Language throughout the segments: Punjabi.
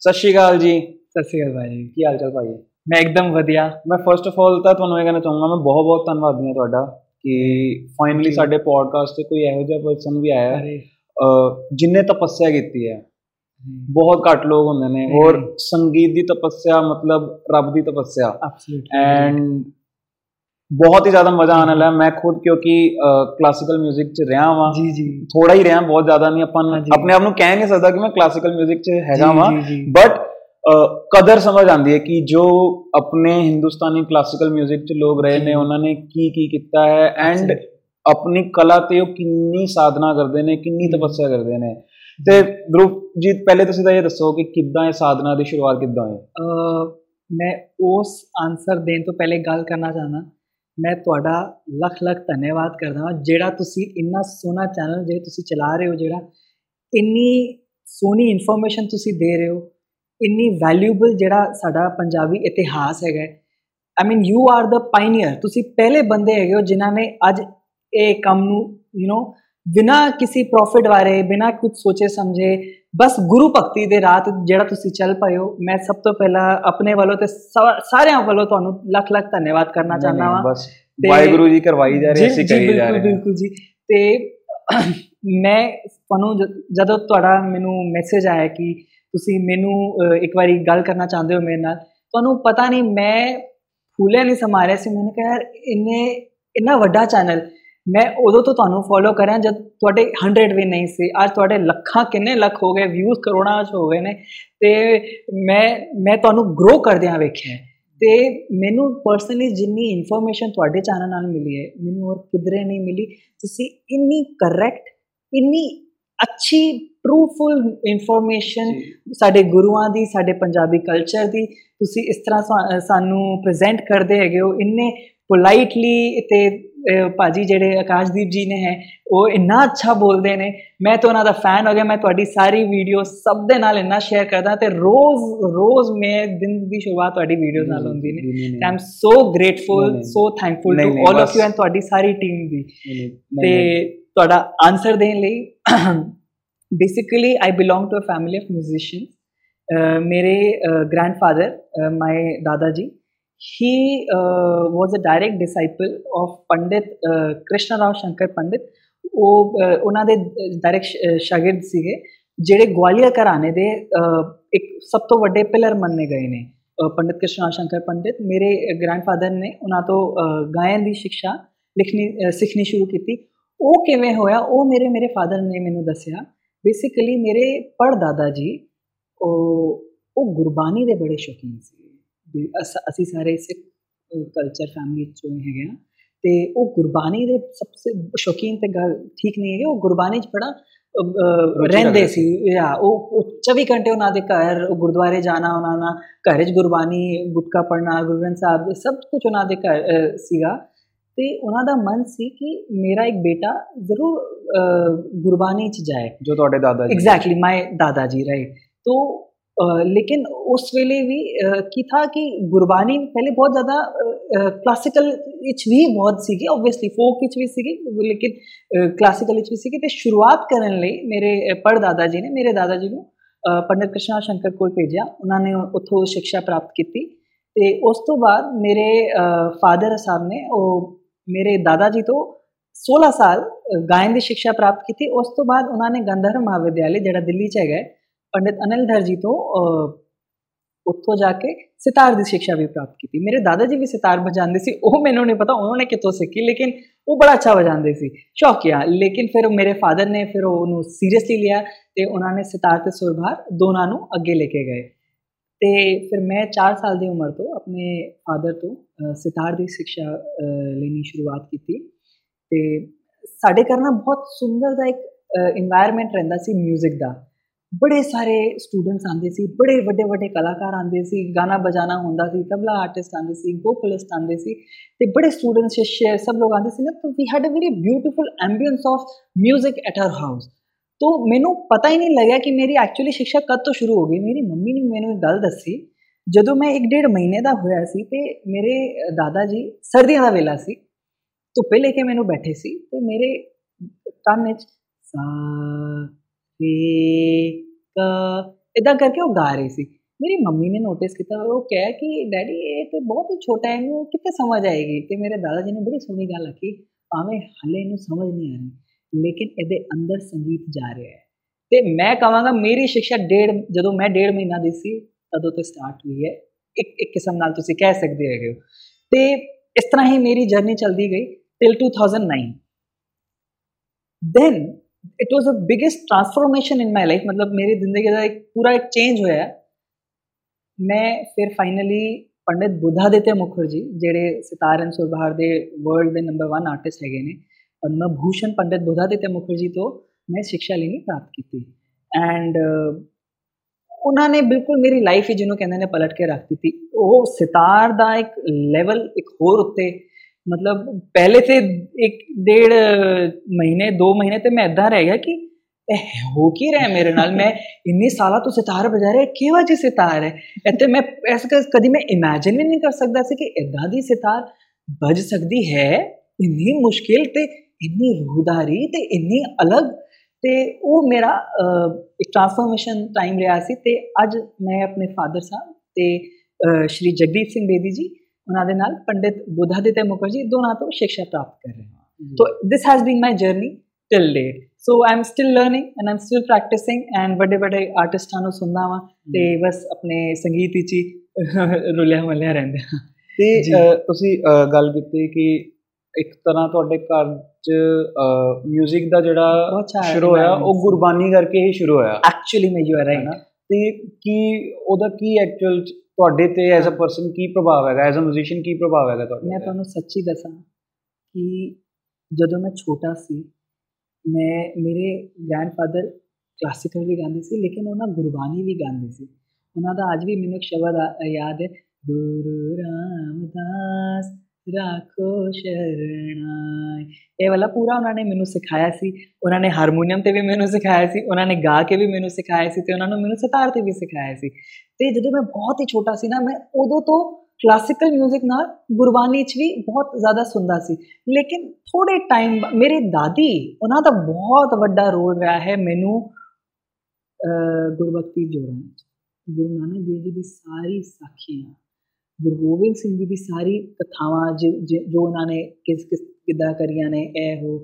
ਸਤਿ ਸ਼੍ਰੀ ਅਕਾਲ ਜੀ। ਸਤਿ ਸ਼੍ਰੀ ਅਕਾਲ ਭਾਈ ਕੀ ਹਾਲ ਚਾਲ ਭਾਈ ਮੈਂ ਇੱਕਦਮ ਵਧੀਆ। ਮੈਂ ਫਰਸਟ ਆਫ ਆਲ ਤਾਂ ਤੁਹਾਨੂੰ ਇਹ ਕਹਿਣਾ ਚਾਹੂੰਗਾ ਮੈਂ ਬਹੁਤ ਬਹੁਤ ਧੰਨਵਾਦੀ ਹਾਂ ਤੁਹਾਡਾ ਕਿ ਫਾਈਨਲੀ ਸਾਡੇ ਪੋਡਕਾਸਟ ਤੇ ਕੋਈ ਇਹੋ ਜਿਹਾ ਪਰਸਨ ਵੀ ਆਇਆ। ਹੈ, ਅਰੇ। ਅਹ, ਜਿਨੇ ਤਪੱਸਿਆ ਕੀਤੀ ਹੈ। ਬਹੁਤ ਘੱਟ ਲੋਕ ਹੁੰਦੇ ਨੇ। ਹਮ। ਔਰ ਸੰਗੀਤ ਦੀ ਤਪੱਸਿਆ ਮਤਲਬ ਰੱਬ ਦੀ ਤਪੱਸਿਆ। ਐਬਸੋਲੂਟਲੀ ਐਂਡ ਬਹੁਤ ਹੀ ਜ਼ਿਆਦਾ ਮਜ਼ਾ ਆਉਣ ਵਾਲਾ ਹੈ ਮੈਂ ਖੁਦ ਕਿਉਂਕਿ ਕਲਾਸੀਕਲ 뮤직 ਚ ਰਿਹਾ ਵਾਂ ਜੀ ਜੀ ਥੋੜਾ ਹੀ ਰਿਹਾ ਬਹੁਤ ਜ਼ਿਆਦਾ ਨਹੀਂ ਆਪਾਂ ਨੂੰ- ਹਾਂਜੀ। ਆਪਣੇ ਆਪ ਨੂੰ ਕਹਿ ਨਹੀਂ ਸਕਦਾ ਕਿ ਮੈਂ ਕਲਾਸੀਕਲ 뮤직 ਚ ਹੈਗਾ ਜੀ, ਵਾਂ ਜੀ, ਜੀ। ਬਟ ਕਦਰ ਸਮਝ ਆਉਂਦੀ ਹੈ ਕਿ ਜੋ ਆਪਣੇ ਹਿੰਦੁਸਤਾਨੀ ਕਲਾਸੀਕਲ 뮤직 ਚ ਲੋਕ ਰਹੇ ਨੇ ਉਹਨਾਂ ਨੇ ਕੀ ਕੀ ਕੀਤਾ ਹੈ ਐਂਡ ਆਪਣੀ ਕਲਾ ਤੇ ਉਹ ਕਿੰਨੀ ਸਾਧਨਾ ਕਰਦੇ ਨੇ ਕਿੰਨੀ ਹਮ। ਤਪੱਸਿਆ ਕਰਦੇ ਨੇ ਤੇ ਧਰੁਵ ਜੀ ਪਹਿਲੇ ਤੁਸੀਂ ਤਾਂ ਇਹ ਦੱਸੋ ਕਿ ਕਿੱਦਾਂ ਇਹ ਸਾਧਨਾ ਦੀ ਸ਼ੁਰੂਆਤ ਕਿੱਦਾਂ ਹੋਈ ਅਹ, ਮੈਂ ਉਸ ਆਨਸਰ ਦੇਣ ਤੋਂ ਪਹਿਲੇ ਗੱਲ ਕਰਨਾ ਚਾਹਨਾ ਮੈਂ ਤੁਹਾਡਾ ਲੱਖ ਲੱਖ ਧੰਨਵਾਦ ਕਰਦਾ ਹਾਂ। ਜਿਹੜਾ ਤੁਸੀਂ ਇੰਨਾ ਸੋਹਣਾ ਚੈਨਲ ਜੇ ਤੁਸੀਂ ਚਲਾ ਰਹੇ ਹੋ, ਜਿਹੜਾ ਇੰਨੀ ਸੋਹਣੀ ਇਨਫੋਰਮੇਸ਼ਨ ਤੁਸੀਂ ਦੇ ਰਹੇ ਹੋ, ਇੰਨੀ ਵੈਲਿਊਬਲ ਜਿਹੜਾ ਸਾਡਾ ਪੰਜਾਬੀ ਇਤਿਹਾਸ ਹੈਗਾ I mean you are the pioneer ਤੁਸੀਂ ਪਹਿਲੇ ਬੰਦੇ ਹੈਗੇ ਹੋ ਜਿਨ੍ਹਾਂ ਨੇ ਅੱਜ ਇਹ ਕੰਮ ਨੂੰ ਯੂ نو ਬਿਨਾ ਕਿਸੇ ਪ੍ਰੋਫਿਟ ਬਾਰੇ, ਬਿਨਾ ਕੁਝ ਸੋਚੇ ਸਮਝੇ ਬਸ ਗੁਰੂ ਭਗਤੀ ਦੇ ਰਾਤ ਜਿਹੜਾ ਤੁਸੀਂ ਚੱਲ ਪਏ ਹੋ ਮੈਂ ਸਭ ਤੋਂ ਪਹਿਲਾਂ ਆਪਣੇ ਵੱਲੋਂ ਤੇ ਸਾਰਿਆਂ ਵੱਲੋਂ ਤੁਹਾਨੂੰ ਲੱਖ ਲੱਖ ਧੰਨਵਾਦ ਕਰਨਾ ਚਾਹੁੰਦਾ ਹਾਂ ਬਸ ਤੇ- ਵਾਹਿਗੁਰੂ ਜੀ ਕਰਵਾਈ ਜਾ ਰਹੇ ਅਸੀਂ ਕਹੀ ਜਾ ਰਹੇ ਬਿਲਕੁਲ ਜੀ। ਤੇ ਮੈਂ ਤੁਹਾਨੂੰ ਜਦੋਂ ਤੁਹਾਡਾ ਮੈਨੂੰ ਮੈਸੇਜ ਆਇਆ ਕਿ ਤੁਸੀਂ ਮੈਨੂੰ ਇੱਕ ਵਾਰੀ ਗੱਲ ਕਰਨਾ ਚਾਹੁੰਦੇ ਹੋ ਮੇਰੇ ਨਾਲ ਤੁਹਾਨੂੰ ਪਤਾ ਨਹੀਂ ਮੈਂ ਫੁੱਲੇ ਨਹੀਂ ਸਮਾਰਿਆ ਸੀ। ਮੈंने ਕਿਹਾ ਯਾਰ ਇੰਨੇ ਇੰਨਾ ਵੱਡਾ ਚੈਨਲ ਮੈਂ ਉਦੋਂ ਤੋਂ ਤੁਹਾਨੂੰ ਫੋਲੋ ਕਰਾਂ ਜਦ ਤੁਹਾਡੇ 100 ਵੀ ਨਹੀਂ ਸੀ। ਅੱਜ ਤੁਹਾਡੇ ਲੱਖਾਂ ਕਿੰਨੇ ਲੱਖ ਹੋ ਗਏ ਵਿਊਜ਼ ਕਰੋੜਾਂ ਚ ਹੋ ਗਏ ਨੇ। ਤੇ ਮੈਂ ਮੈਂ ਤੁਹਾਨੂੰ ਗਰੋ ਕਰਦਿਆਂ ਵੇਖਿਆ। ਤੇ ਮੈਨੂੰ ਪਰਸਨਲੀ ਜਿੰਨੀ ਇਨਫੋਰਮੇਸ਼ਨ ਤੁਹਾਡੇ ਚੈਨਲ ਨਾਲ ਮਿਲੀ ਹੈ ਮੈਨੂੰ ਹੋਰ ਕਿਧਰੇ ਨਹੀਂ ਮਿਲੀ। ਤੁਸੀਂ ਇੰਨੀ ਕਰੈਕਟ ਇੰਨੀ ਅੱਛੀ ਟਰੂਫੁਲ ਇਨਫੋਰਮੇਸ਼ਨ ਸਾਡੇ ਗੁਰੂਆਂ ਦੀ ਸਾਡੇ ਪੰਜਾਬੀ ਕਲਚਰ ਦੀ ਤੁਸੀਂ ਇਸ ਤਰ੍ਹਾਂ ਸਾਨੂੰ ਪ੍ਰੈਜ਼ੈਂਟ ਕਰਦੇ ਹੈਗੇ ਹੋ। ਇੰਨੇ ਪੋਲਾਈਟਲੀ ਤੇ ਭਾਜੀ ਜਿਹੜੇ ਆਕਾਸ਼ਦੀਪ ਜੀ ਨੇ ਹੈ ਉਹ ਇੰਨਾ ਅੱਛਾ ਬੋਲਦੇ ਨੇ। ਮੈਂ ਤਾਂ ਉਹਨਾਂ ਦਾ ਫੈਨ ਹੋ ਗਿਆ। ਮੈਂ ਤੁਹਾਡੀ ਸਾਰੀ ਵੀਡੀਓ ਸਭ ਦੇ ਨਾਲ ਇੰਨਾ ਸ਼ੇਅਰ ਕਰਦਾ ਤੇ ਰੋਜ਼ ਰੋਜ਼ ਮੈਂ ਦਿਨ ਦੀ ਸ਼ੁਰੂਆਤ ਤੁਹਾਡੀ ਵੀਡੀਓਜ਼ ਨਾਲ ਹੁੰਦੀ ਨੇ। I am so grateful. So thankful to all of. You and ਤੁਹਾਡੀ ਸਾਰੀ ਟੀਮ ਦੀ। ਤੇ ਤੁਹਾਡਾ ਆਨਸਰ ਦੇਣ ਲਈ basically I belong to a family of musician ਮੇਰੇ ਗ੍ਰੈਂਡਫਾਦਰ ਮਾਈ ਦਾਦਾ ਜੀ। He uh, was a direct disciple of ਪੰਡਿਤ ਕ੍ਰਿਸ਼ਨ ਰਾਓ ਸ਼ੰਕਰ ਪੰਡਿਤ ਉਹ uh, ਉਹਨਾਂ ਦੇ ਡਾਇਰੈਕਟ ਸ਼ਾਗਿਰਦ ਸੀਗੇ ਜਿਹੜੇ ਗਵਾਲੀਅਰ ਘਰਾਣੇ ਦੇ uh, ਇੱਕ ਸਭ ਤੋਂ ਵੱਡੇ ਪਿਲਰ ਮੰਨੇ ਗਏ ਨੇ ਅਹ, ਪੰਡਿਤ ਕ੍ਰਿਸ਼ਨ ਰਾਓ ਸ਼ੰਕਰ ਪੰਡਿਤ ਮੇਰੇ ਗ੍ਰੈਂਡਫਾਦਰ ਨੇ ਉਹਨਾਂ ਤੋਂ ਅਹ, ਗਾਇਨ ਦੀ ਸਿੱਖਿਆ ਲਿਖਣੀ ਅਹ, ਸਿੱਖਣੀ ਸ਼ੁਰੂ ਕੀਤੀ ਉਹ ਕਿਵੇਂ ਹੋਇਆ ਉਹ ਮੇਰੇ ਮੇਰੇ ਫਾਦਰ ਨੇ ਮੈਨੂੰ ਦੱਸਿਆ ਬੇਸਿਕਲੀ ਮੇਰੇ ਪੜਦਾਦਾ ਜੀ ਉਹ ਉਹ ਗੁਰਬਾਣੀ ਦੇ ਬੜੇ ਸ਼ੌਕੀਨ ਸੀ ਵੀ ਅਸੀਂ ਸਾਰੇ ਸਿੱਖ ਕਲਚਰ ਫੈਮਿਲੀ ਚੋਂ ਹੈਗੇ ਆ ਤੇ ਉਹ ਗੁਰਬਾਣੀ ਦੇ ਸਭ ਤੋਂ ਸ਼ੌਕੀਨ ਤੇ ਗੱਲ ਠੀਕ ਨਹੀਂ ਹੈਗੇ ਉਹ ਗੁਰਬਾਣੀ ਚ ਬੜਾ ਰਹਿੰਦੇ ਸੀ। ਯਾ ਉਹ 24 ਘੰਟੇ ਉਹਨਾਂ ਦੇ ਘਰ ਗੁਰਦੁਆਰੇ ਜਾਣਾ ਉਹਨਾਂ ਦਾ ਘਰ ਚ ਗੁਰਬਾਣੀ ਗੁਟਕਾ ਪੜਨਾ ਗੁਰਗ੍ਰੰਥ ਸਾਹਿਬ ਸਭ ਕੁਝ ਉਹਨਾਂ ਦੇ ਘਰ ਸੀਗਾ। ਤੇ ਉਹਨਾਂ ਦਾ ਮਨ ਸੀ ਕਿ ਮੇਰਾ ਇੱਕ ਬੇਟਾ ਜ਼ਰੂਰ ਗੁਰਬਾਣੀ ਚ ਜਾਏ। ਜੋ ਤੁਹਾਡੇ ਦਾਦਾ ਜੀ ਐਗਜ਼ੈਕਟਲੀ ਮਾਈ ਦਾਦਾ ਜੀ ਰਾਈਟ ਤੋ लेकिन उस वेले भी अ, की था कि गुरबानी पहले बहुत ज़्यादा क्लासिकल इच भी बहुत सीगी ऑब्वियसली फोक इच भी सीगी लेकिन क्लासिकल इच भी सीगी ਤੇ ਸ਼ੁਰੂਆਤ ਕਰਨ ਲਈ ਮੇਰੇ ਅ, ਪੜਦਾਦਾ ਜੀ ਨੇ ਮੇਰੇ ਦਾਦਾ ਜੀ ਨੂੰ ਅ, ਪੰਡਿਤ ਕ੍ਰਿਸ਼ਨ ਸ਼ੰਕਰ ਕੋਲ ਭੇਜਿਆ ਉਹਨਾਂ ਨੇ ਉੱਥੋਂ ਸਿੱਖਿਆ ਪ੍ਰਾਪਤ ਕੀਤੀ ਤੇ ਉਸ ਤੋਂ ਬਾਅਦ ਮੇਰੇ ਫਾਦਰ ਸਾਹਿਬ ਨੇ ਉਹ ਮੇਰੇ ਦਾਦਾ ਜੀ ਤੋਂ 16 ਸਾਲ ਅ, ਗਾਇਨ ਦੀ ਸਿੱਖਿਆ ਪ੍ਰਾਪਤ ਕੀਤੀ ਉਸ ਤੋਂ ਬਾਅਦ ਉਹਨਾਂ ਨੇ ਗੰਧਰਵ ਮਹਾਵਿਦਿਆਲੇ ਜਿਹੜਾ ਦਿੱਲੀ 'ਚ ਹੈਗਾ ਪੰਡਿਤ ਅਨਲ ਧਰ ਜੀ ਤੋਂ ਉੱਥੋਂ ਜਾ ਕੇ ਸਿਤਾਰ ਦੀ ਸਿੱਖਿਆ ਵੀ ਪ੍ਰਾਪਤ ਕੀਤੀ। ਮੇਰੇ ਦਾਦਾ ਜੀ ਵੀ ਸਿਤਾਰ ਵਜਾਉਂਦੇ ਸੀ, ਉਹ ਮੈਨੂੰ ਨਹੀਂ ਪਤਾ, ਉਹਨਾਂ ਨੇ ਕਿੱਥੋਂ ਸਿੱਖੀ, ਲੇਕਿਨ ਉਹ ਬੜਾ ਅੱਛਾ ਵਜਾਉਂਦੇ ਸੀ। ਸ਼ੌਕੀਆ ਲੇਕਿਨ ਫਿਰ ਮੇਰੇ ਫਾਦਰ ਨੇ ਫਿਰ ਉਹਨੂੰ ਸੀਰੀਅਸਲੀ ਲਿਆ ਤੇ ਉਹਨਾਂ ਨੇ ਸਿਤਾਰ ਤੇ ਸੁਰਭਾਰ ਦੋਨਾਂ ਨੂੰ ਅੱਗੇ ਲੈ ਕੇ ਗਏ। ਤੇ ਫਿਰ ਮੈਂ 4 ਸਾਲ ਦੀ ਉਮਰ ਤੋਂ ਆਪਣੇ ਫਾਦਰ ਤੋਂ ਸਿਤਾਰ ਦੀ ਸਿੱਖਿਆ ਲੈਣੀ ਸ਼ੁਰੂਆਤ ਕੀਤੀ। ਤੇ ਸਾਡੇ ਕਰਨਾ ਬਹੁਤ ਸੁੰਦਰ ਦਾ ਇੱਕ এনवायरमेंट ਰਹਿੰਦਾ ਸੀ 뮤직 ਦਾ। ਬੜੇ ਸਾਰੇ ਸਟੂਡੈਂਟਸ ਆਉਂਦੇ ਸੀ ਬੜੇ ਵੱਡੇ ਵੱਡੇ ਕਲਾਕਾਰ ਆਉਂਦੇ ਸੀ ਗਾਣਾ ਬਜਾਣਾ ਹੁੰਦਾ ਸੀ ਤਬਲਾ ਆਰਟਿਸਟ ਆਉਂਦੇ ਸੀ ਵੋਕਲਿਸਟ ਆਉਂਦੇ ਸੀ ਤੇ ਬੜੇ ਸਟੂਡੈਂਟਸ ਸ਼ਿਸ਼ਯ ਸਭ ਲੋਕ ਆਉਂਦੇ ਸੀ ਨਾ ਤਾਂ ਵੀ had a very beautiful ambience of 뮤직 at our house तो ਮੈਨੂੰ ਪਤਾ ਹੀ ਨਹੀਂ ਲੱਗਿਆ ਕਿ ਮੇਰੀ ਐਕਚੁਅਲੀ ਸਿੱਖਿਆ ਕਦ ਤੋਂ ਸ਼ੁਰੂ ਹੋ ਗਈ ਮੇਰੀ ਮੰਮੀ ਨੇ ਮੈਨੂੰ ਇੱਕ ਗੱਲ ਦੱਸੀ ਜਦੋਂ ਮੈਂ ਇੱਕ ਡੇਢ ਮਹੀਨੇ ਦਾ ਹੋਇਆ ਸੀ ਤੇ ਮੇਰੇ ਦਾਦਾ ਜੀ ਸਰਦੀਆਂ ਦਾ ਵੇਲਾ ਸੀ ਧੁੱਪੇ ਲੈ ਕੇ ਮੈਨੂੰ ਬੈਠੇ ਸੀ ਤੇ ਮੇਰੇ ਕੰਨ ਵਿੱਚ ਸਾ ਰੇ ਕ ਇਦਾਂ ਕਰਕੇ ਉਹ ਗਾ ਰਹੀ ਸੀ। ਮੇਰੀ ਮੰਮੀ ਨੇ ਨੋਟਿਸ ਕੀਤਾ, ਉਹ ਕਹਿ ਕਿ ਡੈਡੀ ਇਹ ਤੇ ਬਹੁਤ ਹੀ ਛੋਟਾ ਹੈ, ਇਹਨੂੰ ਕਿੱਥੇ ਸਮਝ ਆਏਗੀ? ਤੇ ਮੇਰੇ ਦਾਦਾ ਜੀ ਨੇ ਬੜੀ ਸੋਹਣੀ ਗੱਲ ਆਖੀ, ਭਾਵੇਂ ਹਲੇ ਇਹਨੂੰ ਸਮਝ ਨਹੀਂ ਆ ਰਹੀ, ਲੇਕਿਨ ਇਹਦੇ ਅੰਦਰ ਸੰਗੀਤ ਜਾ ਰਿਹਾ ਹੈ। ਤੇ ਮੈਂ ਕਹਾਂਗਾ, ਮੇਰੀ ਸਿੱਖਿਆ ਡੇਢ, ਜਦੋਂ ਮੈਂ ਡੇਢ ਮਹੀਨਾ ਦੀ ਸੀ, ਤਦੋਂ ਤੋਂ ਸਟਾਰਟ ਹੋਈ ਹੈ। ਇੱਕ ਇੱਕ ਕਿਸਮ ਨਾਲ ਤੁਸੀਂ ਕਹਿ ਸਕਦੇ ਹੈਗੇ ਹੋ। ਤੇ ਇਸ ਤਰ੍ਹਾਂ ਹੀ ਮੇਰੀ ਜਰਨੀ ਚੱਲਦੀ ਗਈ till 2009 then it was a biggest transformation in my life ਮਤਲਬ ਮੇਰੀ ਜ਼ਿੰਦਗੀ ਦਾ ਇੱਕ ਪੂਰਾ ਇੱਕ ਚੇਂਜ ਹੋਇਆ ਮੈਂ ਫਿਰ ਫਾਈਨਲੀ ਪੰਡਿਤ ਬੁੱਧਾਦਿੱਤਿਆ ਮੁਖਰਜੀ ਜਿਹੜੇ ਸਿਤਾਰ ਐਂਡ ਸੁਰਬਹਾਰ ਦੇ ਵਰਲਡ ਦੇ ਨੰਬਰ 1 ਆਰਟਿਸਟ ਹੈਗੇ ਨੇ ਪਦਮ ਭੂਸ਼ਣ ਪੰਡਿਤ ਬੁੱਧਾਦਿੱਤਿਆ ਮੁਖਰਜੀ ਤੋਂ ਮੈਂ ਸਿੱਖਿਆ ਲੈਣੀ ਪ੍ਰਾਪਤ ਕੀਤੀ ਐਂਡ ਉਹਨਾਂ ਨੇ ਬਿਲਕੁਲ ਮੇਰੀ ਲਾਈਫ ਹੀ ਜਿਹਨੂੰ ਕਹਿੰਦੇ ਨੇ ਪਲਟ ਕੇ ਰੱਖ ਦਿੱਤੀ ਉਹ ਸਿਤਾਰ ਦਾ ਇੱਕ ਲੈਵਲ ਇੱਕ ਹੋਰ ਉੱਤੇ ਮਤਲਬ ਪਹਿਲੇ ਤੇ ਇੱਕ ਡੇਢ ਮਹੀਨੇ 2 ਮਹੀਨੇ ਤੇ ਮੈਂ ਇਦਾਂ ਰਹਿ ਗਿਆ ਕਿ ਇਹ ਹੋ ਕੀ ਰਿਹਾ ਮੇਰੇ ਨਾਲ? ਮੈਂ ਇੰਨੇ ਸਾਲਾਂ ਤੋਂ ਸਿਤਾਰ ਵਜਾ ਰਿਹਾ ਕਿਹਵਾ ਜੀ ਸਿਤਾਰ ਹੈ? ਇੱਥੇ ਮੈਂ ਐਸ ਕਦੀ ਮੈਂ ਇਮੇਜਿਨ ਵੀ ਨਹੀਂ ਕਰ ਸਕਦਾ ਸੀ ਕਿ ਇਦਾਂ ਦੀ ਸਿਤਾਰ ਵੱਜ ਸਕਦੀ ਹੈ। ਇੰਨੀ ਮੁਸ਼ਕਿਲ ਤੇ ਇੰਨੀ ਰੂਹਦਾਰੀ ਤੇ ਇੰਨੀ ਅਲੱਗ ਤੇ ਉਹ ਮੇਰਾ ਇੱਕ ਟ੍ਰਾਂਸਫਰਮੇਸ਼ਨ ਟਾਈਮ ਰਿਹਾ ਸੀ ਤੇ ਅੱਜ ਮੈਂ ਆਪਣੇ ਫਾਦਰ ਸਾਹਿਬ ਤੇ ਸ਼੍ਰੀ ਜਗਦੀਪ ਸਿੰਘ ਬੇਦੀ ਜੀ ਉਹਨਾਂ ਦੇ ਨਾਲ ਪੰਡਿਤ ਬੁੱਧਾਦਿੱਤਿਆ ਮੁਖਰਜੀ ਦੋਨਾਂ ਤੋਂ ਸਿੱਖਿਆ ਪ੍ਰਾਪਤ ਕਰ ਰਹੇ ਹਾਂ। ਤੋ this has been my journey till date so I am still learning and I am still practicing and ਵੱਡੇ ਵੱਡੇ ਆਰਟਿਸਟਾਂ ਨੂੰ ਸੁਣਦਾ ਵਾਂ ਤੇ ਬਸ ਆਪਣੇ ਸੰਗੀਤ ਵਿੱਚ ਹੀ ਰੁਲਿਆ ਮਲਿਆ ਰਹਿੰਦੇ। ਹਾਂ ਤੇ ਤੁਸੀਂ ਗੱਲ ਕੀਤੀ ਕਿ ਇੱਕ ਤਰ੍ਹਾਂ ਤੁਹਾਡੇ ਘਰ 'ਚ 뮤직 ਦਾ ਜਿਹੜਾ ਸ਼ੁਰੂ ਹੋਇਆ ਉਹ ਗੁਰਬਾਨੀ ਕਰਕੇ ਹੀ ਸ਼ੁਰੂ ਹੋਇਆ। ਐਕਚੁਅਲੀ ਮੈਂ ਯੂ ਆਰ ਰਾਈਟ ਤੇ ਕੀ ਉਹਦਾ ਕੀ ਐਕਚੁਅਲ ਤੁਹਾਡੇ ਤੇ ਐਜ਼ ਅ ਪਰਸਨ ਕੀ ਪ੍ਰਭਾਵ ਹੈਗਾ? ਐਜ਼ ਅ ਮਿਊਜ਼ੀਸ਼ੀਅਨ ਕੀ ਪ੍ਰਭਾਵ ਹੈਗਾ ਤੁਹਾਡੇ ਮੈਂ ਤੁਹਾਨੂੰ ਸੱਚੀ ਦੱਸਾਂ ਕਿ ਜਦੋਂ ਮੈਂ ਛੋਟਾ ਸੀ ਮੈਂ ਮੇਰੇ ਗ੍ਰੈਂਡਫਾਦਰ ਕਲਾਸਿਕਲ ਵੀ ਗਾਉਂਦੇ ਸੀ ਲੇਕਿਨ ਉਹਨਾਂ ਗੁਰਬਾਨੀ ਵੀ ਗਾਉਂਦੇ ਸੀ। ਉਹਨਾਂ ਦਾ ਅੱਜ ਵੀ ਮੈਨੂੰ ਇੱਕ ਸ਼ਬਦ ਯਾਦ ਹੈ ਗੁਰੂ ਰਾਮਦਾਸ ਰੱਖੋ ਸ਼ਰਣਾਈ ਇਹ ਵਾਲਾ ਪੂਰਾ ਉਹਨਾਂ ਨੇ ਮੈਨੂੰ ਸਿਖਾਇਆ ਸੀ। ਉਹਨਾਂ ਨੇ ਹਾਰਮੋਨੀਅਮ ਤੇ ਵੀ ਮੈਨੂੰ ਸਿਖਾਇਆ ਸੀ, ਉਹਨਾਂ ਨੇ ਗਾ ਕੇ ਵੀ ਮੈਨੂੰ ਸਿਖਾਇਆ ਸੀ ਤੇ ਉਹਨਾਂ ਨੂੰ ਮੈਨੂੰ ਸਿਤਾਰ ਤੇ ਵੀ ਸਿਖਾਇਆ ਸੀ। ਤੇ ਜਦੋਂ ਮੈਂ ਬਹੁਤ ਹੀ ਛੋਟਾ ਸੀ ਨਾ, ਮੈਂ ਉਦੋਂ ਤੋਂ ਕਲਾਸਿਕਲ 뮤직 ਨਾਲ ਗੁਰਬਾਨੀ 'ਚ ਵੀ ਬਹੁਤ ਜ਼ਿਆਦਾ ਸੁਣਦਾ ਸੀ। ਲੇਕਿਨ ਥੋੜੇ ਟਾਈਮ ਮੇਰੇ ਦਾਦੀ, ਉਹਨਾਂ ਦਾ ਬਹੁਤ ਵੱਡਾ ਰੋਲ ਰਿਹਾ ਹੈ ਮੈਨੂੰ ਗੁਰਬਖਤੀ ਜੋੜਨ ਗੁਰੂ ਨਾਨਕ ਦੇਵ ਜੀ ਦੀ ਸਾਰੀ ਸਾਖੀਆਂ। ਗੁਰੂ ਗੋਬਿੰਦ ਸਿੰਘ ਜੀ ਦੀ ਸਾਰੀ ਕਥਾਵਾਂ ਜੋ ਉਹਨਾਂ ਨੇ ਕਿਸ ਕਿਸ ਕਿੱਦਾਂ ਕਰੀਆਂ ਨੇ, ਇਹ ਹੋ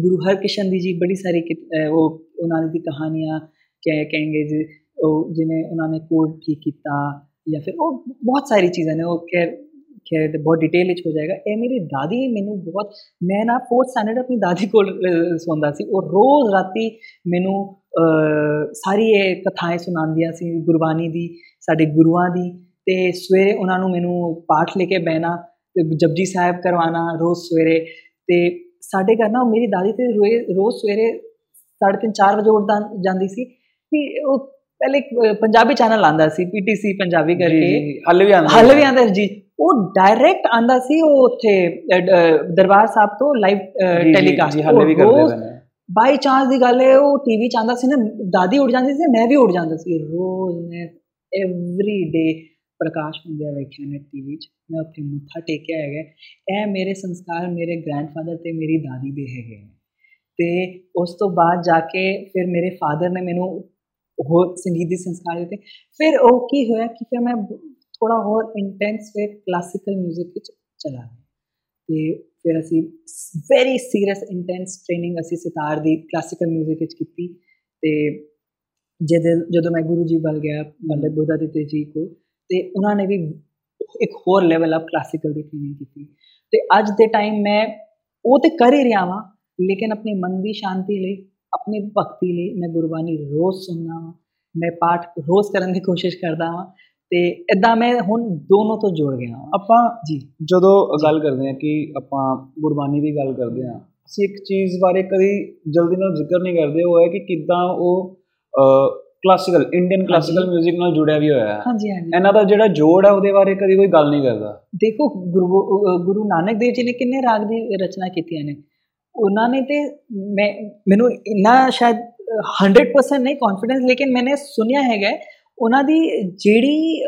ਗੁਰੂ ਹਰਕ੍ਰਿਸ਼ਨ ਦੀ ਜੀ ਬੜੀ ਸਾਰੀ ਉਹ ਉਹਨਾਂ ਦੀ ਕਹਾਣੀਆਂ ਕਹਿ ਕਹਾਂਗੇ ਜੀ ਉਹ ਜਿਵੇਂ ਉਹਨਾਂ ਨੇ ਕੋਡ ਠੀਕ ਕੀਤਾ ਜਾਂ ਫਿਰ ਉਹ ਬਹੁਤ ਸਾਰੀ ਚੀਜ਼ਾਂ ਨੇ, ਉਹ ਖੈਰ ਖੈਰ ਤੇ ਬਹੁਤ ਡਿਟੇਲ ਵਿੱਚ ਹੋ ਜਾਏਗਾ। ਇਹ ਮੇਰੀ ਦਾਦੀ ਮੈਨੂੰ ਬਹੁਤ, ਮੈਂ ਨਾ ਫੋਰਥ ਸਟੈਂਡਰਡ ਆਪਣੀ ਦਾਦੀ ਕੋਲ ਸੌਂਦਾ ਸੀ। ਉਹ ਰੋਜ਼ ਰਾਤੀ ਮੈਨੂੰ ਸਾਰੀ ਇਹ ਕਥਾएं ਸੁਣਾਉਂਦੀਆਂ ਸੀ, ਗੁਰਬਾਣੀ ਦੀ, ਸਾਡੇ ਗੁਰੂਆਂ ਦੀ। ਤੇ ਸਵੇਰੇ ਉਹਨਾਂ ਨੂੰ ਮੈਨੂੰ ਪਾਠ ਲੈ ਕੇ ਬਹਿਣਾ ਤੇ ਜਪਜੀ ਸਾਹਿਬ ਕਰਵਾਣਾ ਰੋਜ਼ ਸਵੇਰੇ ਤੇ ਸਾਡੇ ਘਰ ਨਾ ਮੇਰੀ ਦਾਦੀ ਤੇ ਰੋਜ਼ ਸਵੇਰੇ 3:30 4 ਵਜੇ ਉੱਠ ਜਾਂਦੀ ਸੀ ਕਿ ਉਹ ਪਹਿਲੇ ਪੰਜਾਬੀ ਚੈਨਲ ਆਂਦਾ ਸੀ ਪੀਟੀਸੀ ਪੰਜਾਬੀ ਕਰਕੇ। ਹੱਲੇ ਵੀ ਆਂਦਾ ਹੱਲੇ ਵੀ ਆਂਦਾ ਜੀ। ਉਹ ਡਾਇਰੈਕਟ ਆਂਦਾ ਸੀ ਉਹ ਉੱਥੇ ਦਰਬਾਰ ਸਾਹਿਬ ਤੋਂ ਲਾਈਵ ਟੈਲੀਕਾਸਟ ਹੱਲੇ ਵੀ ਕਰਦੇ ਨੇ ਬਾਈ ਚਾਂਸ ਦੀ ਗੱਲ ਹੈ ਉਹ ਟੀਵੀ ਚ ਆਂਦਾ ਸੀ ਨਾ ਦਾਦੀ ਉੱਠ ਜਾਂਦੀ ਸੀ ਮੈਂ ਵੀ ਉੱਠ ਜਾਂਦਾ ਸੀ। ਰੋਜ਼ ਮੈਂ ਐਵਰੀ ਡੇ ਪ੍ਰਕਾਸ਼ ਹੁੰਦਿਆ ਵੇਖਿਆ ਨੇ ਟੀਵੀ 'ਚ ਮੈਂ ਉੱਥੇ ਮੱਥਾ ਟੇਕਿਆ ਹੈਗਾ ਇਹ ਮੇਰੇ ਸੰਸਕਾਰ ਮੇਰੇ ਗ੍ਰੈਂਡਫਾਦਰ ਤੇ ਮੇਰੀ ਦਾਦੀ ਦੇ ਹੈਗੇ ਨੇ ਤੇ ਉਸ ਤੋਂ ਬਾਅਦ ਜਾ ਕੇ ਫਿਰ ਮੇਰੇ ਫਾਦਰ ਨੇ ਮੈਨੂੰ ਹੋਰ ਸੰਗੀਤ ਦੇ ਸੰਸਕਾਰ ਦਿੱਤੇ ਫਿਰ ਉਹ ਕੀ ਹੋਇਆ ਕਿ ਫਿਰ ਮੈਂ ਥੋੜਾ ਹੋਰ ਇੰਟੈਂਸ ਵੇ ਕਲਾਸਿਕਲ 뮤직 ਵਿੱਚ ਚਲਾ ਗਿਆ ਤੇ ਫਿਰ ਅਸੀਂ ਵੈਰੀ ਸੀਰੀਅਸ ਇੰਟੈਂਸ ਟ੍ਰੇਨਿੰਗ ਅਸੀਂ ਸਿਤਾਰ ਦੀ ਕਲਾਸਿਕਲ 뮤직 ਵਿੱਚ ਕੀਤੀ ਤੇ ਜਦੋਂ ਮੈਂ ਗੁਰੂ ਜੀ ਵੱਲ ਗਿਆ ਪੰਡਤ ਬੋਧਾ ਦਿੱਤੇ ਜੀ ਕੋਲ ਤੇ ਉਹਨਾਂ ਨੇ ਵੀ ਇੱਕ ਹੋਰ ਲੈਵਲ ਅਪ ਕਲਾਸਿਕਲ ਦੀ ਟ੍ਰੇਨਿੰਗ ਕੀਤੀ। ਤੇ ਅੱਜ ਦੇ ਟਾਈਮ ਮੈਂ ਉਹ ਤੇ ਕਰ ਹੀ ਰਿਹਾ ਵਾਂ ਲੇਕਿਨ ਆਪਣੀ ਮਨ ਦੀ ਸ਼ਾਂਤੀ ਲਈ ਆਪਣੀ ਭਗਤੀ ਲਈ ਮੈਂ ਗੁਰਬਾਣੀ ਰੋਜ਼ ਸੁਣਨਾ ਮੈਂ ਪਾਠ ਰੋਜ਼ ਕਰਨ ਦੀ ਕੋਸ਼ਿਸ਼ ਕਰਦਾ ਵਾਂ ਤੇ ਇਦਾਂ ਮੈਂ ਹੁਣ ਦੋਨੋਂ ਤੋਂ ਜੁੜ ਗਿਆ ਆਪਾਂ ਜੀ। ਜਦੋਂ ਗੱਲ ਕਰਦੇ ਆ ਕਿ ਆਪਾਂ ਗੁਰਬਾਣੀ ਦੀ ਗੱਲ ਕਰਦੇ ਆ ਅਸੀਂ ਇੱਕ ਚੀਜ਼ ਬਾਰੇ ਕਦੀ ਜਲਦੀ ਨਾਲ ਜ਼ਿਕਰ ਨਹੀਂ ਕਰਦੇ ਉਹ ਹੈ ਕਿ ਕਿੱਦਾਂ ਉਹ ਕਲਾਸਿਕਲ ਇੰਡੀਅਨ ਕਲਾਸਿਕਲ 뮤직 ਨਾਲ ਜੁੜਿਆ ਵੀ ਹੋਇਆ ਹੈ। ਹਾਂਜੀ ਹਾਂਜੀ। ਇਹਨਾਂ ਦਾ ਜਿਹੜਾ ਜੋੜ ਹੈ ਉਹਦੇ ਬਾਰੇ ਕਦੀ ਕੋਈ ਗੱਲ ਨਹੀਂ ਕਰਦਾ। ਦੇਖੋ ਗੁਰੂ ਗੁਰੂ ਨਾਨਕ ਦੇਵ ਜੀ ਨੇ ਕਿੰਨੇ ਰਾਗ ਦੀ ਰਚਨਾ ਕੀਤੀਆਂ ਨੇ। ਉਹਨਾਂ ਨੇ ਤੇ ਮੈਂ ਮੈਨੂੰ ਇੰਨਾ ਸ਼ਾਇਦ 100% ਨਹੀਂ ਕੌਨਫੀਡੈਂਸ ਲੇਕਿਨ ਮੈਨੇ ਸੁਨਿਆ ਹੈਗਾ ਉਹਨਾਂ ਦੀ ਜਿਹੜੀ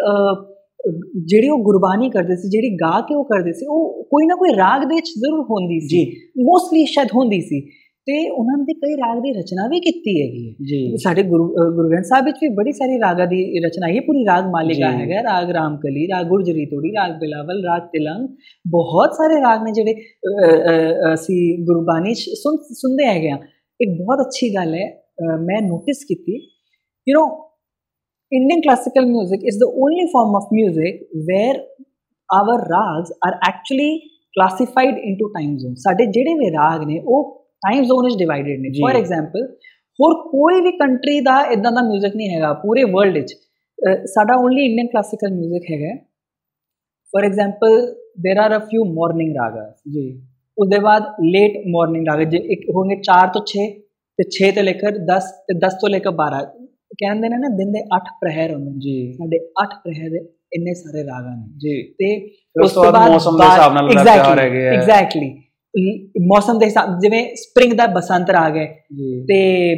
ਜਿਹੜੀ ਉਹ ਗੁਰਬਾਣੀ ਕਰਦੇ ਸੀ ਜਿਹੜੀ ਗਾ ਕੇ ਉਹ ਕਰਦੇ ਸੀ ਉਹ ਕੋਈ ਨਾ ਕੋਈ ਰਾਗ ਦੇ ਵਿੱਚ ਜ਼ਰੂਰ ਹੁੰਦੀ ਸੀ। ਜੀ। ਮੋਸਟਲੀ ਸ਼ਾਇਦ ਹੁੰਦੀ ਸੀ। ਤੇ ਉਹਨਾਂ ਨੇ ਕਈ ਰਾਗ ਦੀ ਰਚਨਾ ਵੀ ਕੀਤੀ ਹੈਗੀ ਹੈ। ਸਾਡੇ ਗੁਰੂ ਗੁਰੂ ਗ੍ਰੰਥ ਸਾਹਿਬ ਵਿੱਚ ਵੀ ਬੜੀ ਸਾਰੀ ਰਾਗਾਂ ਦੀ ਰਚਨਾ ਹੈ। ਪੂਰੀ ਰਾਗ ਮਾਲਿਕਾ। ਹੈਗਾ ਰਾਗ ਰਾਮਕਲੀ ਰਾਗ ਗੁਰਜਰੀ ਤੋੜੀ ਰਾਗ ਬਿਲਾਵਲ ਰਾਗ ਤਿਲੰਗ। ਬਹੁਤ ਸਾਰੇ ਰਾਗ ਨੇ ਜਿਹੜੇ ਅਸੀਂ ਗੁਰਬਾਣੀ ਸੁਣ ਸੁਣਦੇ ਹੈਗੇ ਆ ਇੱਕ ਬਹੁਤ ਅੱਛੀ ਗੱਲ ਹੈ। ਮੈਂ ਨੋਟਿਸ ਕੀਤੀ। You know Indian classical music is the only form of music where our rags are actually classified into time zones. ਸਾਡੇ ਜਿਹੜੇ ਵੀ ਰਾਗ ਨੇ ਉਹ ਟਾਈਮ ਜ਼ੋਨ ਵਿੱਚ ਡਿਵਾਈਡਡ ਨੇ ਜੀ। ਫੋਰ ਐਗਜ਼ਾਮਪਲ ਹੋਰ ਕੋਈ ਵੀ ਕੰਟਰੀ ਦਾ ਇਦਾਂ ਦਾ 뮤직 ਨਹੀਂ ਹੈਗਾ ਪੂਰੇ ਵਰਲਡ ਵਿੱਚ ਅਹ ਸਾਡਾ ਓਨਲੀ ਇੰਡੀਅਨ ਕਲਾਸੀਕਲ 뮤직 ਹੈਗਾ for example there are a few morning ragas ਜੀ उसके बाद लेट मॉर्निंग राग जे एक होंगे 4 ਤੋਂ 6 ਤੇ 6 ਤੋਂ ਲੈ ਕੇ 10 ਤੇ 10 ਤੋਂ ਲੈ ਕੇ 12 ਕਹਿੰਦੇ ਨੇ ਨਾ ਦਿਨ ਦੇ 8 ਪ੍ਰਹਿਰ ਹੁੰਦੇ ਨੇ ਜੀ ਸਾਡੇ 8 ਪ੍ਰਹਿਰ ਦੇ ਇੰਨੇ ਸਾਰੇ ਰਾਗਾਂ ਨੇ ਜੀ ਤੇ ਫਿਰ ਉਸ ਤੋਂ ਬਾਅਦ ਮੌਸਮ ਦੇ ਹਿਸਾਬ ਨਾਲ ਅਲੱਗ ਤਿਉਹਾਰ ਹੈਗੇ ਆ। ਐਗਜ਼ੈਕਟਲੀ ਮੌਸਮ ਦੇ ਹਿਸਾਬ ਜਿਵੇਂ ਸਪ੍ਰਿੰਗ ਦਾ ਬਸੰਤ ਰਾਗ ਹੈ ਤੇ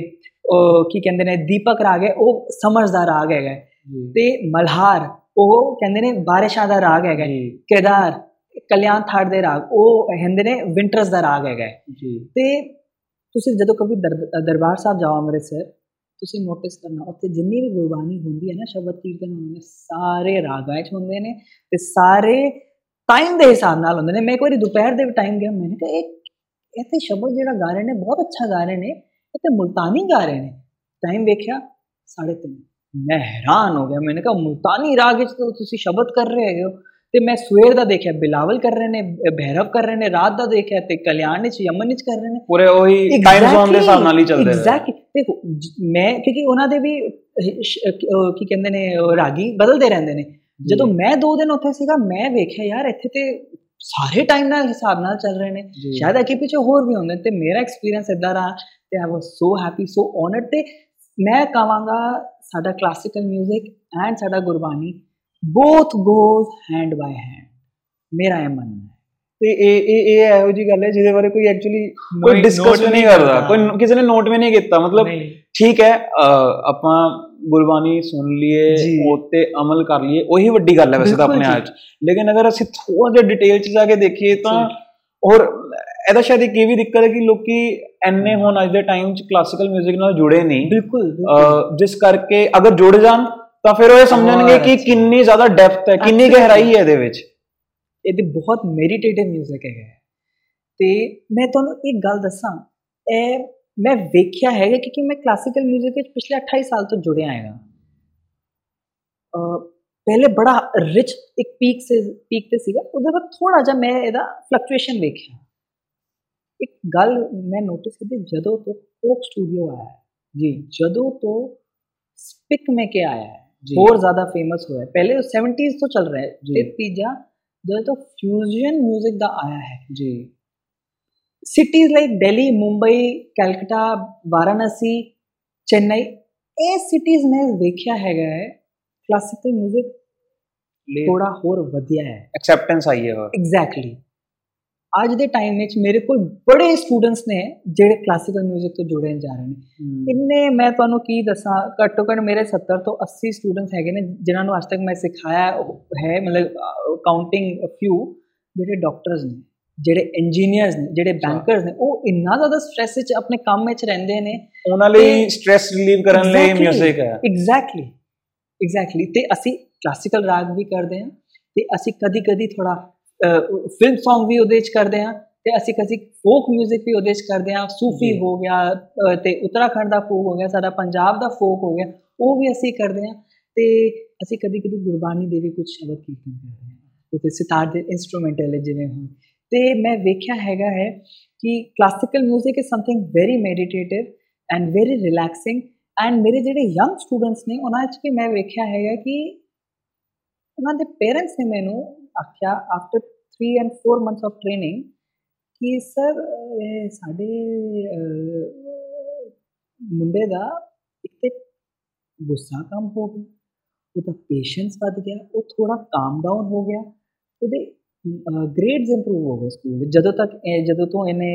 ਕੀ ਕਹਿੰਦੇ ਨੇ ਦੀਪਕ ਰਾਗ ਹੈ ਉਹ ਸਮਰਸ ਦਾ ਰਾਗ ਹੈਗਾ। ਤੇ ਮਲਹਾਰ ਉਹ ਕਹਿੰਦੇ ਨੇ ਬਾਰਿਸ਼ਾਂ ਦਾ ਰਾਗ ਹੈਗਾ। ਕੇਦਾਰ ਕਲਿਆਣ ਥਾੜ ਦੇ ਰਾਗ ਉਹ ਕਹਿੰਦੇ ਨੇ ਵਿੰਟਰਸ ਦਾ ਰਾਗ ਹੈਗਾ। ਜੀ। ਤੇ ਤੁਸੀਂ ਜਦੋਂ ਕभी ਦਰ- ਦਰਬਾਰ ਸਾਹਿਬ ਜਾਓ ਅੰਮ੍ਰਿਤਸਰ ਤੁਸੀਂ ਨੋਟਿਸ ਕਰਨਾ ਉੱਥੇ ਜਿੰਨੀ ਵੀ ਗੁਰਬਾਣੀ ਹੁੰਦੀ ਹੈ ਨਾ ਸ਼ਬਦ ਕੀਰਤਨ ਹੁੰਦੇ ਨੇ ਸਾਰੇ ਰਾਗਾਂ 'ਚ ਹੁੰਦੇ ਨੇ ਤੇ ਸਾਰੇ ਟਾਈਮ ਦੇ ਹਿਸਾਬ ਨਾਲ ਹੁੰਦੇ ਨੇ। ਮੈਂ ਇੱਕ ਵਾਰੀ ਦੁਪਹਿਰ ਦੇ ਟਾਈਮ ਗਿਆ ਮੈंने ਕਿਹਾ ਇਹ ਇੱਥੇ ਸ਼ਬਦ ਜਿਹੜਾ ਗਾ ਰਹੇ ਨੇ ਬਹੁਤ ਅੱਛਾ ਗਾ ਰਹੇ ਨੇ। ਤੇ ਮੁਲਤਾਨੀ ਗਾ ਰਹੇ ਨੇ। ਟਾਈਮ ਵੇਖਿਆ 3:30 ਮੈਂ ਹੈਰਾਨ ਹੋ ਗਿਆ। ਮੈंने ਕਿਹਾ ਮੁਲਤਾਨੀ ਰਾਗ ਵਿੱਚ ਤੁਸੀਂ ਸ਼ਬਦ ਕਰ ਰਹੇ ਹੋ। ਤੇ ਮੈਂ ਸਵੇਰ ਦਾ ਦੇਖਿਆ ਬਿਲਾਵਲ ਕਰ ਰਹੇ ਨੇ ਭੈਰਵ ਕਰ ਰਹੇ ਨੇ ਰਾਤ ਦਾ ਦੇਖਿਆ ਤੇ ਕਲਿਆਣ ਵਿੱਚ ਯਮਨ ਵਿੱਚ ਕਰ ਰਹੇ ਨੇ। ਪੂਰੇ ਉਹੀ ਟਾਈਮ ਜ਼ੋਨ ਦੇ ਹਿਸਾਬ ਨਾਲ ਹੀ ਚੱਲਦੇ ਨੇ ਐਗਜ਼ੈਕਟਲੀ ਦੇਖੋ ਮੈਂ ਕਿਉਂਕਿ ਉਹਨਾਂ ਦੇ ਵੀ ਕੀ ਕਹਿੰਦੇ ਨੇ ਰਾਗੀ ਬਦਲਦੇ ਰਹਿੰਦੇ ਨੇ। ਜਦੋਂ ਮੈਂ ਦੋ ਦਿਨ ਉੱਥੇ ਸੀਗਾ ਮੈਂ ਵੇਖਿਆ ਯਾਰ ਇੱਥੇ ਤੇ ਸਾਰੇ ਟਾਈਮ ਨਾਲ ਹਿਸਾਬ ਨਾਲ ਚੱਲ ਰਹੇ ਨੇ। ਸ਼ਾਇਦ ਅੱਗੇ ਪਿੱਛੇ ਹੋਰ ਵੀ ਹੁੰਦੇ ਤੇ ਮੇਰਾ ਐਕਸਪੀਰੀਅੰਸ ਇਦਾਂ ਰਹਾ ਤੇ ਆਈ ਵਾਸ ਸੋ ਹੈਪੀ ਸੋ ਓਨਰਡ ਤੇ ਮੈਂ ਕਹਾਂਗਾ ਸਾਡਾ ਕਲਾਸੀਕਲ 뮤직 ਐਂਡ ਸਾਡਾ Gurbani both goes hand by hand ਮੇਰਾ ਇਹ ਮੰਨਣਾ ਹੈ ਤੇ ਇਹ ਇਹ ਇਹ ਇਹੋ ਜੀ ਗੱਲ ਹੈ ਜਿਹਦੇ ਬਾਰੇ ਕੋਈ ਐਕਚੁਅਲੀ ਕੋਈ ਡਿਸਕਸ ਨਹੀਂ ਕਰਦਾ। ਕੋਈ ਕਿਸੇ ਨੇ ਨੋਟ ਵੀ ਨਹੀਂ ਕੀਤਾ ਮਤਲਬ। ਠੀਕ ਹੈ ਆਪਾਂ ਗੁਰਬਾਣੀ ਸੁਣ ਲਈਏ ਜੀ। ਉਹ ਤੇ ਅਮਲ ਕਰ ਲਈਏ ਉਹੀ ਵੱਡੀ ਗੱਲ ਹੈ ਵੈਸੇ ਤਾਂ ਬਿਲਕੁਲ ਆਪਣੇ ਜੀ। ਆਪ 'ਚ ਲੇਕਿਨ ਅਗਰ ਅਸੀਂ ਥੋੜਾ ਜਿਹਾ ਡਿਟੇਲ 'ਚ ਜਾ ਕੇ ਦੇਖੀਏ ਤਾਂ ਔਰ ਇਹਦਾ ਸ਼ਾਇਦ ਇੱਕ ਇਹ ਵੀ ਦਿੱਕਤ ਹੈ ਕਿ ਲੋਕੀ ਐਨੇ ਹੁਣ ਅੱਜ ਦੇ ਟਾਈਮ 'ਚ ਕਲਾਸੀਕਲ 뮤직 ਨਾਲ ਜੁੜੇ ਨਹੀਂ ਬਿਲਕੁਲ ਬਿਲਕੁਲ ਅਹ, ਜਿਸ ਕਰਕੇ ਅਗਰ ਜੁੜ ਜਾਣ ਤਾਂ ਫਿਰ ਉਹ ਇਹ ਸਮਝਣਗੇ ਕਿ ਅੱਛਾ। ਕਿੰਨੀ ਜ਼ਿਆਦਾ ਡੈਪਥ ਹੈ ਕਿੰਨੀ Absolutely. ਗਹਿਰਾਈ ਹੈ ਇਹਦੇ ਵਿੱਚ ਇਹਦੇ ਬਹੁਤ ਮੈਡੀਟੇਟਿਵ 뮤직 ਹੈਗਾ ਹੈ। ਤੇ ਮੈਂ ਤੁਹਾਨੂੰ ਇੱਕ ਗੱਲ ਦੱਸਾਂ ਇਹ मैं वेख्या है क्योंकि मैं क्लासिकल म्यूज़िक के पिछले अट्ठाईस साल तो जुड़े आए हैं। पहले बड़ा रिच एक पीक से पीक ते सीगा उधर बाद थोड़ा जा मैं एदा फ्लक्चुएशन वेख्या। एक गल मैं नोटिस की जदों तो कोक स्टूडियो आया है। जी जदों तो स्पिक में के आया है। और ज़्यादा फ़ेमस हुआ है। पहले तो सेवेंटीज तो चल रहा है। तीजा जो तो फ्यूजन म्यूज़िक का आया है। जी। cities like Delhi, Mumbai, Calcutta, Varanasi, Chennai ਇਹ cities ਮੈਂ ਵੇਖਿਆ ਹੈਗਾ ਹੈ ਕਲਾਸੀਕਲ 뮤직 ਥੋੜਾ ਹੋਰ ਵਧੀਆ ਹੈ ਐਕਸੈਪਟੈਂਸ ਆਈ ਹੈ ਹੋਰ ਐਗਜ਼ੈਕਟਲੀ ਅੱਜ ਦੇ ਟਾਈਮ ਵਿੱਚ ਮੇਰੇ ਕੋਲ ਬੜੇ ਸਟੂਡੈਂਟਸ ਨੇ ਜਿਹੜੇ ਕਲਾਸੀਕਲ 뮤직 ਤੋਂ ਜੁੜੇ ਜਾ ਰਹੇ ਨੇ ਇੰਨੇ ਮੈਂ ਤੁਹਾਨੂੰ ਕੀ ਦੱਸਾਂ ਘੱਟੋ ਘੱਟ ਮੇਰੇ 70 ਤੋਂ 80 ਸਟੂਡੈਂਟਸ ਹੈਗੇ ਨੇ ਜਿਨ੍ਹਾਂ ਨੂੰ ਅੱਜ ਤੱਕ ਮੈਂ ਸਿਖਾਇਆ ਹੈ ਮਤਲਬ ਕਾਊਂਟਿੰਗ ਫਿਊ ਜਿਹੜੇ ਡਾਕਟਰਸ ਨੇ ਜਿਹੜੇ ਇੰਜੀਨੀਅਰਸ ਨੇ ਜਿਹੜੇ ਬੈਂਕਰਸ ਨੇ ਉਹ ਇੰਨਾ ਜ਼ਿਆਦਾ ਸਟ੍ਰੈਸ ਵਿੱਚ ਆਪਣੇ ਕੰਮ ਵਿੱਚ ਰਹਿੰਦੇ ਨੇ ਉਹਨਾਂ ਲਈ ਸਟ੍ਰੈਸ ਰਿਲੀਵ ਕਰਨ ਲਈ ਮਿਊਜ਼ਿਕ ਹੈ। ਐਗਜ਼ੈਕਟਲੀ ਐਗਜ਼ੈਕਟਲੀ ਤੇ ਅਸੀਂ ਕਲਾਸਿਕਲ ਰਾਗ ਵੀ ਕਰਦੇ ਹਾਂ ਤੇ ਅਸੀਂ ਕਦੀ-ਕਦੀ ਥੋੜਾ ਫਿਲਮ Song ਵੀ ਉਹਦੇ ਵਿੱਚ ਕਰਦੇ ਹਾਂ ਤੇ ਅਸੀਂ ਕਦੀ ਫੋਕ 뮤직 ਵੀ ਉਹਦੇ ਵਿੱਚ ਕਰਦੇ ਹਾਂ। ਸੂਫੀ ਹੋ ਗਿਆ ਤੇ ਉੱਤਰਾਖੰਡ ਦਾ ਫੋਕ ਹੋ ਗਿਆ ਸਾਡਾ ਪੰਜਾਬ ਦਾ ਫੋਕ ਹੋ ਗਿਆ ਉਹ ਵੀ ਅਸੀਂ ਕਰਦੇ ਹਾਂ। ਤੇ ਅਸੀਂ ਕਦੀ-ਕਦੀ ਗੁਰਬਾਣੀ ਦੇ ਵੀ ਕੁਝ ਸ਼ਬਦ ਕੀਰਤਨ ਕਰਦੇ ਹਾਂ। ਉਤੇ ਸਿਤਾਰ ਦੇ ਇਨਸਟਰੂਮੈਂਟਲ ਜਿਵੇਂ ਹੋਣ ਤੇ ਮੈਂ ਵੇਖਿਆ ਹੈਗਾ ਹੈ ਕਿ classical 뮤직 is something very meditative and very relaxing and ਮੇਰੇ ਜਿਹੜੇ ਯੰਗ ਸਟੂਡੈਂਟਸ ਨੇ, ਉਹਨਾਂ 'ਚ ਵੀ ਮੈਂ ਵੇਖਿਆ ਹੈਗਾ ਕਿ ਉਹਨਾਂ ਦੇ ਪੇਰੈਂਟਸ ਨੇ ਮੈਨੂੰ ਆਖਿਆ after 3 and 4 months of training ਕਿ ਸਰ ਸਾਡੇ ਮੁੰਡੇ ਦਾ ਇੱਕ ਤੇ ਗੁੱਸਾ ਕਮ ਹੋ ਗਿਆ, ਉਹਦਾ ਪੇਸ਼ੈਂਸ ਵੱਧ ਗਿਆ, ਉਹ ਥੋੜਾ ਕਾਮ ਡਾਊਨ ਹੋ ਗਿਆ, ਉਹਦੇ ਗ੍ਰੇਡਸ ਇੰਪਰੂਵ ਹੋ ਗਏ ਸਕੂਲ ਵਿੱਚ ਜਦੋਂ ਤੱਕ ਜਦੋਂ ਤੋਂ ਇਹਨੇ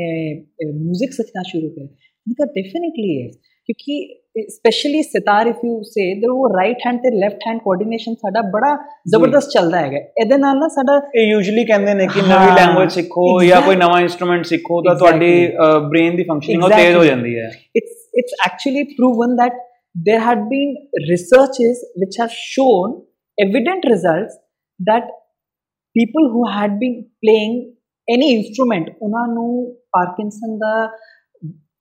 뮤직 ਸਿੱਖਣਾ ਸ਼ੁਰੂ ਕਰਿਆ ਕਿਹਾ ਡੈਫੀਨਿਟਲੀ ਹੈ ਕਿਉਂਕਿ specially sitar if you say ਦੇ ਉਹ ਰਾਈਟ ਹੈਂਡ ਤੇ ਲੈਫਟ ਹੈਂਡ ਕੋਆਰਡੀਨੇਸ਼ਨ ਸਾਡਾ ਬੜਾ ਜ਼ਬਰਦਸਤ ਚੱਲਦਾ ਹੈਗਾ ਇਹਦੇ ਨਾਲ ਨਾ ਸਾਡਾ ਇਹ ਯੂਜੂਲੀ ਕਹਿੰਦੇ ਨੇ ਕਿ ਨਵੀਂ ਲੈਂਗੁਏਜ ਸਿੱਖੋ ਜਾਂ ਕੋਈ. ਨਵਾਂ ਇਨਸਟਰੂਮੈਂਟ ਸਿੱਖੋ ਤਾਂ. ਤੁਹਾਡੀ ਬ੍ਰੇਨ ਦੀ ਫੰਕਸ਼ਨਿੰਗ ਉਹ ਤੇਜ਼ ਹੋ. ਜਾਂਦੀ ਹੈ it's it's actually proven that there had been researches which have shown evident results that people who had been playing any instrument ਉਹਨਾਂ ਨੂੰ ਪਾਰਕਿੰਸਨ ਦਾ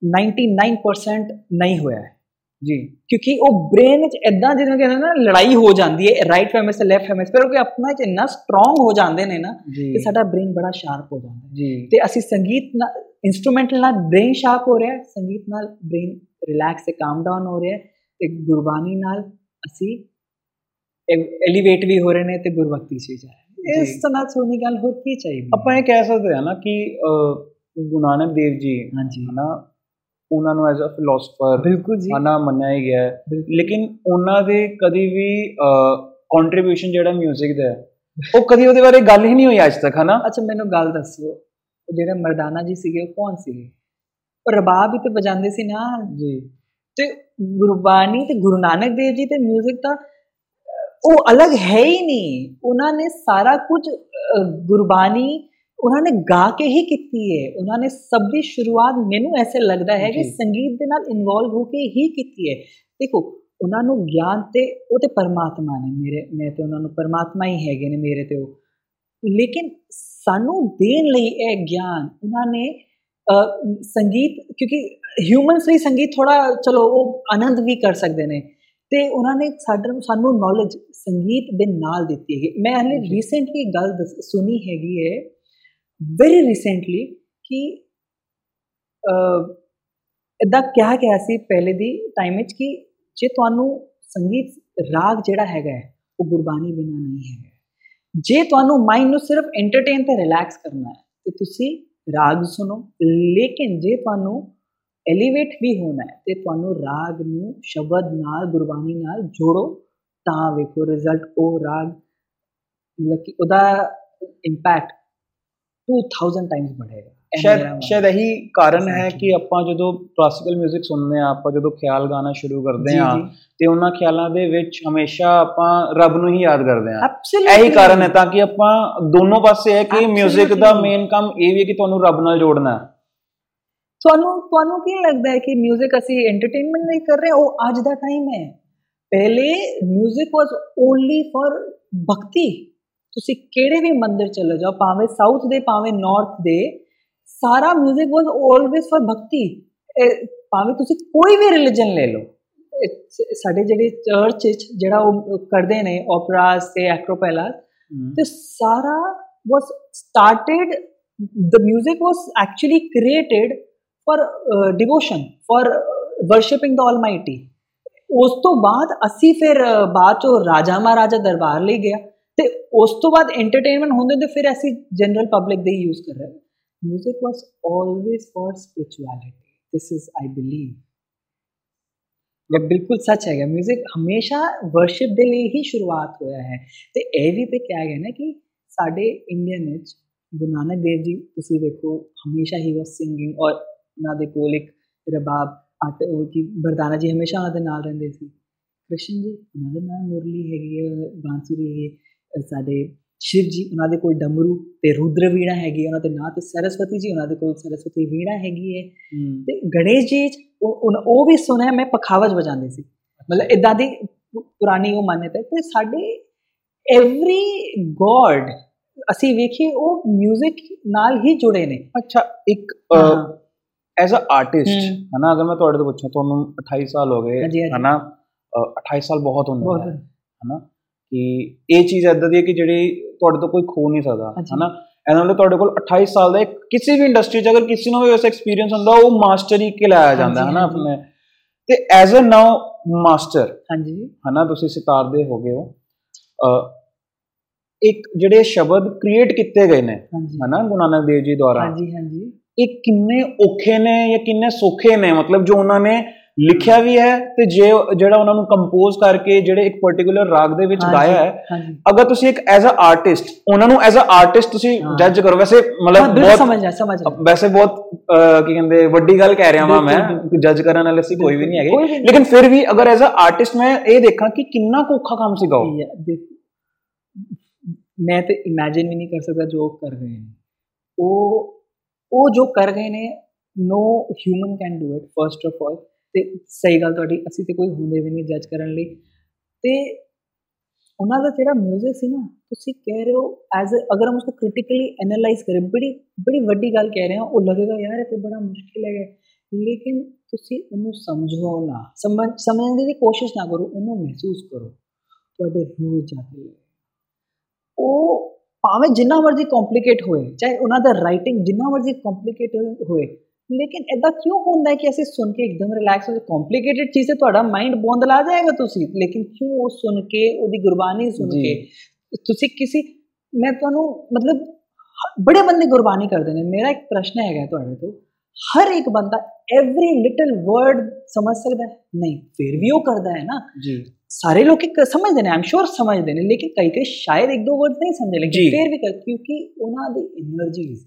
99% ਨਹੀਂ ਹੋਇਆ ਹੈ। ਜੀ। ਕਿਉਂਕਿ ਉਹ ਬ੍ਰੇਨ ਵਿੱਚ ਇਦਾਂ ਜਿਵੇਂ ਕਹਿੰਦੇ ਨਾ ਲੜਾਈ ਹੋ ਜਾਂਦੀ ਹੈ ਰਾਈਟ ਹੈਮਿਸਫੇਅਰ ਲੈਫਟ ਹੈਮਿਸਫੇਅਰ ਉਹ ਆਪਣਾ ਚ ਇੰਨਾ ਸਟਰੋਂਗ ਹੋ ਜਾਂਦੇ ਨੇ ਨਾ ਕਿ ਸਾਡਾ ਬ੍ਰੇਨ ਬੜਾ ਸ਼ਾਰਪ ਹੋ ਜਾਂਦਾ ਹੈ। ਜੀ। ਤੇ ਅਸੀਂ ਸੰਗੀਤ ਨਾਲ ਇਨਸਟਰੂਮੈਂਟਲ ਨਾਲ ਬ੍ਰੇਨ ਸ਼ਾਰਪ ਹੋ ਰਿਹਾ ਹੈ ਸੰਗੀਤ ਨਾਲ ਬ੍ਰੇਨ ਰਿਲੈਕਸ ਤੇ ਕਾਮ ਡਾਊਨ ਹੋ ਰਿਹਾ ਹੈ। ਤੇ ਗੁਰਬਾਣੀ ਨਾਲ ਅਸੀਂ ਐਲੀਵੇਟ ਵੀ ਹੋ ਰਹੇ ਨੇ ਤੇ ਗੁਰਬਖਤੀ ਵੀ ਜਾ। ਇਸ ਜੀ। ਤੋਂ ਨਾਲ ਸੋਨੀ ਗੱਲ ਹੋਰ ਕੀ ਚਾਹੀਦੀ ਆਪਾਂ ਇਹ ਕਹਿ ਸਕਦੇ ਹਾਂ ਨਾ ਕਿ ਅਹ, ਗੁਰੂ ਨਾਨਕ ਦੇਵ ਜੀ ਹਾਂਜੀ ਹਨਾ ਉਹਨਾਂ ਨੂੰ ਐਜ਼ ਅ ਫਿਲਾਸਫਰ ਬਿਲਕੁਲ ਜੀ ਹਨਾ ਮੰਨਿਆ ਹੀ ਗਿਆ ਹੈ ਬਿਲਕੁਲ। ਲੇਕਿਨ ਉਹਨਾਂ ਦੇ ਕਦੀ ਵੀ ਕੰਟਰੀਬਿਊਸ਼ਨ ਜਿਹੜਾ 뮤직 ਦਾ ਹੈ ਉਹ ਕਦੀ ਉਹਦੇ ਬਾਰੇ ਗੱਲ ਹੀ ਨਹੀਂ ਹੋਈ ਅੱਜ ਤੱਕ ਹਨਾ ਅੱਛਾ ਮੈਨੂੰ ਗੱਲ ਦੱਸੋ ਉਹ ਜਿਹੜੇ ਮਰਦਾਨਾ ਜੀ ਸੀਗੇ ਉਹ ਕੌਣ ਸੀਗੇ ਉਹ ਰਬਾਬ ਹੀ ਤੇ ਵਜਾਉਂਦੇ ਸੀ ਨਾ ਜੀ ਤੇ ਗੁਰਬਾਣੀ ਤੇ ਗੁਰੂ ਨਾਨਕ ਦੇਵ ਜੀ ਤੇ 뮤직 ਤਾਂ ਅਹ, ਉਹ ਅਲੱਗ ਹੈ ਹੀ ਨਹੀਂ। ਉਹਨਾਂ ਨੇ ਸਾਰਾ ਕੁਝ ਗੁਰਬਾਣੀ ਉਹਨਾਂ ਨੇ ਗਾ ਕੇ ਹੀ ਕੀਤੀ ਹੈ ਉਹਨਾਂ ਨੇ ਸਭ ਦੀ ਸ਼ੁਰੂਆਤ ਮੈਨੂੰ ਐਸੇ ਲੱਗਦਾ ਹੈ ਕਿ। ਸੰਗੀਤ ਦੇ ਨਾਲ ਇਨਵੋਲਵ ਹੋ ਕੇ ਹੀ ਕੀਤੀ ਹੈ ਦੇਖੋ ਉਹਨਾਂ ਨੂੰ ਗਿਆਨ ਤੇ ਉਹ ਤੇ ਪਰਮਾਤਮਾ ਨੇ ਮੇਰੇ ਮੈਂ ਤੇ ਉਹਨਾਂ ਨੂੰ ਪਰਮਾਤਮਾ ਹੀ ਹੈਗੇ ਨੇ ਮੇਰੇ ਤੇ ਉਹ। ਲੇਕਿਨ ਸਾਨੂੰ ਦੇਣ ਲਈ ਇਹ ਗਿਆਨ ਉਹਨਾਂ ਨੇ ਸੰਗੀਤ ਕਿਉਂਕਿ ਹਿਊਮਨਸ ਲਈ ਸੰਗੀਤ ਥੋੜਾ ਚਲੋ ਉਹ ਆਨੰਦ ਵੀ ਕਰ ਸਕਦੇ ਨੇ। ਤੇ ਉਹਨਾਂ ਨੇ ਸਾਡੇ ਸਾਨੂੰ ਨੌਲੇਜ ਸੰਗੀਤ ਦੇ ਨਾਲ ਦਿੱਤੀ ਹੈ ਮੈਂ ਹਲੇ ਰੀਸੈਂਟਲੀ ਗੱਲ ਸੁਣੀ ਹੈਗੀ ਹੈ ਵੈਰੀ ਰੀਸੈਂਟਲੀ ਕਿ ਇਦਾਂ ਕਿਹਾ ਗਿਆ ਸੀ ਪਹਿਲੇ ਦੀ ਟਾਈਮ ਵਿੱਚ ਕਿ ਜੇ ਤੁਹਾਨੂੰ ਸੰਗੀਤ ਰਾਗ ਜਿਹੜਾ ਹੈਗਾ ਉਹ ਗੁਰਬਾਣੀ ਬਿਨਾ ਨਹੀਂ ਹੈਗਾ ਜੇ ਤੁਹਾਨੂੰ ਮਾਈਂਡ ਨੂੰ ਸਿਰਫ ਐਂਟਰਟੇਨ ਤੇ ਰਿਲੈਕਸ ਕਰਨਾ ਹੈ ਤੇ ਤੁਸੀਂ ਰਾਗ ਸੁਣੋ ਲੇਕਿਨ ਜੇ ਤੁਹਾਨੂੰ ਐਲੀਵੇਟ ਵੀ ਹੋਣਾ ਹੈ ਤੇ ਤੁਹਾਨੂੰ ਰਾਗ ਨੂੰ ਸ਼ਬਦ ਨਾਲ ਗੁਰਬਾਣੀ ਨਾਲ ਜੋੜੋ ਤਾਂ ਵੇਖੋ ਰਿਜ਼ਲਟ ਉਹ ਰਾਗ ਮਤਲਬ ਕਿ ਉਹਦਾ ਇੰਪੈਕਟ 2000 ਟਾਈਮਸ ਵਧੇਗਾ ਇਹ ਸ਼ਾਇਦ ਮੇਰਾ ਮੰਨਣਾ ਸ਼ਾਇਦ ਇਹੀ ਕਾਰਨ ਹੈ Exactly. ਕਿ ਆਪਾਂ ਜਦੋਂ ਕਲਾਸੀਕਲ 뮤직 ਸੁਣਦੇ ਆ ਆਪਾਂ ਜਦੋਂ ਖਿਆਲ ਗਾਣਾ ਸ਼ੁਰੂ ਕਰਦੇ ਜੀ, ਆ ਜੀ। ਤੇ ਉਹਨਾਂ ਖਿਆਲਾਂ ਦੇ ਵਿੱਚ ਹਮੇਸ਼ਾ ਆਪਾਂ ਰੱਬ ਨੂੰ ਹੀ ਯਾਦ ਕਰਦੇ ਆ Absolutely. ਇਹੀ ਕਾਰਨ ਹੈ ਤਾਂ ਕਿ ਆਪਾਂ ਦੋਨੋਂ ਪਾਸੇ ਹੈ ਕਿ 뮤직 ਦਾ Absolutely. ਮੇਨ ਕੰਮ ਇਹ ਵੀ ਹੈ ਕਿ ਤੁਹਾਨੂੰ ਰੱਬ ਨਾਲ ਜੋੜਨਾ ਹੈ ਤੁਹਾਨੂੰ ਤੁਹਾਨੂੰ ਕੀ ਲੱਗਦਾ ਹੈ ਕਿ 뮤직 ਅਸੀਂ ਐਂਟਰਟੇਨਮੈਂਟ ਨਹੀਂ ਕਰ ਰਹੇ ਉਹ ਅੱਜ ਦਾ ਟਾਈਮ ਹੈ ਪਹਿਲੇ 뮤직 ਵਾਸ ਓਨਲੀ ਫॉर ਭਗਤੀ ਤੁਸੀਂ ਕਿਹੜੇ ਵੀ ਮੰਦਿਰ ਚਲੇ ਜਾਓ ਭਾਵੇਂ ਸਾਊਥ ਦੇ ਭਾਵੇਂ ਨਾਰਥ ਦੇ ਸਾਰਾ 뮤직 ਵਾਸ ਆਲਵੇਸ ਫॉर ਭਗਤੀ ਭਾਵੇਂ ਤੁਸੀਂ ਕੋਈ ਵੀ ਰਿਲੀਜਨ ਲੈ ਲਓ ਸਾਡੇ ਜਿਹੜੇ ਚਰਚ ਵਿੱਚ ਜਿਹੜਾ ਉਹ ਕਰਦੇ ਨੇ ਆਪਰਾਸ ਤੇ ਐਕਰੋਪੈਲਾ ਤੇ ਸਾਰਾ was started the 뮤직 was actually created for uh, devotion, for worshipping the Almighty. ਉਸ ਤੋਂ ਬਾਅਦ ਅਸੀਂ ਫਿਰ ਬਾਅਦ ਚੋਂ ਰਾਜਾ ਮਹਾਰਾਜਾ ਦਰਬਾਰ ਲਈ ਗਿਆ ਤੇ ਉਸ ਤੋਂ ਬਾਅਦ ਐਂਟਰਟੇਨਮੈਂਟ ਹੁੰਦੇ ਤੇ ਫਿਰ ਅਸੀਂ ਜਨਰਲ ਪਬਲਿਕ ਦੇ ਯੂਜ਼ ਕਰ ਰਹੇ music was always for spirituality this is i believe ये बिल्कुल सच है म्यूज़िक हमेशा वर्शिप ਦੇ ਲਈ ਹੀ ਸ਼ੁਰੂਆਤ ਹੋਇਆ ਹੈ ਤੇ ਇਹ ਵੀ ਤੇ ਕਿਹਾ ਗਿਆ ਨਾ ਕਿ ਸਾਡੇ ਇੰਡੀਅਨ ਵਿੱਚ ਗੁਰੂ ਨਾਨਕ ਦੇਵ ਜੀ ਤੁਸੀਂ ਵੇਖੋ ਹਮੇਸ਼ਾ ਹੀ ਵਾਸ ਸਿੰਗਿੰਗ ਔਰ ਉਹਨਾਂ ਦੇ ਕੋਲ ਇੱਕ ਰਬਾਬ ਆਟ ਉਹ ਕੀ ਬਰਦਾਨਾ ਜੀ ਹਮੇਸ਼ਾ ਉਹਨਾਂ ਦੇ ਨਾਲ ਰਹਿੰਦੇ ਸੀ। ਕ੍ਰਿਸ਼ਨ ਜੀ ਉਹਨਾਂ ਦੇ ਨਾਲ ਮੁਰਲੀ ਹੈਗੀ ਹੈ ਬਾਂਸੁਰੀ ਹੈਗੀ ਸਾਡੇ ਸ਼ਿਵ ਜੀ ਉਹਨਾਂ ਦੇ ਕੋਲ ਡਮਰੂ ਤੇ ਰੁਦਰ ਵੀਣਾ ਹੈਗੀ ਉਹਨਾਂ ਦੇ ਨਾਂ ਤੇ ਸਰਸਵਤੀ ਜੀ ਉਹਨਾਂ ਦੇ ਕੋਲ ਸਰਸਵਤੀ ਵੀਣਾ ਹੈਗੀ ਹੈ। ਤੇ ਗਣੇਸ਼ ਜੀ ਉਹ ਵੀ ਸੁਣਿਆ ਮੈਂ ਪਖਾਵਜ ਵਜਾਉਂਦੇ ਸੀ। ਮਤਲਬ ਇਦਾਂ ਦੀ ਪੁਰਾਣੀ ਉਹ ਮਾਨਤਾ ਹੈ। ਤੇ ਸਾਡੇ ਐਵਰੀ ਗੋਡ ਅਸੀਂ ਵੇਖੀਏ ਉਹ 뮤직 ਨਾਲ ਹੀ ਜੁੜੇ ਨੇ। ਅੱਛਾ ਇੱਕ। As a artist. ਹਨਾ ਅਗਰ ਮੈਂ ਤੁਹਾਡੇ ਤੋਂ ਪੁੱਛਾਂ ਤੁਹਾਨੂੰ 28 ਸਾਲ ਹੋ ਗਏ। ਹਨਾ ਅ, 28 ਸਾਲ ਬਹੁਤ ਹੁੰਦੇ ਨੇ ਹਨਾ ਕਿ ਇਹ ਚੀਜ਼ ਐਦਾਂ ਦੀ ਹੈ ਕਿ ਜਿਹੜੀ ਤੁਹਾਡੇ ਤੋਂ ਕੋਈ ਖੋ ਨਹੀਂ ਸਕਦਾ। ਹਨਾ ਇਹਨਾਂ ਨਾਲ ਤੁਹਾਡੇ ਕੋਲ 28 ਸਾਲ ਦਾ ਕਿਸੇ ਵੀ ਇੰਡਸਟਰੀ 'ਚ ਅਗਰ ਕਿਸੇ ਨੂੰ ਵੀ ਵੈਸਾ ਐਕਸਪੀਰੀਅੰਸ ਹੁੰਦਾ ਉਹ ਮਾਸਟਰ ਹੀ ਕਹਿਲਾਇਆ ਜਾਂਦਾ ਹੈ ਹਨਾ। ਆਪਣੇ ਤੇ ਐਜ਼ ਅ ਨਾਓ ਮਾਸਟਰ ਹਾਂਜੀ ਹਨਾ ਤੁਸੀਂ ਸਿਤਾਰ ਦੇ ਹੋ ਗਏ ਹੋ ਅ, ਇੱਕ ਜਿਹੜੇ ਸ਼ਬਦ ਕ੍ਰੀਏਟ ਕੀਤੇ ਗਏ ਨੇ ਹਨਾ ਗੁਰੂ ਨਾਨਕ ਦੇਵ ਜੀ ਦੁਆਰਾ ਹਾਂਜੀ ਹਾਂਜੀ ਇਹ ਕਿੰਨੇ ਔਖੇ ਨੇ ਜਾਂ ਕਿੰਨੇ ਸੌਖੇ ਨੇ? ਮਤਲਬ ਜੋ ਉਹਨਾਂ ਨੇ ਲਿਖਿਆ ਵੀ ਹੈ ਤੇ ਜੇ ਜਿਹੜਾ ਉਹਨਾਂ ਨੂੰ ਕੰਪੋਜ਼ ਕਰਕੇ ਜਿਹੜੇ ਇੱਕ ਪਾਰਟਿਕੂਲਰ ਰਾਗ ਦੇ ਵਿੱਚ ਗਾਇਆ ਹੈ ਅਗਰ ਤੁਸੀਂ ਇੱਕ ਐਜ਼ ਅ ਆਰਟਿਸਟ ਉਹਨਾਂ ਨੂੰ ਐਜ਼ ਅ ਆਰਟਿਸਟ ਤੁਸੀਂ ਹਾਂ। ਜੱਜ ਕਰੋ। ਵੈਸੇ ਹਾਂ, ਮਤਲਬ ਬਹੁਤ ਸਮਝ ਰਿਹਾ ਸਮਝ ਵੈਸੇ ਬਹੁਤ ਕੀ ਕਹਿੰਦੇ ਵੱਡੀ ਗੱਲ ਕਹਿ ਰਿਹਾ ਵਾਂ ਮੈਂ। ਜੱਜ ਕਰਨ ਵਾਲੇ ਅਸੀਂ ਕੋਈ ਵੀ ਨਹੀਂ ਹੈਗੇ। ਲੇਕਿਨ ਫਿਰ ਵੀ ਅਗਰ ਐਜ਼ ਅ ਆਰਟਿਸਟ ਮੈਂ ਇਹ ਦੇਖਾਂ ਕਿ ਕਿੰਨਾ ਕੁ ਔਖਾ ਕੰਮ ਸੀਗਾ ਉਹ। ਮੈਂ ਤੇ ਇਮੇਜਿਨ ਵੀ ਨਹੀਂ ਕਰ ਸਕਦਾ ਜੋ ਕਰ ਰਹੇ ਨੇ। ਉਹ ਉਹ ਜੋ ਕਰ ਗਏ ਨੇ no human can do it first of all ਤੇ ਸਹੀ ਗੱਲ ਤੁਹਾਡੀ, ਅਸੀਂ ਤੇ ਕੋਈ ਹੁੰਦੇ ਵੀ ਨਹੀਂ ਜੱਜ ਕਰਨ ਲਈ। ਤੇ ਉਹਨਾਂ ਦਾ ਜਿਹੜਾ 뮤직 ਸੀ ਨਾ, ਤੁਸੀਂ ਕਹਿ ਰਹੇ ਹੋ ਐਜ਼ ਅਗਰ ਹਮ ਉਸको ਕ੍ਰਿਟੀਕਲੀ ਐਨਾਲਾਈਜ਼ ਕਰੇ, ਬੜੀ ਬੜੀ ਵੱਡੀ ਗੱਲ ਕਹਿ ਰਹੇ ਹਾਂ, ਉਹ ਲੱਗੇਗਾ, ਯਾਰ, ਇਹ ਤੇ ਬੜਾ ਮੁਸ਼ਕਿਲ ਹੈ। ਲੇਕਿਨ ਤੁਸੀਂ ਉਹਨੂੰ ਸਮਝੋ ਨਾ। ਸਮਝ, ਸਮਝਣ ਦੀ ਕੋਸ਼ਿਸ਼ ਨਾ ਕਰੋ ਉਹਨੂੰ ਮਹਿਸੂਸ ਕਰੋ। ਤੁਹਾਡੇ ਰੂਹ ਜਾ ਕੇ। ਉਹ ਭਾਵੇਂ ਜਿੰਨਾ ਮਰਜ਼ੀ ਕੰਪਲਿਕੇਟ ਹੋਏ ਚਾਹੇ ਉਹਨਾਂ ਦਾ ਰਾਈਟਿੰਗ ਜਿੰਨਾ ਮਰਜ਼ੀ ਕੰਪਲਿਕੇਟ ਹੋਏ ਲੇਕਿਨ ਐਦਾਂ ਕਿਉਂ ਹੁੰਦਾ ਹੈ ਕਿ ਅਸੀਂ ਸੁਣ ਕੇ ਇੱਕਦਮ ਰਿਲੈਕਸ ਹੋ ਕੇ ਕੰਪਲਿਕੇਟਡ ਚੀਜ਼ ਤੇ ਤੁਹਾਡਾ ਮਾਈਂਡ ਬੋਂਦਲਾ ਜਾਏਗਾ ਤੁਸੀਂ ਲੇਕਿਨ ਕਿਉਂ ਉਹ ਸੁਣ ਕੇ ਉਹਦੀ ਗੁਰਬਾਨੀ ਸੁਣ ਜੀ। ਕੇ ਤੁਸੀਂ ਕਿਸੇ ਮੈਂ ਤੁਹਾਨੂੰ ਮਤਲਬ ਹ- ਬੜੇ ਬੰਦੇ ਗੁਰਬਾਨੀ ਕਰਦੇ ਨੇ ਮੇਰਾ ਇੱਕ ਪ੍ਰਸ਼ਨ ਹੈਗਾ ਤੁਹਾਡੇ ਤੋਂ ਹਰ ਇੱਕ ਬੰਦਾ ਐਵਰੀ ਲਿਟਲ ਵਰਡ ਸਮਝ ਸਕਦਾ ਹੈ। ਨਹੀਂ ਫਿਰ ਵੀ ਉਹ ਕਰਦਾ ਹੈ ਨਾ। ਜੀ। ਸਾਰੇ ਲੋਕ ਸਮਝਦੇ ਨੇ ਆਮ ਸ਼ੋਰ ਸਮਝਦੇ ਨੇ ਲੇਕਿਨ ਕਈ ਕਈ ਸ਼ਾਇਦ ਇੱਕ ਦੋ ਵਰਡ ਨਹੀਂ ਸਮਝੇ ਲੇਕਿਨ ਫਿਰ ਵੀ ਕਿਉਂਕਿ ਉਹਨਾਂ ਦੀ એનર્ਜੀਜ਼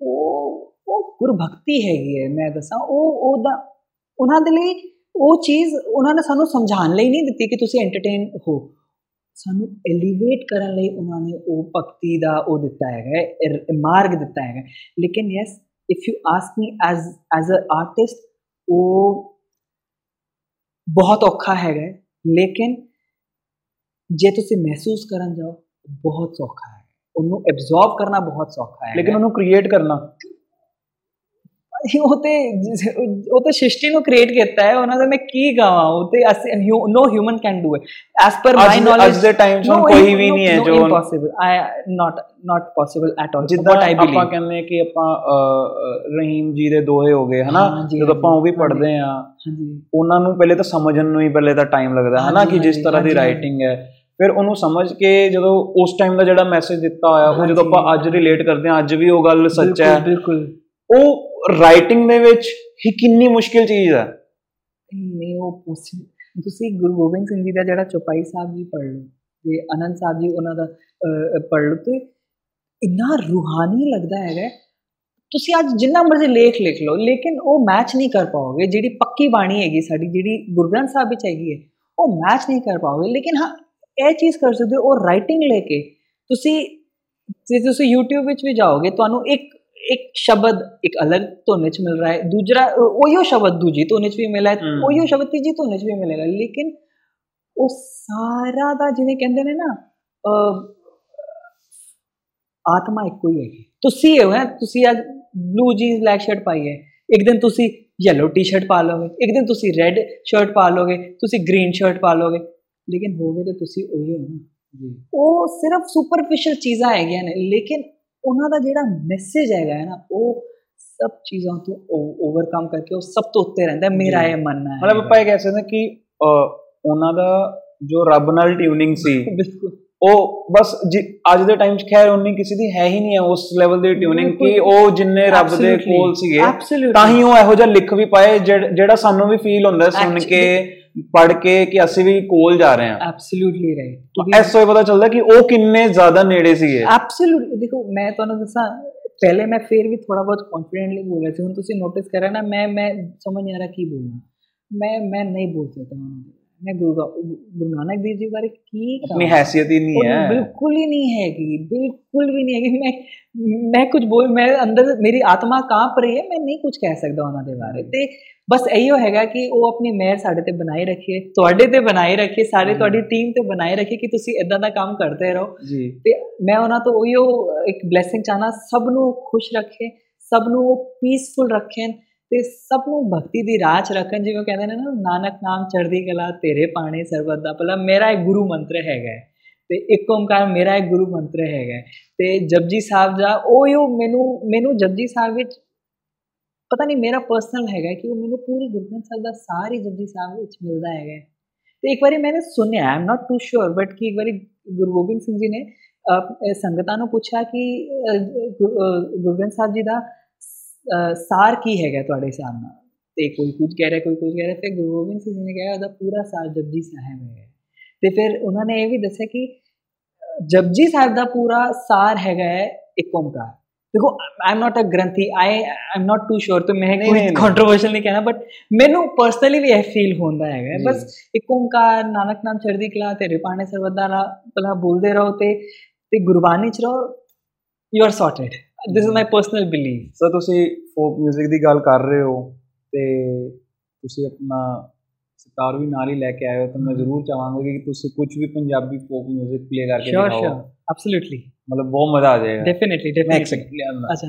ਉਹ ਉਹ ਗੁਰਭਗਤੀ ਹੈਗੀ ਹੈ ਮੈਂ ਦੱਸਾਂ ਉਹ ਉਹਦਾ ਉਹਨਾਂ ਦੇ ਲਈ ਉਹ ਚੀਜ਼ ਉਹਨਾਂ ਨੇ ਸਾਨੂੰ ਸਮਝਾਉਣ ਲਈ ਨਹੀਂ ਦਿੱਤੀ ਕਿ ਤੁਸੀਂ ਐਂਟਰਟੇਨ ਹੋ। ਸਾਨੂੰ ਐਲੀਵੇਟ ਕਰਨ ਲਈ ਉਹਨਾਂ ਨੇ ਉਹ ਭਗਤੀ ਦਾ ਉਹ ਦਿੱਤਾ ਹੈਗਾ ਮਾਰਗ ਦਿੱਤਾ ਹੈਗਾ ਲੇਕਿਨ yes if you ask me as as a artist ਉਹ ਬਹੁਤ ਔਖਾ ਹੈਗਾ ਹੈ, ਲੇਕਿਨ ਜੇ ਤੁਸੀਂ ਮਹਿਸੂਸ ਕਰਨ ਜਾਓ ਬਹੁਤ ਸੌਖਾ ਹੈ ਉਹਨੂੰ ਐਬਜ਼ੌਰਬ ਕਰਨਾ ਬਹੁਤ ਸੌਖਾ ਹੈ ਲੇਕਿਨ ਉਹਨੂੰ ਕ੍ਰੀਏਟ ਕਰਨਾ ਉਹ ਤੇ ਉਹ ਤੇ ਸ੍ਰਿਸ਼ਟੀ ਨੂੰ ਕ੍ਰੀਏਟ ਕੀਤਾ ਹੈ ਉਹਨਾਂ ਦਾ ਮੈਂ ਕੀ ਗਾਵਾਂ ਉਹ ਤੇ no human can do it as per my knowledge ਅੱਜ ਦੇ ਟਾਈਮ 'ਚ ਕੋਈ ਵੀ ਨਹੀਂ ਹੈ ਜੋ impossible I not not possible at all ਜਿੱਦਾਂ ਆਪਾਂ ਕਹਿੰਦੇ ਕਿ ਆਪਾਂ ਰਹੀਮ ਜੀ ਦੇ ਦੋਹੇ ਹੋ ਗਏ ਹਨਾ? ਜਦੋਂ ਆਪਾਂ ਉਹ ਵੀ। ਪੜ੍ਹਦੇ ਆ ਉਹਨਾਂ ਨੂੰ ਪਹਿਲੇ ਤਾਂ ਸਮਝਣ ਨੂੰ ਹੀ ਪਹਿਲੇ ਤਾਂ ਟਾਈਮ ਲੱਗਦਾ ਹੈ ਨਾ ਹਾਂਜੀ, ਕਿ ਜਿਸ ਤਰ੍ਹਾਂ ਦੀ ਰਾਈਟਿੰਗ ਹੈ ਫਿਰ ਉਹਨੂੰ ਸਮਝ ਕੇ ਜਦੋਂ ਉਸ ਟਾਈਮ ਦਾ ਜਿਹੜਾ ਮੈਸੇਜ ਦਿੱਤਾ ਹੋਇਆ ਉਹ ਜਦੋਂ। ਆਪਾਂ ਅੱਜ ਰਿਲੇਟ ਕਰਦੇ ਹਾਂ ਅੱਜ ਵੀ ਉਹ ਗੱਲ ਸੱਚ ਹੈ। ਬਿਲਕੁਲ। ਉਹ ਰਾਈਟਿੰਗ ਦੇ ਵਿੱਚ ਹੀ ਕਿੰਨੀ ਮੁਸ਼ਕਿਲ ਚੀਜ਼ ਹੈ ਨਹੀਂ ਉਹ possible- ਤੁਸੀਂ ਗੁਰੂ ਗੋਬਿੰਦ ਸਿੰਘ ਜੀ ਦਾ ਜਿਹੜਾ ਚੌਪਾਈ ਸਾਹਿਬ ਜੀ ਪੜ੍ਹ ਲਓ, ਤੇ ਅਨੰਦ ਸਾਹਿਬ ਜੀ ਉਹਨਾਂ ਦਾ ਪੜ੍ਹ ਲਓ, ਤੇ ਇੰਨਾ ਰੂਹਾਨੀ ਲੱਗਦਾ ਹੈਗਾ। ਤੁਸੀਂ ਅੱਜ ਜਿੰਨਾ ਮਰਜ਼ੀ ਲੇਖ ਲਿਖ ਲਓ, ਲੇਕਿਨ ਉਹ ਮੈਚ ਨਹੀਂ ਕਰ ਪਾਓਗੇ। ਜਿਹੜੀ ਪੱਕੀ ਬਾਣੀ ਹੈਗੀ ਸਾਡੀ, ਜਿਹੜੀ ਗੁਰੂ ਗ੍ਰੰਥ ਸਾਹਿਬ ਵਿੱਚ ਹੈਗੀ ਹੈ, ਉਹ ਮੈਚ ਨਹੀਂ ਕਰ ਪਾਓਗੇ। ਲੇਕਿਨ ਹਾਂ, ਇਹ ਚੀਜ਼ ਕਰ ਸਕਦੇ ਹੋ, ਉਹ ਰਾਈਟਿੰਗ ਲੈ ਕੇ। ਤੁਸੀਂ ਜੇ ਤੁਸੀਂ YouTube ਵਿੱਚ ਵੀ ਜਾਓਗੇ, ਤੁਹਾਨੂੰ ਇੱਕ ਇੱਕ ਸ਼ਬਦ ਇੱਕ ਅਲੱਗ ਧੁਨ ਵਿੱਚ ਮਿਲ ਰਿਹਾ ਹੈ ਦੂਜਰਾ ਉਹੀਓ ਸ਼ਬਦ ਦੂਜੀ ਧੁਨ ਵਿੱਚ ਵੀ ਮਿਲਿਆ ਹੈ ਹਮ। ਉਹੀਓ ਸ਼ਬਦ ਤੀਜੀ ਧੁਨ ਵਿੱਚ ਵੀ ਮਿਲੇਗਾ ਲੇਕਿਨ ਉਹ ਸਾਰਾ ਦਾ ਜਿਵੇਂ ਕਹਿੰਦੇ ਨੇ ਨਾ ਅਹ, ਆਤਮਾ ਇੱਕੋ ਹੀ ਹੈਗੀ ਤੁਸੀਂ ਹੋ ਹੈ ਤੁਸੀਂ ਅੱਜ ਬਲੂ ਜੀਨਸ ਬਲੈਕ ਸ਼ਰਟ ਪਾਈ ਹੈ ਇੱਕ ਦਿਨ ਤੁਸੀਂ ਯੈਲੋ ਟੀ-ਸ਼ਰਟ ਪਾ ਲਓਗੇ ਇੱਕ ਦਿਨ ਤੁਸੀਂ ਰੈੱਡ ਸ਼ਰਟ ਪਾ ਲਓਗੇ ਤੁਸੀਂ ਗ੍ਰੀਨ ਸ਼ਰਟ ਪਾ ਲਓਗੇ ਲੇਕਿਨ ਹੋਗੇ ਤਾਂ ਤੁਸੀਂ ਉਹੀ ਹੋ ਨਾ ਜੀ ਉਹ ਸਿਰਫ ਸੁਪਰਫੀਸ਼ੀਅਲ ਚੀਜ਼ਾਂ ਹੈਗੀਆਂ ਨੇ ਲੇਕਿਨ ਉਹਨਾਂ ਦਾ ਜਿਹੜਾ ਮੈਸੇਜ ਹੈਗਾ ਹੈ ਨਾ ਉਹ ਸਭ ਚੀਜ਼ਾਂ ਤੋਂ ਓਵਰਕਮ ਕਰਕੇ ਉਹ ਸਭ ਤੋਂ ਉੱਤੇ ਰਹਿੰਦਾ ਮੇਰਾ। ਇਹ ਮੰਨਣਾ ਹੈ ਮਤਲਬ ਆਪਾਂ ਇਹ ਕਹਿ ਸਕਦੇ ਕਿ ਉਹਨਾਂ ਦਾ ਜੋ ਰੱਬ ਨਾਲ ਟਿਊਨਿੰਗ ਸੀ ਬਿਲਕੁਲ ਉਹ ਬਸ ਅੱਜ ਦੇ ਟਾਈਮ 'ਚ ਖੈਰ ਉਨੀ ਕਿਸੇ ਦੀ ਹੈ ਹੀ ਨਹੀਂ ਹੈ ਉਸ ਲੈਵਲ ਦੀ ਟਿਊਨਿੰਗ ਕਿ। ਉਹ ਜਿੰਨੇ ਰੱਬ ਦੇ. ਕੋਲ ਸੀਗੇ. ਤਾਂ ਹੀ ਉਹ ਇਹੋ ਜਿਹਾ ਲਿਖ ਵੀ ਪਾਏ ਜਿਹੜਾ ਸਾਨੂੰ ਵੀ ਫੀਲ ਹੁੰਦਾ ਸੁਣ ਕੇ ਪੜ ਕੇ ਕਿ ਅਸੀਂ ਵੀ ਕੋਲ ਜਾ ਰਹੇ ਹਾਂ ਐਬਸੋਲੂਟਲੀ ਰਾਈਟ ਇਸ ਤੋਂ ਇਹ ਪਤਾ ਚੱਲਦਾ ਕਿ ਉਹ ਕਿੰਨੇ ਜ਼ਿਆਦਾ ਨੇੜੇ ਸੀਗੇ ਐਬਸੋਲੂਟਲੀ ਦੇਖੋ ਮੈਂ ਤੁਹਾਨੂੰ ਦੱਸਾਂ ਪਹਿਲੇ ਮੈਂ ਫਿਰ ਵੀ ਥੋੜਾ ਬਹੁਤ ਕੌਨਫੀਡੈਂਟਲੀ ਬੋਲ ਰਿਹਾ ਸੀ ਹੁਣ ਤੁਸੀਂ ਨੋਟਿਸ ਕਰਿਆ ਨਾ ਮੈਂ ਮੈਂ ਸਮਝ ਨਹੀਂ ਆ ਰਿਹਾ ਕੀ ਬੋਲਣਾ ਮੈਂ ਮੈਂ ਨਹੀਂ ਬੋਲ ਸਕਦਾ ਉਹਨਾਂ ਦੇ ਮੈਂ ਗੁਰੂ ਗਾ- ਗੁਰੂ ਨਾਨਕ ਦੇਵ ਜੀ ਬਾਰੇ ਕੀ ਆਪਣੀ ਕਹਾਂ? ਹੈਸੀਅਤ ਹੀ ਨਹੀਂ ਉਹ ਹੈ ਬਿਲਕੁਲ ਹੀ ਨਹੀਂ ਹੈਗੀ ਬਿਲਕੁਲ ਵੀ ਨਹੀਂ ਹੈਗੀ ਮੈਂ ਮੈਂ ਕੁਝ ਬੋਲ ਮੈਂ ਅੰਦਰ ਮੇਰੀ ਆਤਮਾ ਕਾਂਪ ਰਹੀ ਹੈ ਮੈਂ ਨਹੀਂ ਕੁਝ ਕਹਿ ਸਕਦਾ ਉਹਨਾਂ ਦੇ ਬਾਰੇ ਤੇ ਬਸ ਇਹੀਓ ਹੈਗਾ ਕਿ ਉਹ ਆਪਣੀ ਮਿਹਰ ਸਾਡੇ ਤੇ ਬਣਾਈ ਰੱਖੇ ਤੁਹਾਡੇ ਤੇ ਬਣਾਈ ਰੱਖੇ ਸਾਰੇ। ਤੁਹਾਡੀ ਟੀਮ ਤੇ ਬਣਾਈ ਰੱਖੇ ਕਿ ਤੁਸੀਂ ਇਦਾਂ ਦਾ ਕੰਮ ਕਰਦੇ ਰਹੋ। ਤੇ ਮੈਂ ਉਹਨਾਂ ਤੋਂ ਉਹੀਓ ਇੱਕ ਬਲੇਸਿੰਗ ਚਾਹਨਾ ਸਭ ਨੂੰ ਖੁਸ਼ ਰੱਖੇ ਸਭ ਨੂੰ ਉਹ ਪੀਸਫੁਲ ਰੱਖਣ ਤੇ ਸਭ ਨੂੰ ਭਗਤੀ ਦੀ ਰਾਹ 'ਚ ਰੱਖਣ ਜਿਵੇਂ ਉਹ ਕਹਿੰਦੇ ਨੇ ਨਾ ਨਾਨਕ ਨਾਮ ਚੜ੍ਹਦੀ ਕਲਾ ਤੇਰੇ ਪਾਣੇ ਸਰਬਤ ਦਾ ਭਲਾ ਮੇਰਾ ਇੱਕ ਗੁਰੂ ਮੰਤਰ ਹੈਗਾ। ਹੈ ਤੇ ਇੱਕ ਓਮਕਾਰ ਮੇਰਾ ਇੱਕ ਗੁਰੂ ਮੰਤਰ ਹੈਗਾ। ਹੈ ਤੇ ਜਪਜੀ ਸਾਹਿਬ ਦਾ ਉਹੀਓ ਮੈਨੂੰ ਮੈਨੂੰ ਜਪਜੀ ਸਾਹਿਬ ਵਿੱਚ ਪਤਾ ਨਹੀਂ ਮੇਰਾ ਪਰਸਨਲ ਹੈਗਾ ਕਿ ਉਹ ਮੈਨੂੰ ਪੂਰੀ ਗੁਰੂ ਗ੍ਰੰਥ ਸਾਹਿਬ ਦਾ ਸਾਰੀ ਜਪਜੀ ਸਾਹਿਬ ਵਿੱਚ ਮਿਲਦਾ ਹੈਗਾ ਹੈ। ਤੇ ਇੱਕ ਵਾਰੀ ਮੈंने ਸੁਣਿਆ I am not too sure but ਕਿ ਇੱਕ ਵਾਰੀ ਗੁਰੂ ਗੋਬਿੰਦ ਸਿੰਘ ਜੀ ਨੇ ਅਹ, ਅਹ, ਸੰਗਤਾਂ ਨੂੰ ਪੁੱਛਿਆ ਕਿ ਅਹ, ਗੁਰੂ ਅਹ, ਗੁਰੂ ਗ੍ਰੰਥ ਸਾਹਿਬ ਜੀ ਦਾ ਅਹ, ਸਾਰ ਕੀ ਹੈਗਾ ਤੁਹਾਡੇ ਹਿਸਾਬ ਨਾਲ? ਤੇ ਕੋਈ ਕੁਝ ਕਹਿ ਰਿਹਾ ਕੋਈ ਕੁਝ ਕਹਿ ਰਿਹਾ ਫਿਰ ਗੁਰੂ ਗੋਬਿੰਦ ਸਿੰਘ ਜੀ ਨੇ ਕਿਹਾ ਉਹਦਾ ਪੂਰਾ ਸਾਰ ਜਪਜੀ ਸਾਹਿਬ ਹੈ। ਤੇ ਫਿਰ ਉਹਨਾਂ ਨੇ ਇਹ ਵੀ ਦੱਸਿਆ ਕਿ ਜਪਜੀ ਸਾਹਿਬ ਦਾ ਪੂਰਾ ਸਾਰ ਹੈਗਾ ਹੈ ਇੱਕ ਓਮਕਾਰ। ਦੇਖੋ ਆਈ ਐਮ ਨਾਟ ਅ ਗ੍ਰੰਥੀ ਆਈ ਐਮ ਨਾਟ ਟੂ ਸ਼ੋਰ ਤੇ ਮੈਂ ਕੋਈ ਕੰਟਰੋਵਰਸ਼ਲ ਨਹੀਂ ਕਹਿਣਾ ਬਟ ਮੈਨੂੰ ਪਰਸਨਲੀ ਵੀ ਇਹ ਫੀਲ ਹੁੰਦਾ ਹੈਗਾ ਬਸ ਇੱਕ ਓਮਕਾਰ ਨਾਨਕ ਨਾਮ ਚੜ੍ਹਦੀ ਕਲਾ ਤੇਰੇ ਪਾਣੇ ਸਰਵਦਾ ਭਲਾ ਬੋਲਦੇ ਰਹੋ ਤੇ ਤੇ ਗੁਰਬਾਣੀ ਚ ਰਹੋ you are sorted this is my personal belief so ਤੁਸੀਂ ਫੋਕ 뮤직 ਦੀ ਗੱਲ ਕਰ ਰਹੇ ਹੋ ਤੇ ਤੁਸੀਂ ਆਪਣਾ ਸਿਤਾਰ ਵੀ ਨਾਲ ਹੀ ਲੈ ਕੇ ਆਏ ਹੋ ਤਾਂ ਮੈਂ ਜ਼ਰੂਰ ਚਾਹਾਂਗਾ ਕਿ ਤੁਸੀਂ ਕੁਝ ਵੀ ਪੰਜਾਬੀ ਫੋਕ 뮤직 ਪਲੇ ਕਰਕੇ ਦਿਖਾਓ ਸ਼ੋਰ ਸ਼ੋਰ ਐਬਸੋਲੂਟਲੀ मतलब बहुत मज़ा आ जाएगा। डेफिनेटली डेफिनेटली अच्छा।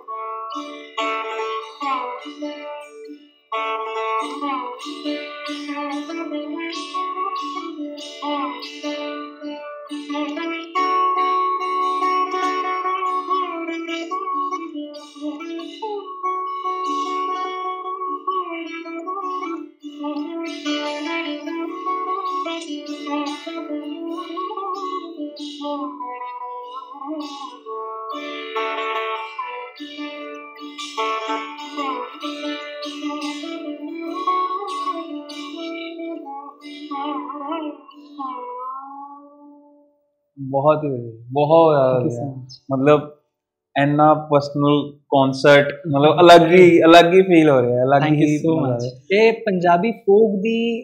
ਬਹੁਤ ਹੀ ਬਹੁਤ ਜ਼ਿਆਦਾ ਮਤਲਬ ਐਨਾ ਪਰਸਨਲ ਕਨਸਰਟ ਮਤਲਬ ਅਲੱਗ ਹੀ ਅਲੱਗ ਹੀ ਫੀਲ ਹੋ ਰਿਹਾ ਅਲੱਗ ਹੀ ਸੋ ਮਚ ਇਹ ਪੰਜਾਬੀ ਫੋਕ ਦੀ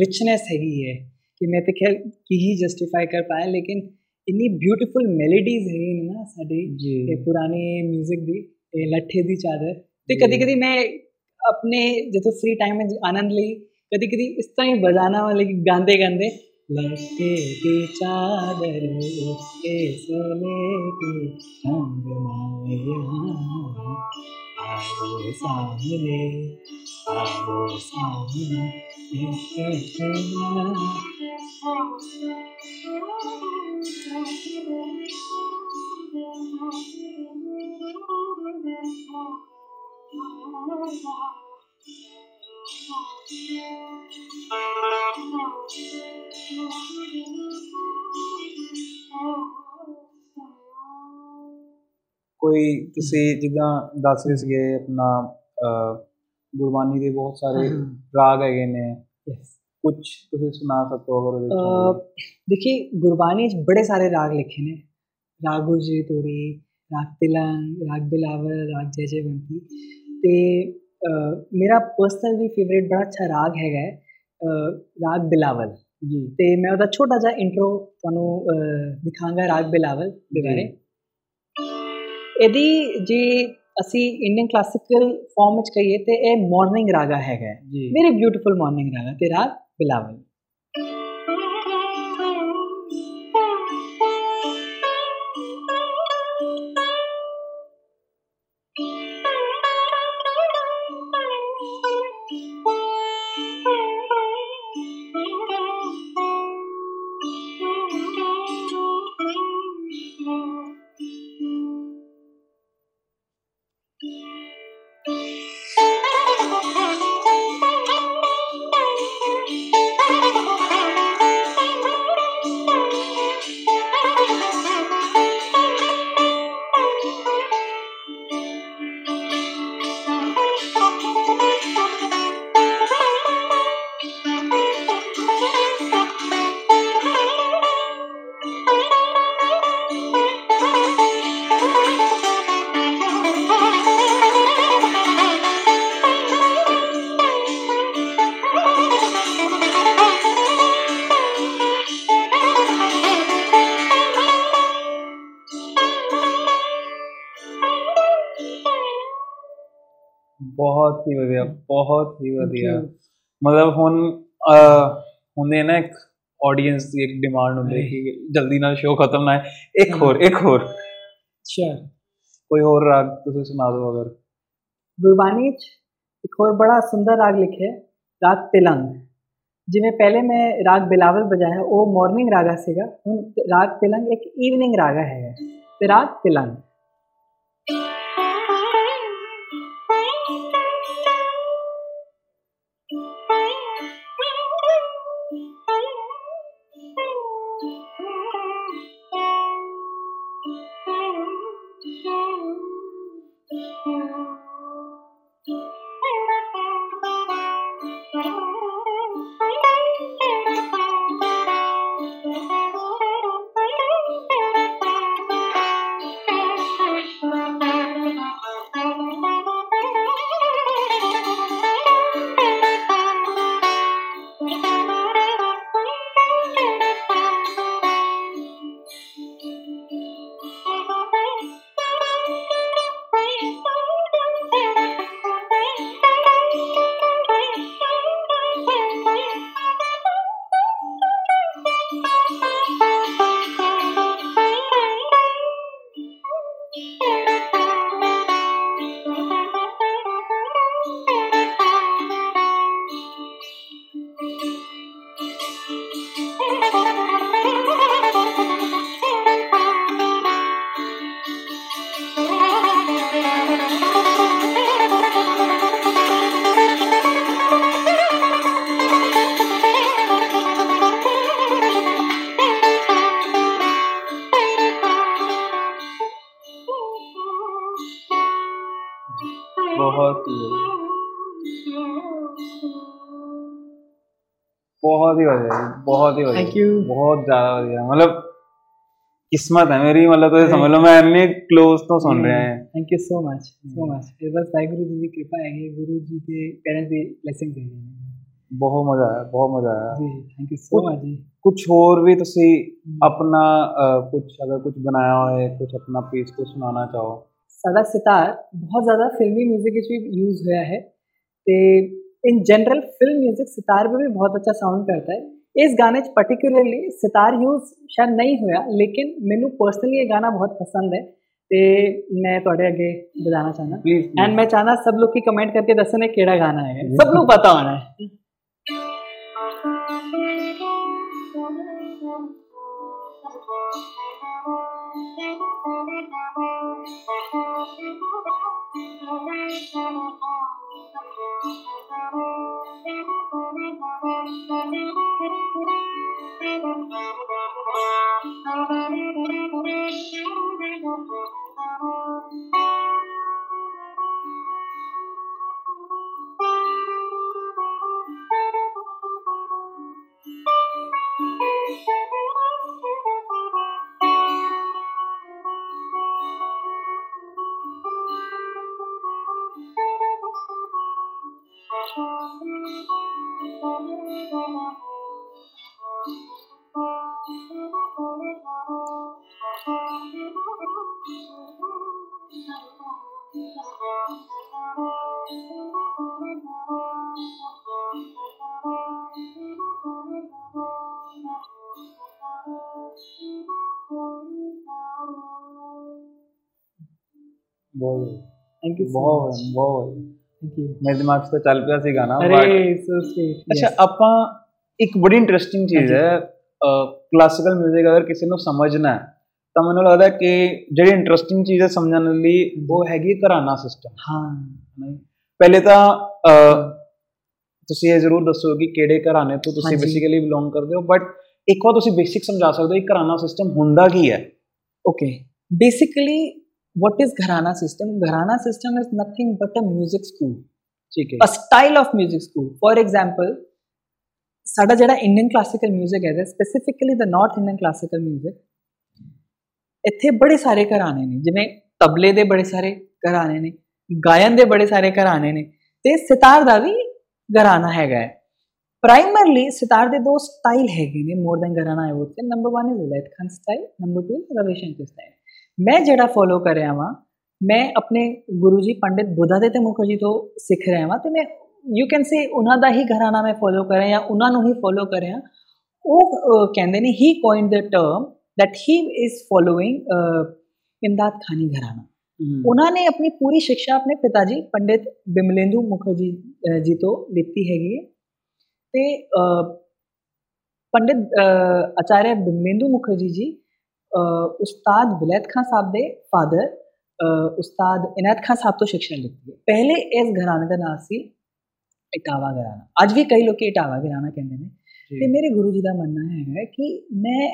ਰਿਚਨੈਸ ਹੈਗੀ ਹੈ ਕਿ ਮੈਂ ਤੇ ਖੈਰ ਕੀ ਹੀ ਜਸਟੀਫਾਈ ਕਰ ਪਾਇਆ ਲੇਕਿਨ ਇੰਨੀ ਬਿਊਟੀਫੁਲ ਮੈਲੋਡੀਜ਼ ਹੈ ਨਾ ਸਾਡੇ ਇਹ ਪੁਰਾਣੇ 뮤직 ਦੀ ਇਹ ਲੱਠੇ ਦੀ ਚਾਦਰ। ਤੇ ਕਦੀ ਕਦੀ ਮੈਂ ਆਪਣੇ ਜਦੋਂ ਫ੍ਰੀ ਟਾਈਮ ਵਿੱਚ ਆਨੰਦ ਲਈ ਕਦੀ ਕਦੀ ਇਸ ਤਰ੍ਹਾਂ ਹੀ ਬਜਾਣਾ ਵਾਲੇ ਗਾਉਂਦੇ ਗਾਉਂਦੇ लटे की चादर उसके सले की रंग आओ सामने आओ सामने ਕੋਈ ਤੁਸੀਂ ਜਿੱਦਾਂ ਦੱਸ ਰਹੇ ਸੀਗੇ ਆਪਣਾ ਗੁਰਬਾਣੀ ਦੇ ਬਹੁਤ ਸਾਰੇ ਰਾਗ ਹੈਗੇ ਨੇ। ਕੁਝ ਤੁਸੀਂ ਸੁਣਾ ਸਕਦੇ ਹੋ ਅਗਰ ਉਹਦੇ ਦੇਖिए ਗੁਰਬਾਣੀ ਚ ਬੜੇ ਸਾਰੇ ਰਾਗ ਲਿਖੇ ਨੇ। ਰਾਗ ਗੁਰਜੀ ਤੋੜੀ ਰਾਗ ਤਿਲੰਗ ਰਾਗ ਬਿਲਾਵਲ ਰਾਗ ਜੈ ਜੈ ਬੰਤੀ। ਤੇ ਮੇਰਾ ਪਰਸਨਲ ਫੇਵਰੇਟ ਬੜਾ ਅੱਛਾ ਰਾਗ ਹੈਗਾ ਰਾਗ ਬਿਲਾਵਲ ਜੀ ਤੇ ਮੈਂ ਉਹਦਾ ਛੋਟਾ ਜਿਹਾ ਇੰਟਰੋ ਤੁਹਾਨੂੰ ਦਿਖਾਵਾਂਗਾ ਰਾਗ ਬਿਲਾਵਲ ਦੇ ਬਾਰੇ ਇਹਦੀ ਜੇ ਅਸੀਂ ਇੰਡੀਅਨ ਕਲਾਸਿਕਲ ਫਾਰਮ ਵਿੱਚ ਕਹੀਏ ਤੇ ਇਹ ਮਾਰਨਿੰਗ ਰਾਗਾ ਹੈਗਾ ਜੀ ਵੈਰੀ ਬਿਊਟੀਫੁਲ ਮਾਰਨਿੰਗ ਰਾਗਾ ਤੇ ਰਾਗ ਬਿਲਾਵਲ ਬਹੁਤ ਹੀ ਵਧੀਆ ਬਹੁਤ ਹੀ ਵਧੀਆ. ਮਤਲਬ ਹੁਣ ਹੁੰਦੇ ਨਾ ਇੱਕ ਆਡੀਅנס ਦੀ ਇੱਕ ਡਿਮਾਂਡ ਹੁੰਦੀ ਹੈ ਕਿ ਜਲਦੀ ਨਾਲ ਸ਼ੋਅ ਖਤਮ ਨਾ ਹੈ ਇੱਕ ਹੋਰ ਇੱਕ ਹੋਰ। Sure. ਕੋਈ ਹੋਰ ਰਾਗ ਤੁਸੀਂ ਸੁਣਾ ਦਿਓ ਅਗਰ। ਗੁਰਬਾਣੀ 'ਚ ਇੱਕ ਹੋਰ ਬੜਾ ਸੁੰਦਰ ਰਾਗ ਲਿਖਿਆ ਰਾਗ ਤਿਲੰਗ। ਜਿਵੇਂ ਪਹਿਲੇ ਮੈਂ ਰਾਗ ਬਿਲਾਵਲ ਬਜਾਇਆ ਉਹ ਮਾਰਨਿੰਗ ਰਾਗਾ ਸੀਗਾ। ਹੁਣ ਰਾਗ ਤਿਲੰਗ ਇੱਕ ਈਵਨਿੰਗ ਰਾਗਾ ਹੈ ਤੇ ਰਾਗ ਤਿਲੰਗ। थैंक यू बहुत ज़्यादा बढ़िया। मतलब किस्मत है मेरी मतलब तो समझ लो मैं अपने क्लोज तो सुन रहे हैं। Thank you so much so much इस बार साई गुरु जी की कृपा है गुरु जी के पेरेंट्स की ब्लेसिंग दे रहे हैं। बहुत मज़ा आया बहुत मज़ा आया। जी थैंक यू सो मच जी। कुछ और भी ਤੁਸੀਂ ਆਪਣਾ ਕੁਝ ਅਗਰ ਕੁਝ ਬਣਾਇਆ ਹੋਵੇ ਕੁਝ ਆਪਣਾ ਪੀਸ ਕੋ ਸੁਣਾਉਣਾ ਚਾਹੋ ਸਾਡਾ ਸਿਤਾਰ ਬਹੁਤ ਜ਼ਿਆਦਾ ਫਿਲਮੀ 뮤직 भी यूज़ हुआ है। ਹੈ in general film music sitar sitar भी बहुत अच्छा साउंड करता है। इस गाने पर्टिकुलरली सितार यूज़ शायद नहीं हुआ लेकिन मैनू पर्सनली गाना बहुत पसंद है ते मैं थोड़े अगे बजाना चाहना। एंड मैं चाहना सब लोग की कमेंट करके दसने केड़ा गाना है। सब लोग पता होना है। Thank you. यू ਬਹੁਤ थैंक यू मेरे दिमाग तो चल अच्छा अपा एक बड़ी इंटरेस्टिंग चीज़ है ਕਲਾਸੀਕਲ 뮤직 ਅਗਰ ਕਿਸੇ ਨੂੰ ਸਮਝਣਾ ਹੈ ਤਾਂ ਮੈਨੂੰ ਲੱਗਦਾ ਹੈ ਕਿ ਜਿਹੜੀ ਇੰਟਰਸਟਿੰਗ ਚੀਜ਼ ਹੈ ਸਮਝਣ ਲਈ ਉਹ ਹੈਗੀ ਹੈ ਘਰਾਨਾ ਸਿਸਟਮ हाँ ਪਹਿਲੇ ਤਾਂ ਅਹ, ਤੁਸੀਂ ਇਹ ਜ਼ਰੂਰ ਦੱਸੋ ਕਿ ਕਿਹੜੇ ਘਰਾਣੇ ਤੋਂ ਤੁਸੀਂ ਹਾਂਜੀ। ਬੇਸਿਕਲੀ ਬਿਲੋਂਗ ਕਰਦੇ ਹੋ ਬਟ ਇੱਕ ਵਾਰ ਤੁਸੀਂ ਬੇਸਿਕ ਸਮਝਾ ਸਕਦੇ ਹੋ ਕਿ ਘਰਾਨਾ ਸਿਸਟਮ ਹੁੰਦਾ ਕੀ ਹੈ okay basically what is gharana system gharana system is nothing but a music school ਠੀਕ ਹੈ a style of music school for example ਸਾਡਾ ਜਿਹੜਾ ਇੰਡੀਅਨ ਕਲਾਸੀਕਲ 뮤직 ਹੈ ਸਪੈਸੀਫਿਕਲੀ ਦਾ ਨਾਰਥ ਇੰਡੀਅਨ ਕਲਾਸੀਕਲ 뮤직 ਇੱਥੇ ਬੜੇ ਸਾਰੇ ਘਰਾਣੇ ਨੇ ਜਿਵੇਂ ਤਬਲੇ ਦੇ ਬੜੇ ਸਾਰੇ ਘਰਾਣੇ ਨੇ ਗਾਇਨ ਦੇ ਬੜੇ ਸਾਰੇ ਘਰਾਣੇ ਨੇ ਤੇ ਸਿਤਾਰ ਦਾ ਵੀ ਘਰਾਣਾ ਹੈਗਾ ਹੈ ਪ੍ਰਾਇਮਰਲੀ ਸਿਤਾਰ ਦੇ ਦੋ ਸਟਾਈਲ ਹੈਗੇ ਨੇ more than gharana I would say number 1 is light Khan style number 2 is Ravi Shankar style ਮੈਂ ਜਿਹੜਾ ਫੋਲੋ ਕਰ ਰਿਹਾ ਵਾਂ ਮੈਂ ਆਪਣੇ ਗੁਰੂ ਜੀ ਪੰਡਿਤ ਬੁੱਧਾ ਦੇ ਤੇ ਮੁਖ ਜੀ ਤੋਂ ਸਿੱਖ ਰਿਹਾ ਹਾਂ ਤੇ ਮੈਂ ਯੂ ਕੈਨ ਸੇ ਉਹਨਾਂ ਦਾ ਹੀ ਘਰਾਣਾ ਮੈਂ ਫੋਲੋ ਕਰ ਜਾਂ ਉਹਨਾਂ ਨੂੰ ਹੀ ਫੋਲੋ ਕਰ ਉਹ ਕਹਿੰਦੇ ਨੇ he coined the term that he is following uh, gharana ਉਹਨਾਂ ਨੇ ਆਪਣੀ ਪੂਰੀ ਸਿੱਖਿਆ ਆਪਣੇ ਪਿਤਾ ਜੀ ਪੰਡਿਤ ਬਿਮਲੇਂਦੂ ਮੁਖਰਜੀ ਜੀ ਤੋਂ ਲਿੱਤੀ ਹੈਗੀ ਹੈ। ਤੇ ਪੰਡਿਤ ਆਚਾਰਿਆ ਬਿਮਲੇਂਦੂ ਮੁਖਰਜੀ ਜੀ ਉਸਤਾਦ ਵਿਲੈਤ ਖਾਨ ਸਾਹਿਬ ਦੇ ਫਾਦਰ ਉਸਤਾਦ ਇਨਾਇਤ ਖਾਨ ਸਾਹਿਬ ਤੋਂ ਸਿੱਖਿਆ ਲਿੱਤੀ ਹੈ। ਪਹਿਲੇ ਇਸ ਘਰਾਣੇ ਦਾ ਨਾਮ ਸੀ ਇਟਾਵਾ ਘਰਾਣਾ ਅੱਜ ਵੀ ਕਈ ਲੋਕੀ ਇਟਾਵਾ ਘਰਾਣਾ ਕਹਿੰਦੇ ਨੇ। ਤੇ ਮੇਰੇ ਗੁਰੂ ਜੀ ਦਾ ਮੰਨਣਾ ਹੈਗਾ ਕਿ ਮੈਂ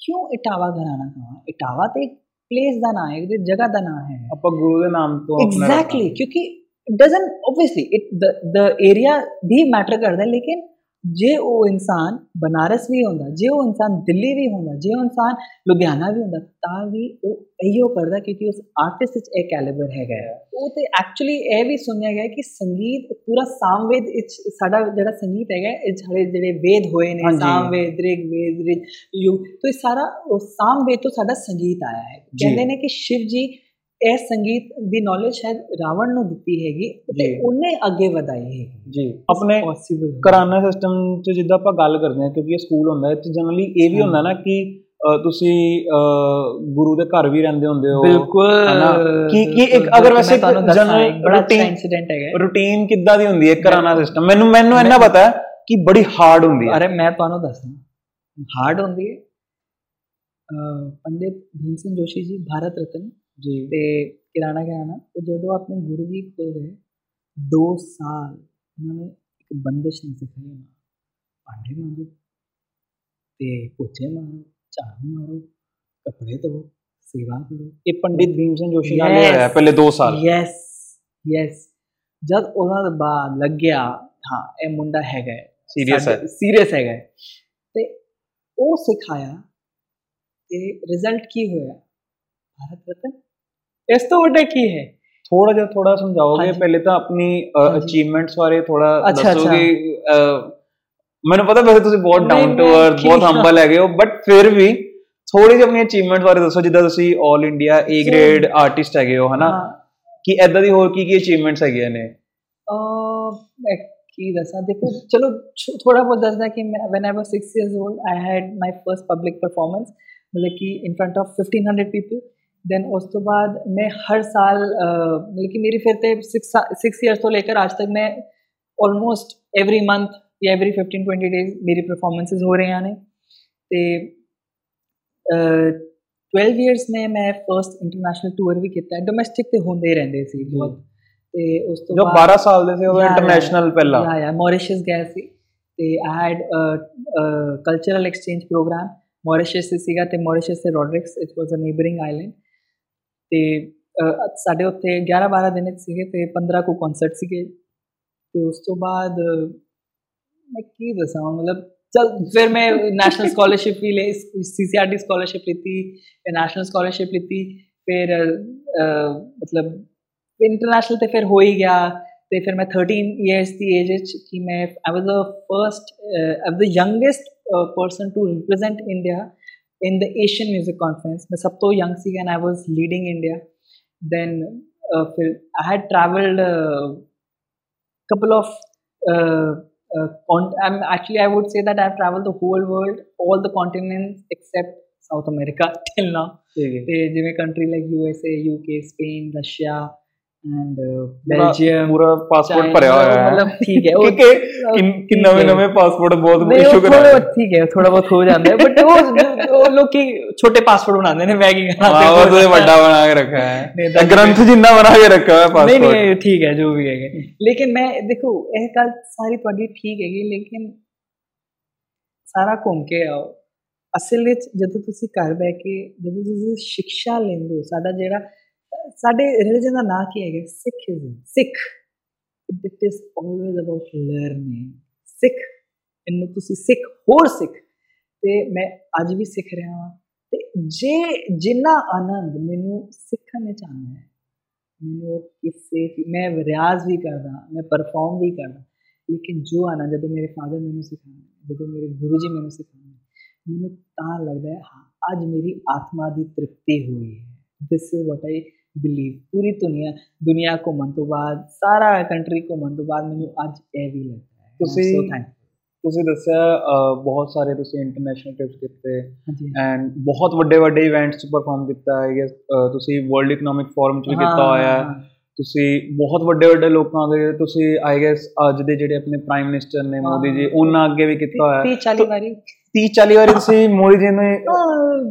ਕਿਉਂ ਇਟਾਵਾ ਘਰਾਣਾ ਕਹਾਂ? ਇਟਾਵਾ ਤੇ ਪਲੇਸ ਦਾ ਨਾਮ ਹੈ ਇੱਕ ਜਗ੍ਹਾ ਦਾ ਨਾਮ ਹੈ। ਆਪਾਂ ਗੁਰੂ ਦੇ ਨਾਮ ਤੋਂ ਐਗਜ਼ੈਕਟਲੀ ਕਿਉਂਕਿ it doesn't obviously it the area we matter ਕਰਦਾ ਲੇਕਿਨ ਜੇ ਉਹ ਇਨਸਾਨ ਬਨਾਰਸ ਵੀ ਹੁੰਦਾ ਜੇ ਉਹ ਇਨਸਾਨ ਦਿੱਲੀ ਵੀ ਹੁੰਦਾ ਜੇ ਉਹ ਇਨਸਾਨ ਲੁਧਿਆਣਾ ਵੀ ਹੁੰਦਾ ਤਾਂ ਵੀ ਉਹ ਇਹੋ ਕਰਦਾ ਕਿਉਂਕਿ ਉਸ ਆਰਟਿਸਟ ਵਿੱਚ ਇਹ ਕੈਲੀਬਰ ਹੈਗਾ ਉਹ ਤੇ ਐਕਚੁਅਲੀ ਇਹ ਵੀ ਸੁਣਿਆ ਗਿਆ ਕਿ ਸੰਗੀਤ ਪੂਰਾ ਸਾਮਵੇਦ ਵਿੱਚ ਸਾਡਾ ਜਿਹੜਾ ਸੰਗੀਤ ਹੈਗਾ ਇਹ ਸਾਰੇ ਜਿਹੜੇ ਵੇਦ ਹੋਏ ਨੇ ਸਾਮਵੇਦ ਰਿਗ ਵੇਦ ਰਿਗ ਯੂ ਤੋਂ ਇਹ ਸਾਰਾ ਉਹ ਸਾਮਵੇਦ ਤੋਂ ਸਾਡਾ ਸੰਗੀਤ ਆਇਆ ਹੈ। ਕਹਿੰਦੇ ਨੇ ਕਿ ਸ਼ਿਵ ਜੀ ਇਹ ਸੰਗੀਤ ਦੀ ਨੌਲੇਜ ਸ਼ਾਇਦ ਰਾਵਣ ਨੂੰ ਦਿੱਤੀ ਹੈਗੀ ਤੇ ਉਹਨੇ ਅੱਗੇ ਵਧਾਈ ਹੈ ਜੀ ਆਪਣੇ ਕਰਾਨਾ ਸਿਸਟਮ ਚ ਜਿੱਦਾਂ ਆਪਾਂ ਗੱਲ ਕਰਦੇ ਹਾਂ ਕਿਉਂਕਿ ਇਹ ਸਕੂਲ ਹੁੰਦਾ ਹੈ ਤੇ ਜਨਰਲੀ ਇਹ ਵੀ ਹੁੰਦਾ ਨਾ ਕਿ ਤੁਸੀਂ ਗੁਰੂ ਦੇ ਘਰ ਵੀ ਰਹਿੰਦੇ ਹੁੰਦੇ ਹੋ। ਬਿਲਕੁਲ। ਕੀ ਕੀ ਇੱਕ ਅਗਰ ਵੈਸੇ ਜਨਰਲ ਰੂਟੀਨ ਇਨਸੀਡੈਂਟ ਹੈਗਾ। ਰੂਟੀਨ ਕਿੱਦਾਂ ਦੀ ਹੁੰਦੀ ਹੈ ਕਰਾਨਾ ਸਿਸਟਮ ਮੈਨੂੰ ਮੈਨੂੰ ਇੰਨਾ ਪਤਾ ਹੈ ਕਿ ਬੜੀ ਹਾਰਡ ਹੁੰਦੀ ਹੈ। ਅਰੇ ਮੈਂ ਤੁਹਾਨੂੰ ਦੱਸਦਾ ਹਾਰਡ ਹੁੰਦੀ ਹੈ। ਪੰਡਿਤ ਭੀਮ ਸਿੰਘ ਜੋਸ਼ੀ ਜੀ ਭਾਰਤ ਰਤਨ। ਜੀ। ਤੇ ਕਿਰਾਣਾ ਕਿਰਾਣਾ ਉਹ ਜਦੋਂ ਆਪਣੇ ਗੁਰੂ ਜੀ ਕੋਲ ਗਏ 2 ਸਾਲ ਉਹਨਾਂ ਨੇ ਇੱਕ ਬੰਦਿਸ਼ ਨਹੀਂ ਸਿਖਾਈ ਉਹਨਾਂ ਭਾਂਡੇ ਮਾਂਜੋ ਤੇ ਪੋਚੇ ਮਾਰੋ ਝਾੜੂ ਮਾਰੋ ਕੱਪੜੇ ਧੋ ਸੇਵਾ ਕਰੋ। ਇਹ ਪੰਡਿਤ ਭੀਮ ਸਿੰਘ ਜੋਸ਼ੀ ਨਾਲ ਹੋਇਆ ਪਹਿਲੇ 2 ਸਾਲ। ਯੈਸ ਯੈਸ ਜਦ ਉਹਨਾਂ ਦਾ ਬਾਅਦ ਲੱਗਿਆ ਹਾਂ ਇਹ ਮੁੰਡਾ ਹੈਗਾ ਸੀਰੀਅਸ ਹੈ। ਸੀਰੀਅਸ ਹੈਗਾ ਤੇ ਉਹ ਸਿਖਾਇਆ ਤੇ ਰਿਜ਼ਲਟ ਕੀ ਹੋਇਆ? ਭਾਰਤ ਰਤਨ ਇਸ ਤੋਂ ਵੱਡਾ ਕੀ ਹੈ ਥੋੜਾ ਜਿਹਾ ਥੋੜਾ ਸਮਝਾਓਗੇ ਪਹਿਲੇ ਤਾਂ ਆਪਣੀ ਅਚੀਵਮੈਂਟਸ ਬਾਰੇ ਥੋੜਾ ਦੱਸੋਗੇ ਮੈਨੂੰ ਪਤਾ ਵੈਸੇ ਤੁਸੀਂ ਬਹੁਤ ਡਾਊਨ ਟੂ ਅਰਥ ਬਹੁਤ ਹੰਬਲ ਹੈਗੇ ਹੋ ਬਟ ਫਿਰ ਵੀ ਥੋੜੀ ਜਿਹੀ ਆਪਣੀ ਅਚੀਵਮੈਂਟ ਬਾਰੇ ਦੱਸੋ ਜਿੱਦਾਂ ਤੁਸੀਂ 올 ਇੰਡੀਆ ਏ ਗ੍ਰੇਡ ਆਰਟਿਸਟ ਹੈਗੇ ਹੋ ਹਨਾ ਕਿ ਐਦਾਂ ਦੀ ਹੋਰ ਕੀ ਕੀ ਅਚੀਵਮੈਂਟਸ ਹੈਗੀਆਂ ਨੇ ਅ ਕੀ ਦੱਸਾਂ ਦੇਖੋ ਚਲੋ ਥੋੜਾ ਬਹੁਤ ਦੱਸਦਾ ਕਿ when I was 6 years old I had my first public performance ਮਤਲਬ ਕਿ in front of 1500 people then ਉਸ ਤੋਂ ਬਾਅਦ ਮੈਂ ਹਰ ਸਾਲ ਮਤਲਬ ਕਿ ਮੇਰੀ ਫਿਰ ਤੇ 6 6 ਇਅਰਸ ਤੋਂ ਲੈ ਕੇ ਅੱਜ ਤੱਕ ਮੈਂ ਆਲਮੋਸਟ ਐਵਰੀ ਮੰਥ ਜਾਂ ਐਵਰੀ 15 20 ਡੇਜ਼ ਮੇਰੀ ਪਰਫਾਰਮੈਂਸਸ ਹੋ ਰਹੀਆਂ ਨੇ। ਤੇ 12 ਇਅਰਸ ਨੇ ਮੈਂ ਫਰਸਟ ਇੰਟਰਨੈਸ਼ਨਲ ਟੂਰ ਵੀ ਕੀਤਾ ਡੋਮੈਸਟਿਕ ਤੇ ਹੁੰਦੇ ਰਹਿੰਦੇ ਸੀ ਬਹੁਤ। ਤੇ ਉਸ ਤੋਂ ਬਾਅਦ ਜੋ 12 ਸਾਲ ਦੇ ਸੀ ਉਹ ਇੰਟਰਨੈਸ਼ਨਲ ਪਹਿਲਾਂ। ਯਾ ਯਾ ਮੌਰੀਸ਼ੀਅਸ ਗਿਆ ਸੀ। ਤੇ I had cultural exchange programme Mauritius ਸੀਗਾ ਤੇ ਮੌਰੀਸ਼ੀਅਸ ਤੇ Rodrigues it was a neighbouring island ਤੇ ਸਾਡੇ ਉੱਥੇ 11 12 ਦਿਨ ਸੀਗੇ ਤੇ 15 ਕੋ ਕਨਸਰਟ ਸੀਗੇ। ਤੇ ਉਸ ਤੋਂ ਬਾਅਦ ਮੈਂ ਕੀ ਦੱਸਾਂ, ਮਤਲਬ ਚਲ ਫਿਰ ਮੈਂ ਨੈਸ਼ਨਲ ਸਕਾਲਰਸ਼ਿਪ ਵੀ ਲੈ ਸੀਸੀਆਰਟੀ ਸਕਾਲਰਸ਼ਿਪ ਲਈ ਨੈਸ਼ਨਲ ਸਕਾਲਰਸ਼ਿਪ ਲਈ ਫਿਰ ਮਤਲਬ ਇੰਟਰਨੈਸ਼ਨਲ ਤੇ ਫਿਰ ਹੋ ਹੀ ਗਿਆ। ਤੇ ਫਿਰ ਮੈਂ 13 ਇਅਰਸ ਦੀ ਏਜ ਵਿੱਚ ਕਿ ਮੈਂ I was the first I the youngest person to represent India in the Asian Music Conference. मैं सब तो young and I was leading India. Then uh, I had traveled a uh, couple of uh, uh, I'm, actually I would say that I've traveled the whole world, all the continents except South America till now. the जिमें country like USA, UK, Spain, Russia. And Belgium ਪੂਰਾ ਪਾਸਪੋਰਟ ਭਰਿਆ ਹੋਇਆ ਹੈ। ਮਤਲਬ ਠੀਕ ਹੈ ਉਹ ਕਿ ਨਵੇਂ ਨਵੇਂ ਪਾਸਪੋਰਟ ਬਹੁਤ ਇਸ਼ੂ ਕਰਾ ਥੋੜਾ ਠੀਕ ਹੈ ਥੋੜਾ ਬਹੁਤ ਹੋ ਜਾਂਦਾ ਹੈ ਬਟ ਉਹ ਉਹ ਲੋਕੀ ਛੋਟੇ ਪਾਸਪੋਰਟ ਬਣਾਉਂਦੇ ਨੇ ਮੈਗੀ ਖਾਂਦੇ ਹਾਂ ਉਹ ਤੋਂ ਵੱਡਾ ਬਣਾ ਕੇ ਰੱਖਾ ਹੈ। ਗ੍ਰੰਥ ਜਿੰਨਾ ਬਣਾ ਕੇ ਰੱਖਾ ਹੈ ਪਾਸਪੋਰਟ ਨਹੀਂ ਨਹੀਂ ਠੀਕ ਹੈ ਜੋ ਵੀ ਹੈਗਾ। ਲੇਕਿਨ ਮੈਂ ਦੇਖੋ ਇਹ ਗੱਲ ਸਾਰੀ ਤੁਹਾਡੀ ਠੀਕ ਹੈਗੀ ਲੇਕਿਨ ਸਾਰਾ ਘੁੰਮ ਕੇ ਆਓ। ਅਸਲ ਵਿੱਚ ਜਦੋਂ ਤੁਸੀਂ ਘਰ ਬੈ ਕੇ ਜਦੋਂ ਤੁਸੀਂ ਸਿੱਖਿਆ ਲੈਂਦੇ ਹੋ ਸਾਡਾ ਜਿਹੜਾ ਸਾਡੇ ਰਿਲੀਜਨ ਦਾ ਨਾਂ ਕੀ ਹੈਗਾ Sikhism Sikh it is always about learning Sikh ਇਹਨੂੰ ਤੁਸੀਂ ਸਿੱਖ ਹੋਰ ਸਿੱਖ ਤੇ ਮੈਂ ਅੱਜ ਵੀ ਸਿੱਖ ਰਿਹਾ ਹਾਂ। ਤੇ ਜੇ ਜਿੰਨਾ ਆਨੰਦ ਮੈਨੂੰ ਸਿੱਖਣ ਵਿੱਚ ਆਉਂਦਾ ਹੈ, ਮੈਨੂੰ ਕਿਸੇ ਮੈਂ ਰਿਆਜ਼ ਵੀ ਕਰਦਾ, ਮੈਂ ਪਰਫਾਰਮ ਵੀ ਕਰਦਾ। ਲੇਕਿਨ ਜੋ ਆਨੰਦ, ਜਦੋਂ ਮੇਰੇ ਫਾਦਰ ਮੈਨੂੰ ਸਿਖਾਉਂਦੇ, ਜਦੋਂ ਮੇਰੇ ਗੁਰੂ ਜੀ ਮੈਨੂੰ ਸਿਖਾਉਂਦੇ, ਮੈਨੂੰ ਤਾਂ ਲੱਗਦਾ ਹੈ, ਹਾਂ, ਅੱਜ ਮੇਰੀ ਆਤਮਾ ਦੀ ਤ੍ਰਿਪਤੀ ਹੋਈ ਹੈ। This is what I believe ਪੂਰੀ ਦੁਨੀਆ ਦੁਨੀਆ ਘੁੰਮਣ ਤੋਂ ਬਾਅਦ ਸਾਰਾ ਕੰਟਰੀ ਘੁੰਮਣ ਤੋਂ ਬਾਅਦ ਮੈਨੂੰ ਅੱਜ ਇਹ ਵੀ ਲੱਗਦਾ ਹੈ। ਤੁਸੀਂ ਤੁਸੀਂ ਦੱਸਿਆ ਬਹੁਤ ਸਾਰੇ ਤੁਸੀਂ ਇੰਟਰਨੈਸ਼ਨਲ ਟ੍ਰਿਪਸ ਕੀਤੇ ਐਂਡ ਬਹੁਤ ਵੱਡੇ ਵੱਡੇ ਇਵੈਂਟਸ 'ਚ ਪਰਫਾਰਮ ਕੀਤਾ ਹੈ ਗੈਸ ਤੁਸੀਂ ਵਰਲਡ ਇਕਨੋਮਿਕ ਫੋਰਮ 'ਚ ਵੀ ਕੀਤਾ ਹੋਇਆ ਹੈ। ਤੁਸੀਂ ਬਹੁਤ ਵੱਡੇ ਵੱਡੇ ਲੋਕਾਂ ਦੇ ਤੁਸੀਂ ਆਈ ਗੈਸ ਅੱਜ ਦੇ ਜਿਹੜੇ ਆਪਣੇ ਪ੍ਰਾਈਮ ਮਿਨਿਸਟਰ ਨੇ ਮੋਦੀ ਜੀ। ਉਹਨਾਂ ਅੱਗੇ ਵੀ ਕੀਤਾ ਹੋਇਆ ਤੀ 40 ਵਾਰੀ। 30 40 ਵਾਰੀ ਤੁਸੀਂ ਮੋਰੀ ਜੀ ਨੂੰ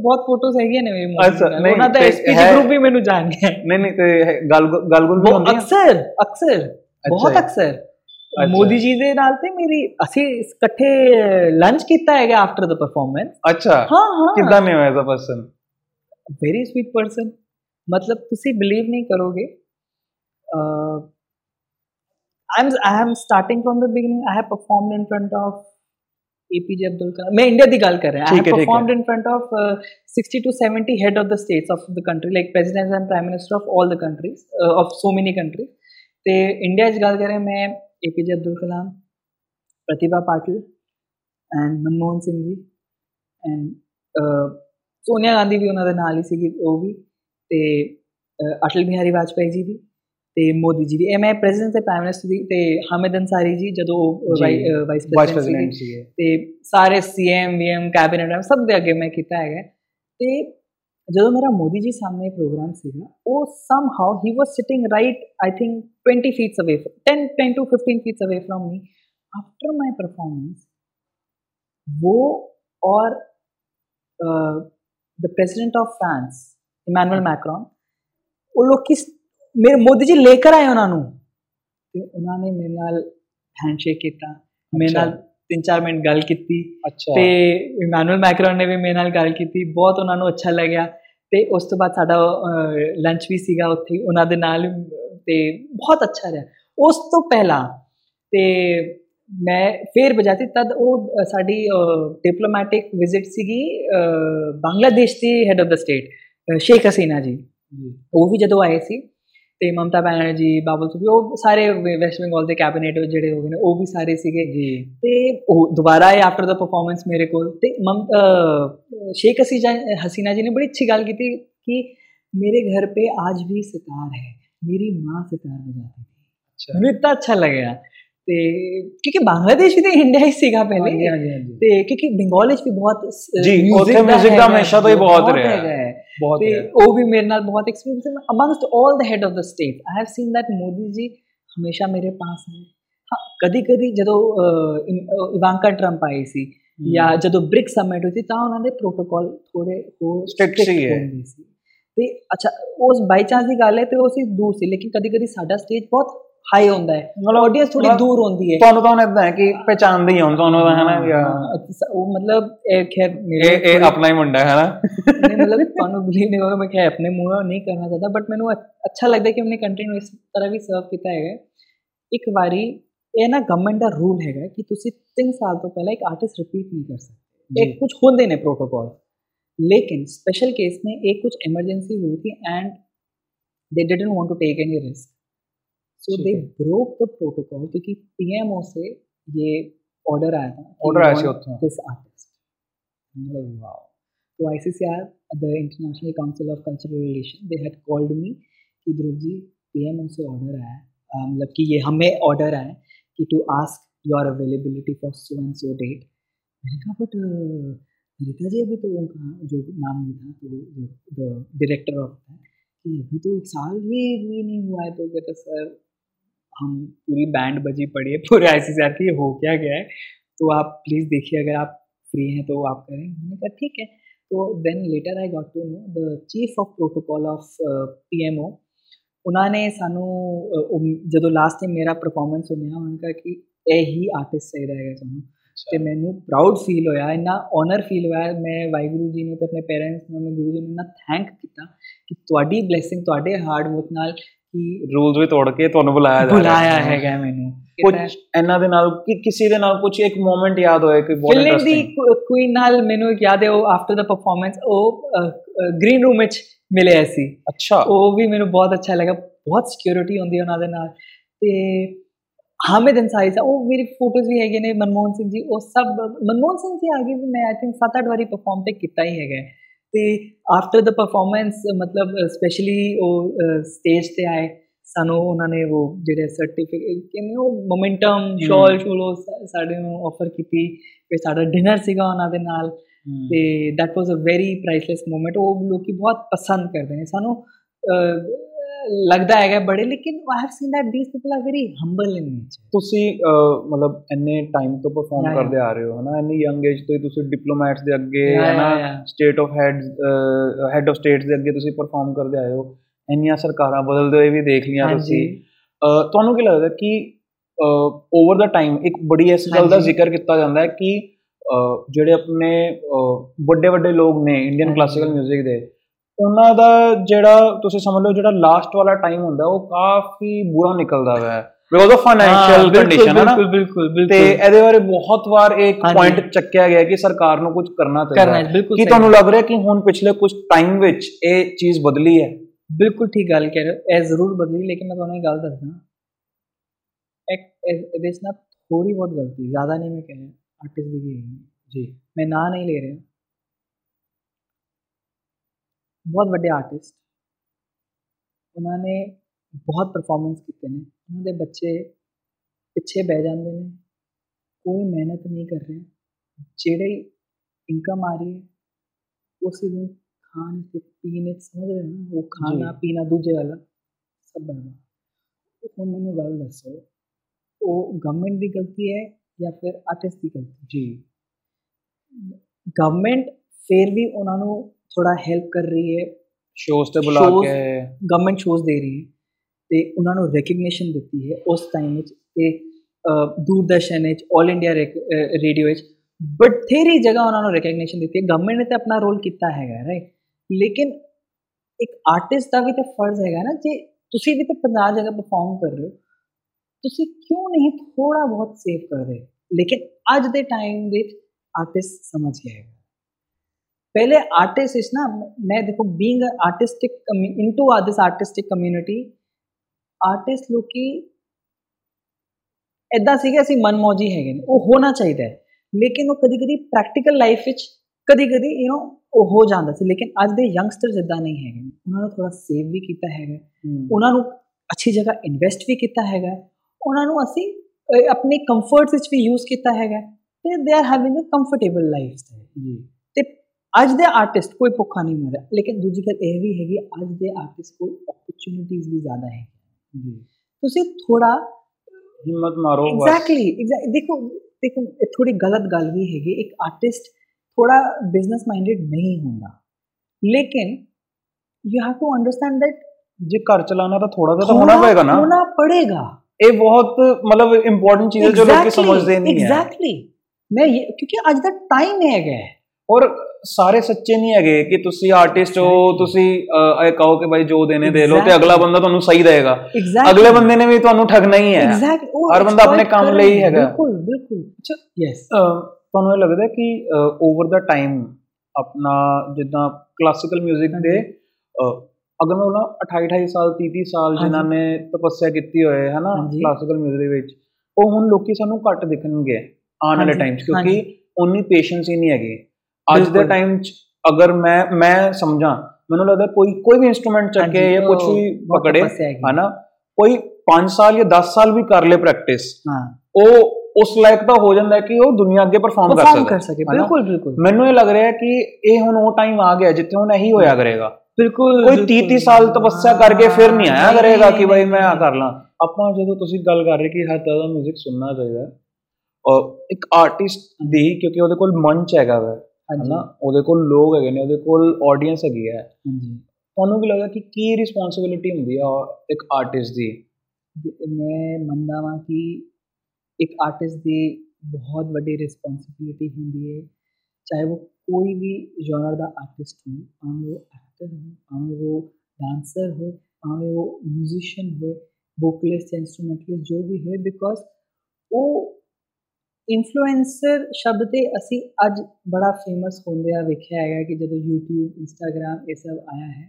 ਬਹੁਤ ਫੋਟੋਸ ਹੈਗੀਆਂ ਨੇ ਮੇਰੇ ਅੱਛਾ ਨਹੀਂ ਉਹਨਾਂ ਦਾ ਐਸਪੀ ਜੀ ਗਰੁੱਪ ਵੀ ਮੈਨੂੰ ਜਾਣ ਗਿਆ ਨਹੀਂ ਨਹੀਂ ਤੇ ਗੱਲ ਗੱਲ ਗੁਲ ਵੀ ਹੁੰਦੀ ਅਕਸਰ ਅਕਸਰ ਬਹੁਤ ਅਕਸਰ। ਮੋਦੀ ਜੀ ਦੇ ਨਾਲ ਤੇ ਮੇਰੀ ਅਸੀਂ ਇਕੱਠੇ ਲੰਚ ਕੀਤਾ ਹੈਗਾ ਆਫਟਰ ਦਾ ਪਰਫਾਰਮੈਂਸ ਅੱਛਾ ਹਾਂ ਹਾਂ। ਕਿਦਾਂ ਨੇ as a person very sweet person ਮਤਲਬ ਤੁਸੀਂ ਬਿਲੀਵ ਨਹੀਂ ਕਰੋਗੇ। I am I am starting from the beginning I have performed in front of APJ Abdul Kalam मैं इंडिया की गल कर रहा ठीक है, आई ठीक है। Performed in front of 60 to 70 head of the states of the country like presidents and prime minister of all the countries uh, of so many countries ਤੇ ਇੰਡੀਆ 'ਚ ਗੱਲ ਕਰਾਂ ਮੈਂ APJ Abdul Kalam Pratibha Patil and Manmohan Singh ji and Sonia Gandhi ਵੀ ਉਹਨਾਂ ਦੇ ਨਾਲ ਹੀ ਸੀਗੀ ਉਹ ਵੀ ਤੇ ਅਹ, ਅਟਲ ਬਿਹਾਰੀ ਵਾਜਪਾਈ ਜੀ ਵੀ ਤੇ ਮੋਦੀ ਜੀ ਵੀ ਇਹ ਮੈਂ ਪ੍ਰੈਜ਼ੀਡੈਂਟ ਤੇ ਪ੍ਰਾਈਮ ਮਿਨਿਸਟਰ ਦੀ ਤੇ ਹਾਮਿਦ ਅੰਸਾਰੀ ਜੀ ਜਦੋਂ ਜੀ, ਵਾਈਸ ਵਾਈਸ ਪ੍ਰੈਜ਼ੀਡੈਂਟ ਪ੍ਰੈਜ਼ੀਡੈਂਟ ਸੀ ਸੀਗੇ ਤੇ ਸਾਰੇ ਸੀਐਮ ਵੀਐਮ ਕੈਬਨਿਟ ਸਭ ਦੇ ਅੱਗੇ ਮੈਂ ਕੀਤਾ ਹੈਗਾ ਤੇ ਜਦੋਂ ਮੇਰਾ ਮੋਦੀ ਜੀ ਸਾਹਮਣੇ ਪ੍ਰੋਗਰਾਮ ਸੀਗਾ ਉਹ somehow he was sitting right I think 20 feets away 10 10 to 15 feets away from me after my performance वो और the president of France Emmanuel Macron ਉਹ ਲੋਕ ਕਿਸ ਮੇਰੇ ਮੋਦੀ ਜੀ ਲੈ ਕੇ ਆਏ ਉਹਨਾਂ ਨੂੰ। ਤੇ ਉਹਨਾਂ ਨੇ ਮੇਰੇ ਨਾਲ ਹੈਂਡਸ਼ੇਕ ਕੀਤਾ ਮੇਰੇ। ਨਾਲ 3-4 ਮਿੰਟ ਗੱਲ ਕੀਤੀ। ਤੇ ਇਮੈਨੂਅਲ ਮੈਕਰੋਨ ਨੇ ਵੀ ਮੇਰੇ ਨਾਲ ਗੱਲ ਕੀਤੀ ਬਹੁਤ ਉਹਨਾਂ ਨੂੰ ਅੱਛਾ ਲੱਗਿਆ। ਤੇ ਉਸ ਤੋਂ ਬਾਅਦ ਸਾਡਾ ਲੰਚ ਵੀ ਸੀਗਾ ਉੱਥੇ ਉਹਨਾਂ ਦੇ ਨਾਲ ਤੇ ਬਹੁਤ ਅੱਛਾ ਰਿਹਾ। ਉਸ ਤੋਂ ਪਹਿਲਾਂ ਤੇ ਮੈਂ ਫੇਰ ਬਜਾਤੀ ਤਦ ਉਹ ਸਾਡੀ ਡਿਪਲੋਮੈਟਿਕ ਵਿਜ਼ਿਟ ਸੀਗੀ ਬੰਗਲਾਦੇਸ਼ ਦੀ head of the state Sheikh Hasina ji. ਉਹ ਵੀ ਜਦੋਂ ਆਏ ਸੀ ਤੇ ਮਮਤਾ ਬੈਨਰਜੀ ਬਾਬਲ ਸੁਪਰੀ ਉਹ ਸਾਰੇ ਵੈਸਟ ਬੰਗਾਲ ਦੇ ਕੈਬਨਿਟ ਜਿਹੜੇ ਹੋ ਗਏ ਨੇ ਉਹ ਵੀ ਸਾਰੇ ਸੀਗੇ ਜੀ ਤੇ ਉਹ ਦੁਬਾਰਾ ਆਏ ਆਫਟਰ ਦਾ ਪਰਫਾਰਮੈਂਸ ਮੇਰੇ ਕੋਲ ਤੇ ਮਮ ਅ, ਸ਼ੇਖ ਹਸੀਨਾ हसीना जी ने बड़ी अच्छी गाल की थी कि मेरे घर पे आज भी सितार है मेरी माँ सितार बजाती थी ਅੱਛਾ ਮੈਨੂੰ इतना अच्छा लगेगा ਤੇ ਕਿਉਂਕਿ ਬੰਗਲਾਦੇਸ਼ ਵੀ ਤੇ ਇੰਡੀਆ ਹੀ ਸੀਗਾ ਹਾਂਜੀ ਪਹਿਲੇ ਹਾਂਜੀ ਹਾਂਜੀ ਤੇ ਕਿਉਂਕਿ ਬੰਗਾਲ ਵਿੱਚ ਵੀ ਬਹੁਤ ਅ, ਜੀ, music ਉੱਥੇ music ਦਾ ਹੈਗਾ, ਹਮੇਸ਼ਾ ਤੋਂ ਹੀ ਬਹੁਤ ਰਿਹਾ ਹੈ। ਬਹੁਤ ਤੇ ਉਹ ਵੀ ਮੇਰੇ ਨਾਲ ਬਹੁਤ ਐਕਸਪੀਰੀਅੰਸ ਹੈ। Amongst 올 the head of the state I have seen that Modi ji ਹਮੇਸ਼ਾ ਮੇਰੇ ਪਾਸ ਹੈ ਕਦੀ ਕਦੀ ਜਦੋਂ ਇਵਾਂਕਾ ਟਰੰਪ ਆਈ ਸੀ ਜਾਂ ਜਦੋਂ ਬ੍ਰਿਕ ਸਮਿਟ ਹੋਈ ਸੀ ਤਾਂ ਉਹਨਾਂ ਦੇ ਪ੍ਰੋਟੋਕਾਲ ਥੋੜੇ ਸੀਗੇ। ਹੁੰਦੇ ਸੀ। ਤੇ ਅੱਛਾ ਉਸ ਬਾਈ ਚਾਂਸ ਦੀ ਗੱਲ ਹੈ ਤੇ ਉਹ ਸੀ ਦੂਰ ਸੀ ਲੇਕਿਨ ਕਦੀ ਕਦੀ ਸਾਡਾ ਸਟੇਜ ਬਹੁਤ ਹਾਈ ਹੁੰਦਾ ਹੈ। ਆਡੀਅנס ਥੋੜੀ ਦੂਰ ਹੁੰਦੀ ਹੈ। ਤੁਹਾਨੂੰ ਤਾਂ ਉਹਨਾਂ ਹੈ ਕਿ ਪਛਾਣਦੇ ਹੀ ਹੋਣ ਤੁਹਾਨੂੰ ਤਾਂ ਹੈ ਨਾ ਉਹ ਮਤਲਬ ਇਹ ਖੈਰ ਮੇਰੇ ਇਹ ਆਪਣਾ ਹੀ ਮੁੰਡਾ ਹੈ ਨਾ ਨਹੀਂ ਮਤਲਬ ਤੁਹਾਨੂੰ ਬਿਲੀਵ ਨਹੀਂ ਹੋਗਾ ਮੈਂ ਖੈਰ ਆਪਣੇ ਮੂੰਹ ਨਹੀਂ ਕਰਨਾ ਚਾਹਤਾ ਬਟ ਮੈਨੂੰ ਅੱਛਾ ਲੱਗਦਾ ਕਿ ਉਹਨੇ ਕੰਟੈਂਟ ਨੂੰ ਇਸ ਤਰ੍ਹਾਂ ਵੀ ਸਰਵ ਕੀਤਾ ਹੈਗਾ। ਇੱਕ ਵਾਰੀ ਇਹ ਨਾ ਗਵਰਨਮੈਂਟ ਦਾ ਰੂਲ ਹੈਗਾ ਕਿ ਤੁਸੀਂ 3 ਸਾਲ ਤੋਂ ਪਹਿਲਾਂ ਇੱਕ ਆਰਟਿਸਟ ਰਿਪੀਟ ਨਹੀਂ ਕਰ ਸਕਦੇ। ਇਹ ਕੁਝ ਹੁੰਦੇ ਨੇ ਪ੍ਰੋਟੋਕੋਲ लेकिन स्पेशल केस में एक कुछ इमरजेंसी हुई थी and they didn't want to take any risk so they broke the protocol क्योंकि पीएमओ से ये ऑर्डर आया था ऑर्डर आया होता है दिस आर्टिस्ट वाओ तो ICCR the international council of cultural relation they had called me कि ध्रुव जी पीएमओ से ऑर्डर आया है। मतलब कि ये हमें ऑर्डर आया कि to ask your availability for so and so date मैंने कहा बट रीता जी अभी तो उनका जो नाम नहीं था तो डायरेक्टर ऑफ़ था कि अभी तो एक साल ही नहीं हुआ है तो कहता सर हम पूरी बैंड बजी पड़ी है पूरे आईसीसीआर की ये हो क्या गया है तो आप प्लीज़ देखिए अगर आप फ्री हैं तो आप करें मैंने कहा ठीक है तो then later I got to know the chief of protocol of PMO ਉਹਨਾਂ ਸਾਨੂੰ ਅਹ, ਉਹ ਜਦੋਂ ਲਾਸਟ ਟਾਈਮ ਮੇਰਾ ਪਰਫਾਰਮੈਂਸ ਸੁਣਿਆ ਉਹਨਾਂ ਕਿਹਾ ਕਿ ਇਹ ਹੀ ਆਰਟਿਸਟ ਚਾਹੀਦਾ ਹੈਗਾ ਤੁਹਾਨੂੰ ਤੇ ਮੈਨੂੰ ਪ੍ਰਾਊਡ ਫੀਲ ਹੋਇਆ ਇੰਨਾ ਓਨਰ ਫੀਲ ਹੋਇਆ ਮੈਂ ਵਾਹਿਗੁਰੂ ਜੀ ਨੂੰ ਤੇ ਆਪਣੇ ਪੇਰੈਂਟਸ ਨੂੰ ਆਪਣੇ ਗੁਰੂ ਜੀ ਨੂੰ ਇੰਨਾ ਥੈਂਕ ਕੀਤਾ ਕਿ ਤੁਹਾਡੀ ਬਲੇਸਿੰਗ ਤੁਹਾਡੇ ਹਾਰਡ ਵਰਕ ਨਾਲ ਕਿ ਰੂਲਸ ਵੀ ਤੋੜ ਕੇ ਤੁਹਾਨੂੰ ਬੁਲਾਇਆ ਜਾ ਰਿਹਾ ਬੁਲਾਇਆ ਹੈਗਾ ਮੈਨੂੰ। ਕੁਝ ਇਹਨਾਂ ਦੇ ਨਾਲ ਕਿ ਕਿਸੇ ਦੇ ਨਾਲ ਕੁਝ ਇੱਕ ਮੂਮੈਂਟ ਯਾਦ ਹੋਏ ਕੋਈ ਬਹੁਤ ਫਿਲਮ ਦੀ ਇੰਟਰਸਟਿੰਗ ਕੁਈਨ ਨਾਲ ਮੈਨੂੰ ਇੱਕ ਯਾਦ ਹੈ ਉਹ ਆਫਟਰ ਦਾ ਪਰਫਾਰਮੈਂਸ ਉਹ ਗ੍ਰੀਨ ਰੂਮ ਵਿੱਚ ਮਿਲੇ ਸੀ। ਅੱਛਾ। ਉਹ ਵੀ ਮੈਨੂੰ ਬਹੁਤ ਅੱਛਾ ਲੱਗਾ ਬਹੁਤ ਸਿਕਿਉਰਿਟੀ ਹੁੰਦੀ ਹੈ ਉਹਨਾਂ ਦੇ ਨਾਲ। ਤੇ ਹਾਮਿਦ ਅੰਸਾਰੀ ਸਾਹਿਬ ਉਹ ਮੇਰੀ ਫੋਟੋਜ਼ ਵੀ ਹੈਗੇ ਨੇ ਮਨਮੋਹਨ ਸਿੰਘ ਜੀ ਉਹ ਸਭ ਮਨਮੋਹਨ ਸਿੰਘ ਜੀ ਆਗੇ ਵੀ ਮੈਂ ਆਈ ਥਿੰਕ 7-8 ਵਾਰੀ ਪਰਫਾਰਮ ਤੇ ਕੀਤਾ ਹੀ ਹੈਗਾ। ਤੇ ਆਫਟਰ ਦਾ ਪਰਫਾਰਮੈਂਸ ਮਤਲਬ ਸਪੈਸ਼ਲੀ ਉਹ ਸਟੇਜ ਤੇ ਆਏ ਸਾਨੂੰ ਉਹਨਾਂ ਨੇ ਉਹ ਜਿਹੜੇ ਸਰਟੀਫਿਕੇਟ ਕਿਵੇਂ ਉਹ ਮੋਮੈਂਟਮ ਸ਼ਾਲ ਸ਼ੂਲ ਸਾਡੇ ਨੂੰ ਆਫਰ ਕੀਤੀ ਫਿਰ ਸਾਡਾ ਡਿਨਰ ਸੀਗਾ ਉਹਨਾਂ ਦੇ ਨਾਲ ਤੇ that was a very priceless moment ਉਹ ਲੋਕੀ ਬਹੁਤ ਪਸੰਦ ਕਰਦੇ ਨੇ ਸਾਨੂੰ ਲੱਗਦਾ ਹੈਗਾ ਬੜੇ ਲੇਕਿਨ I have seen that these people are very humble in nature ਤੁਸੀਂ ਮਤਲਬ ਇੰਨੇ ਟਾਈਮ ਤੋਂ ਪਰਫਾਰਮ ਕਰਦੇ ਆ ਰਹੇ ਹੋ ਹਨਾ? ਇੰਨੀ ਯੰਗ ਏਜ ਤੋਂ ਹੀ ਤੁਸੀਂ ਡਿਪਲੋਮੈਟਸ ਦੇ ਅੱਗੇ ਹਨਾ? State of head head of states ਦੇ ਅੱਗੇ ਤੁਸੀਂ ਪਰਫਾਰਮ ਕਰਦੇ ਆਏ ਹੋ। ਇੰਨੀਆਂ ਸਰਕਾਰਾਂ ਬਦਲਦੇ ਹੋਏ ਵੀ ਦੇਖ ਲੀਆਂ ਤੁਸੀਂ। ਤੁਹਾਨੂੰ ਕੀ ਲੱਗਦਾ ਕਿ ਓਵਰ ਦਾ ਟਾਈਮ ਇੱਕ ਬੜੀ ਇਸ ਗੱਲ ਦਾ ਜ਼ਿਕਰ ਕੀਤਾ ਜਾਂਦਾ ਹੈ ਕਿ ਜਿਹੜੇ ਆਪਣੇ ਵੱਡੇ ਵੱਡੇ ਲੋਕ ਨੇ ਇੰਡੀਅਨ ਕਲਾਸੀਕਲ 뮤직 ਦੇ ਉਹਨਾਂ ਦਾ ਜਿਹੜਾ ਤੁਸੀਂ ਸਮਝ ਲਓ ਜਿਹੜਾ ਲਾਸਟ ਵਾਲਾ ਟਾਈਮ ਹੁੰਦਾ ਉਹ ਕਾਫੀ ਬੁਰਾ ਨਿਕਲਦਾ ਹੈ ਬਿਕੋਜ਼ ਆਫ ਫਾਈਨੈਂਸ਼ੀਅਲ ਕੰਡੀਸ਼ਨ ਹੈ ਨਾ? ਬਿਲਕੁਲ ਬਿਲਕੁਲ ਬਿਲਕੁਲ। ਤੇ ਇਹਦੇ ਬਾਰੇ ਬਹੁਤ ਵਾਰ ਇੱਕ ਪੁਆਇੰਟ ਚੱਕਿਆ ਗਿਆ ਕਿ ਸਰਕਾਰ ਨੂੰ ਕੁਝ ਕਰਨਾ ਚਾਹੀਦਾ ਕੀ ਤੁਹਾਨੂੰ ਲੱਗ ਰਿਹਾ ਕਿ ਹੁਣ ਪਿਛਲੇ ਕੁਝ ਟਾਈਮ ਵਿੱਚ ਇਹ ਚੀਜ਼ ਬਦਲੀ ਹੈ? ਬਿਲਕੁਲ ਠੀਕ ਗੱਲ ਕਹਿ ਰਹੇ ਹੋ। ਇਹ ਜ਼ਰੂਰ ਬਦਲੀ ਲੇਕਿਨ ਮੈਂ ਤੁਹਾਨੂੰ ਇੱਕ ਗੱਲ ਦੱਸਦਾ ਇੱਕ ਇਹਦੇ ਵਿੱਚ ਨਾ ਥੋੜੀ ਬਹੁਤ ਗਲਤੀ ਜ਼ਿਆਦਾ ਨਹੀਂ ਮੈਂ ਕਹਿ ਰਿਹਾ। ਆਰਟਿਸਟ ਦੀ ਵੀ ਜੀ। ਮੈਂ ਨਾਂ ਨਹੀਂ ਲੈ ਰਿਹਾ। ਬਹੁਤ ਵੱਡੇ ਆਰਟਿਸਟ ਉਹਨਾਂ ਨੇ ਬਹੁਤ ਪਰਫਾਰਮੈਂਸ ਕੀਤੇ ਨੇ ਉਹਨਾਂ ਦੇ ਬੱਚੇ ਪਿੱਛੇ ਬਹਿ ਜਾਂਦੇ ਨੇ ਕੋਈ ਮਿਹਨਤ ਨਹੀਂ ਕਰ ਰਿਹਾ ਜਿਹੜੇ ਇਨਕਮ ਆ ਰਹੀ ਹੈ ਉਸੇ ਦਿਨ ਖਾਣ ਤੇ ਪੀਣੇ ਸਮਝ ਰਹੇ ਨਾ ਉਹ ਖਾਣਾ ਪੀਣਾ ਦੂਜੇ ਵਾਲਾ ਸਭ ਬਰਬਾਦ ਹੁਣ ਮੈਨੂੰ ਗੱਲ ਦੱਸੋ ਉਹ ਗਵਰਨਮੈਂਟ ਦੀ ਗਲਤੀ ਹੈ ਜਾਂ ਫਿਰ ਆਰਟਿਸਟ ਦੀ ਗਲਤੀ ਜੀ ਗਵਰਨਮੈਂਟ ਫਿਰ ਵੀ ਉਹਨਾਂ ਨੂੰ ਥੋੜਾ ਹੈਲਪ ਕਰ ਰਹੀ ਹੈ। ਸ਼ੋਜ਼ ਤੇ ਬੁਲਾ ਕੇ। ਗਵਰਨਮੈਂਟ ਸ਼ੋਜ਼ ਦੇ ਰਹੀ ਹੈ ਤੇ ਉਹਨਾਂ ਨੂੰ ਰੈਕਗਨੀਸ਼ਨ ਦਿੱਤੀ ਹੈ ਉਸ ਟਾਈਮ ਵਿੱਚ ਤੇ ਦੂਰਦਰਸ਼ਨ ਵਿੱਚ 올 ਇੰਡੀਆ ਰੇਡੀਓ ਵਿੱਚ ਬਥੇਰੀ ਜਗ੍ਹਾ ਉਹਨਾਂ ਨੂੰ ਰੈਕਗਨੀਸ਼ਨ ਦਿੱਤੀ ਹੈ। ਗਵਰਨਮੈਂਟ ਨੇ ਤੇ ਆਪਣਾ ਰੋਲ ਕੀਤਾ ਹੈਗਾ ਰਾਈਟ ਲੇਕਿਨ ਇੱਕ ਆਰਟਿਸਟ ਦਾ ਵੀ ਤੇ ਫਰਜ਼ ਹੈਗਾ ਨਾ ਜੇ ਤੁਸੀਂ ਵੀ ਤੇ 50 ਜਗ੍ਹਾ ਪਰਫਾਰਮ ਕਰ ਰਹੇ ਹੋ ਤੁਸੀਂ ਕਿਉਂ ਨਹੀਂ ਥੋੜਾ ਬਹੁਤ ਸੇਵ ਕਰਦੇ ਲੇਕਿਨ ਅੱਜ ਦੇ ਟਾਈਮ ਵਿੱਚ ਆਰਟਿਸਟ ਸਮਝ ਗਿਆ ਹੈ पहले आर्टिस्ट इज ना मैं देखो being artistic into this artistic community artist ਲੋਕੀ ਐਦਾਂ ਸੀਗਾ ਅਸੀਂ ਮਨਮੌਜੀ ਹੈਗੇ ਨੇ ਉਹ ਹੋਣਾ ਚਾਹੀਦਾ ਹੈ ਲੇਕਿਨ ਉਹ ਕਦੀ ਕਦੀ ਪ੍ਰੈਕਟੀਕਲ ਲਾਈਫ ਵਿੱਚ ਕਦੀ ਕਦੀ ਯੂ نو ਉਹ ਹੋ ਜਾਂਦਾ ਸੀ ਲੇਕਿਨ ਅੱਜ ਦੇ ਯੰਗਸਟਰਸ ਇਦਾਂ ਨਹੀਂ ਹੈਗੇ ਉਹਨਾਂ ਨੂੰ ਥੋੜਾ ਸੇਵ ਵੀ ਕੀਤਾ ਹੈਗਾ ਉਹਨਾਂ ਨੂੰ ਅੱਛੀ ਜਗ੍ਹਾ ਇਨਵੈਸਟ ਵੀ ਕੀਤਾ ਹੈਗਾ ਉਹਨਾਂ ਨੂੰ ਅਸੀਂ ਆਪਣੇ ਕੰਫਰਟਸ ਵਿੱਚ ਵੀ ਯੂਜ਼ ਕੀਤਾ ਹੈਗਾ ਤੇ they are having a comfortable life ਜੀ ਤੇ ਅੱਜ ਦੇ ਆਰਟਿਸਟ ਕੋਈ ਭੁੱਖਾ ਨਹੀਂ ਮਰਿਆ ਲੇਕਿਨ ਦੂਜੀ ਗੱਲ ਇਹ ਵੀ ਹੈਗੀ ਅੱਜ ਦੇ ਆਰਟਿਸਟ ਕੋਲ ਓਪਰਚ्युनिटीज ਵੀ ਜ਼ਿਆਦਾ ਹੈ ਜੀ ਤੁਸੀਂ ਥੋੜਾ ਹਿੰਮਤ ਮਾਰੋ ਐਗਜ਼ੈਕਟਲੀ ਦੇਖੋ ਦੇਖੋ ਥੋੜੀ ਗਲਤ ਗੱਲ ਵੀ ਹੈਗੀ ਇੱਕ ਆਰਟਿਸਟ ਥੋੜਾ ਬਿਜ਼ਨਸ ਮਾਈਂਡਡ ਨਹੀਂ ਹੁੰਦਾ ਲੇਕਿਨ you have to understand that जी घर चलाना तो थोड़ा सा तो होना पड़ेगा ना होना पड़ेगा ये बहुत मतलब इम्पोर्टेंट चीज़ है exactly, जो लोग समझते नहीं exactly. है एग्जैक्टली मैं ये क्योंकि आज दैट टाइम है गया और ਸਾਰੇ ਸੱਚੇ ਨਹੀਂ ਹੈਗੇ ਕਿ ਤੁਸੀਂ ਆਰਟਿਸਟ ਹੋ ਤੁਸੀਂ ਇਹ ਕਹੋ ਕਿ ਭਾਈ ਜੋ ਦੇਣੇ ਦੇ ਲਓ ਤੇ ਅਗਲਾ ਬੰਦਾ ਤੁਹਾਨੂੰ ਸਹੀ ਦੇਗਾ ਅਗਲੇ ਬੰਦੇ ਨੇ ਵੀ ਤੁਹਾਨੂੰ ਠੱਗਣਾ ਹੀ ਹੈ ਹਰ ਬੰਦਾ ਆਪਣੇ ਕੰਮ ਲਈ ਹੈਗਾ ਬਿਲਕੁਲ ਬਿਲਕੁਲ ਅੱਛਾ ਯੈਸ ਤੁਹਾਨੂੰ ਇਹ ਲੱਗਦਾ ਕਿ ਓਵਰ ਦਾ ਟਾਈਮ ਆਪਣਾ ਜਿੱਦਾਂ ਕਲਾਸੀਕਲ 뮤직 ਦੇ ਅਗਰ ਮੈਂ ਉਹਨਾਂ 28 28 ਸਾਲ 30 30 ਸਾਲ ਜਿਨ੍ਹਾਂ ਨੇ ਤਪੱਸਿਆ ਕੀਤੀ ਹੋਏ ਹੈ ਨਾ ਕਲਾਸੀਕਲ 뮤직 ਦੇ ਵਿੱਚ ਉਹ ਹੁਣ ਲੋਕੀ ਸਾਨੂੰ ਘੱਟ ਦਿਖਣਗੇ ਆਉਣ ਵਾਲੇ ਟਾਈਮ 'ਚ ਕਿਉਂਕਿ ਉਨੀ ਪੇਸ਼ੈਂਸ ਹੀ ਨਹੀਂ ਹੈਗੀ ਅੱਜ ਦੇ ਟਾਈਮ 'ਚ ਅਗਰ ਮੈਂ ਮੈਂ ਸਮਝਾਂ ਮੈਨੂੰ ਲੱਗਦਾ ਕੋਈ ਕੋਈ ਵੀ ਇਨਸਟਰੂਮੈਂਟ ਚੱਕੇ ਜਾਂ ਕੁਝ ਵੀ ਪਕੜੇ ਹਨਾ? ਕੋਈ 5 ਸਾਲ ਜਾਂ 10 ਸਾਲ ਵੀ ਕਰ ਲੇ ਪ੍ਰੈਕਟਿਸ ਹਾਂ। ਉਹ ਉਸ ਲਾਇਕ ਤਾਂ ਹੋ ਜਾਂਦਾ ਕਿ ਉਹ ਦੁਨੀਆ ਅੱਗੇ ਪਰਫਾਰਮ ਕਰ ਸਕਦਾ ਕਰ ਸਕੇ। ਬਿਲਕੁਲ ਬਿਲਕੁਲ। ਮੈਨੂੰ ਇਹ ਲੱਗ ਰਿਹਾ ਕਿ ਇਹ ਹੁਣ ਉਹ ਟਾਈਮ ਆ ਗਿਆ ਜਿੱਥੇ ਹੁਣ ਇਹੀ ਹੋਇਆ ਕਰੇਗਾ। ਬਿਲਕੁਲ ਕੋਈ 30 30 ਸਾਲ ਤਪੱਸਿਆ ਕਰਕੇ ਫਿਰ ਨਹੀਂ ਆਇਆ ਕਰੇਗਾ ਕਿ ਭਾਈ ਮੈਂ ਆ ਕਰ ਲਾਂ। ਆਪਾਂ ਜਦੋਂ ਤੁਸੀਂ ਗੱਲ ਕਰ ਰਹੇ ਕਿ ਹਰ ਤਰ੍ਹਾਂ ਦਾ 뮤직 ਸੁਣਨਾ ਚਾਹੀਦਾ ਔਰ ਇੱਕ ਆਰਟਿਸਟ ਦੀ ਕਿਉਂਕਿ ਉਹਦੇ ਕੋਲ ਮੰਚ ਹੈਗਾ ਵਾ। ਹਨਾ? ਉਹਦੇ ਕੋਲ ਲੋਕ ਹੈਗੇ ਨੇ ਉਹਦੇ ਕੋਲ ਆਡੀਅנס ਹੈਗੀ ਹੈ। ਹਾਂਜੀ। ਤੁਹਾਨੂੰ ਕੀ ਲੱਗਦਾ ਕਿ ਕੀ ਰਿਸਪੌਂਸਿਬਿਲਿਟੀ ਹੁੰਦੀ ਆ ਇੱਕ ਆਰਟਿਸਟ ਦੀ? ਮੈਂ ਮੰਨਦਾ ਵਾਂ ਕਿ ਇੱਕ ਆਰਟਿਸਟ ਦੀ ਬਹੁਤ ਵੱਡੀ ਰਿਸਪੌਂਸਿਬਿਲਿਟੀ ਹੁੰਦੀ ਹੈ ਚਾਹੇ ਉਹ ਕੋਈ ਵੀ ਜਨਰ ਦਾ ਆਰਟਿਸਟ ਹੋਵੇ ਭਾਵੇਂ ਉਹ ਐਕਟਰ ਹੋਵੇ ਭਾਵੇਂ ਉਹ ਡਾਂਸਰ ਹੋਵੇ ਭਾਵੇਂ ਉਹ ਮਿਊਜ਼ੀਸ਼ੀਅਨ ਹੋਵੇ ਵੋਕਲਿਸਟ ਇਨਸਟਰੂਮੈਂਟਲਿਸਟ ਜੋ ਵੀ ਹੋਵੇ ਬਿਕੋਜ਼ ਉਹ ਇਨਫਲੂਐਂਸਰ ਸ਼ਬਦ ਤੇ ਅਸੀਂ ਅੱਜ ਬੜਾ ਫੇਮਸ ਹੁੰਦੇ ਆ ਵੇਖਿਆ ਹੈਗਾ ਕਿ ਜਦੋਂ YouTube Instagram ਇਹ ਸਭ ਆਇਆ ਹੈ।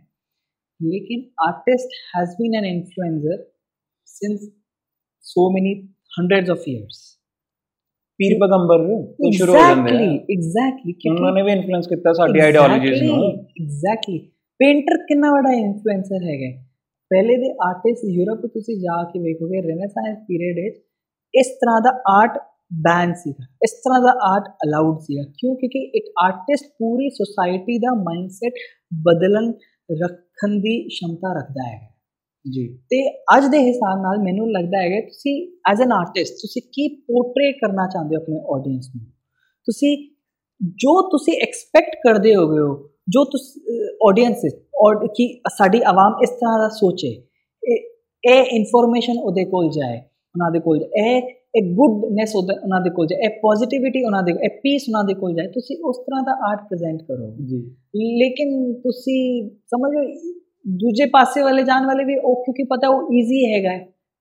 ਲੇਕਿਨ artist has been an influencer since so many hundreds of years ਪੀਰ ਪੈਗੰਬਰ ਤੋਂ ਸ਼ੁਰੂ ਹੋ ਜਾਂਦੇ ਐਗਜ਼ੈਕਟਲੀ ਐਗਜ਼ੈਕਟਲੀ ਉਹਨਾਂ ਨੇ ਵੀ ਇਨਫਲੂਐਂਸ ਕੀਤਾ ਸਾਡੀ ਆਈਡੀਓਲੋਜੀਜ਼ ਨੂੰ। ਐਗਜ਼ੈਕਟਲੀ ਪੇਂਟਰ ਕਿੰਨਾ ਵੱਡਾ ਇਨਫਲੂਐਂਸਰ ਹੈਗਾ ਪਹਿਲੇ ਦੇ ਆਰਟਿਸਟ ਯੂਰਪ ਤੁਸੀਂ ਜਾ ਕੇ ਵੇਖੋਗੇ ਰੈਨੇਸਾਂਸ ਪੀਰੀਅਡ ਵਿੱਚ ਇਸ ਤਰ੍ਹਾਂ ਦਾ ਆਰਟ ਬੈਨ ਸੀਗਾ। ਇਸ ਤਰ੍ਹਾਂ ਦਾ ਆਰਟ ਅਲਾਉਡ ਸੀਗਾ। ਕਿਉਂ? ਕਿਉਂਕਿ ਇੱਕ ਆਰਟਿਸਟ ਪੂਰੀ ਸੋਸਾਇਟੀ ਦਾ ਮਾਈਂਡਸੈਟ ਬਦਲਣ ਰੱਖਣ ਦੀ ਸ਼ਮਤਾ ਰੱਖਦਾ ਹੈ ਜੀ। ਤੇ ਅੱਜ ਦੇ ਹਿਸਾਬ ਨਾਲ ਮੈਨੂੰ ਲੱਗਦਾ ਹੈ ਤੁਸੀਂ ਐਜ਼ ਐਨ ਆਰਟਿਸਟ ਤੁਸੀਂ ਕੀ ਪੋਰਟਰੇਟ ਕਰਨਾ ਚਾਹੁੰਦੇ ਹੋ ਆਪਣੇ ਆਡੀਅנס ਨੂੰ? ਤੁਸੀਂ ਜੋ ਤੁਸੀਂ ਐਕਸਪੈਕਟ ਕਰਦੇ ਹੋਗੇ ਹੋ ਜੋ ਤੁਸੀਂ ਆਡੀਅנס ਔਰ ਕਿ ਸਾਡੀ ਆਵਾਮ ਇਸ ਤਰ੍ਹਾਂ ਦਾ ਸੋਚੇ ਇਹ ਇਨਫੋਰਮੇਸ਼ਨ ਉਹਦੇ ਕੋਲ ਜਾਏ ਉਹਨਾਂ ਦੇ ਕੋਲ ਇਹ ਇਹ ਗੁੱਡਨੈਸ ਉਹਨਾਂ ਦੇ ਕੋਲ ਜਾਏ ਇਹ ਪੋਜ਼ਿਟਿਵਿਟੀ ਉਹਨਾਂ ਦੇ ਇਹ ਪੀਸ ਉਹਨਾਂ ਦੇ ਕੋਲ ਜਾਏ ਤੁਸੀਂ ਉਸ ਤਰ੍ਹਾਂ ਦਾ ਆਰਟ ਪ੍ਰੈਜ਼ੈਂਟ ਕਰੋ ਜੀ। ਲੇਕਿਨ ਤੁਸੀਂ ਸਮਝੋ ਦੂਜੇ ਪਾਸੇ ਵਾਲੇ ਜਾਣ ਵਾਲੇ ਵੀ ਉਹ ਕਿਉਂਕਿ ਪਤਾ ਉਹ ਈਜ਼ੀ ਹੈਗਾ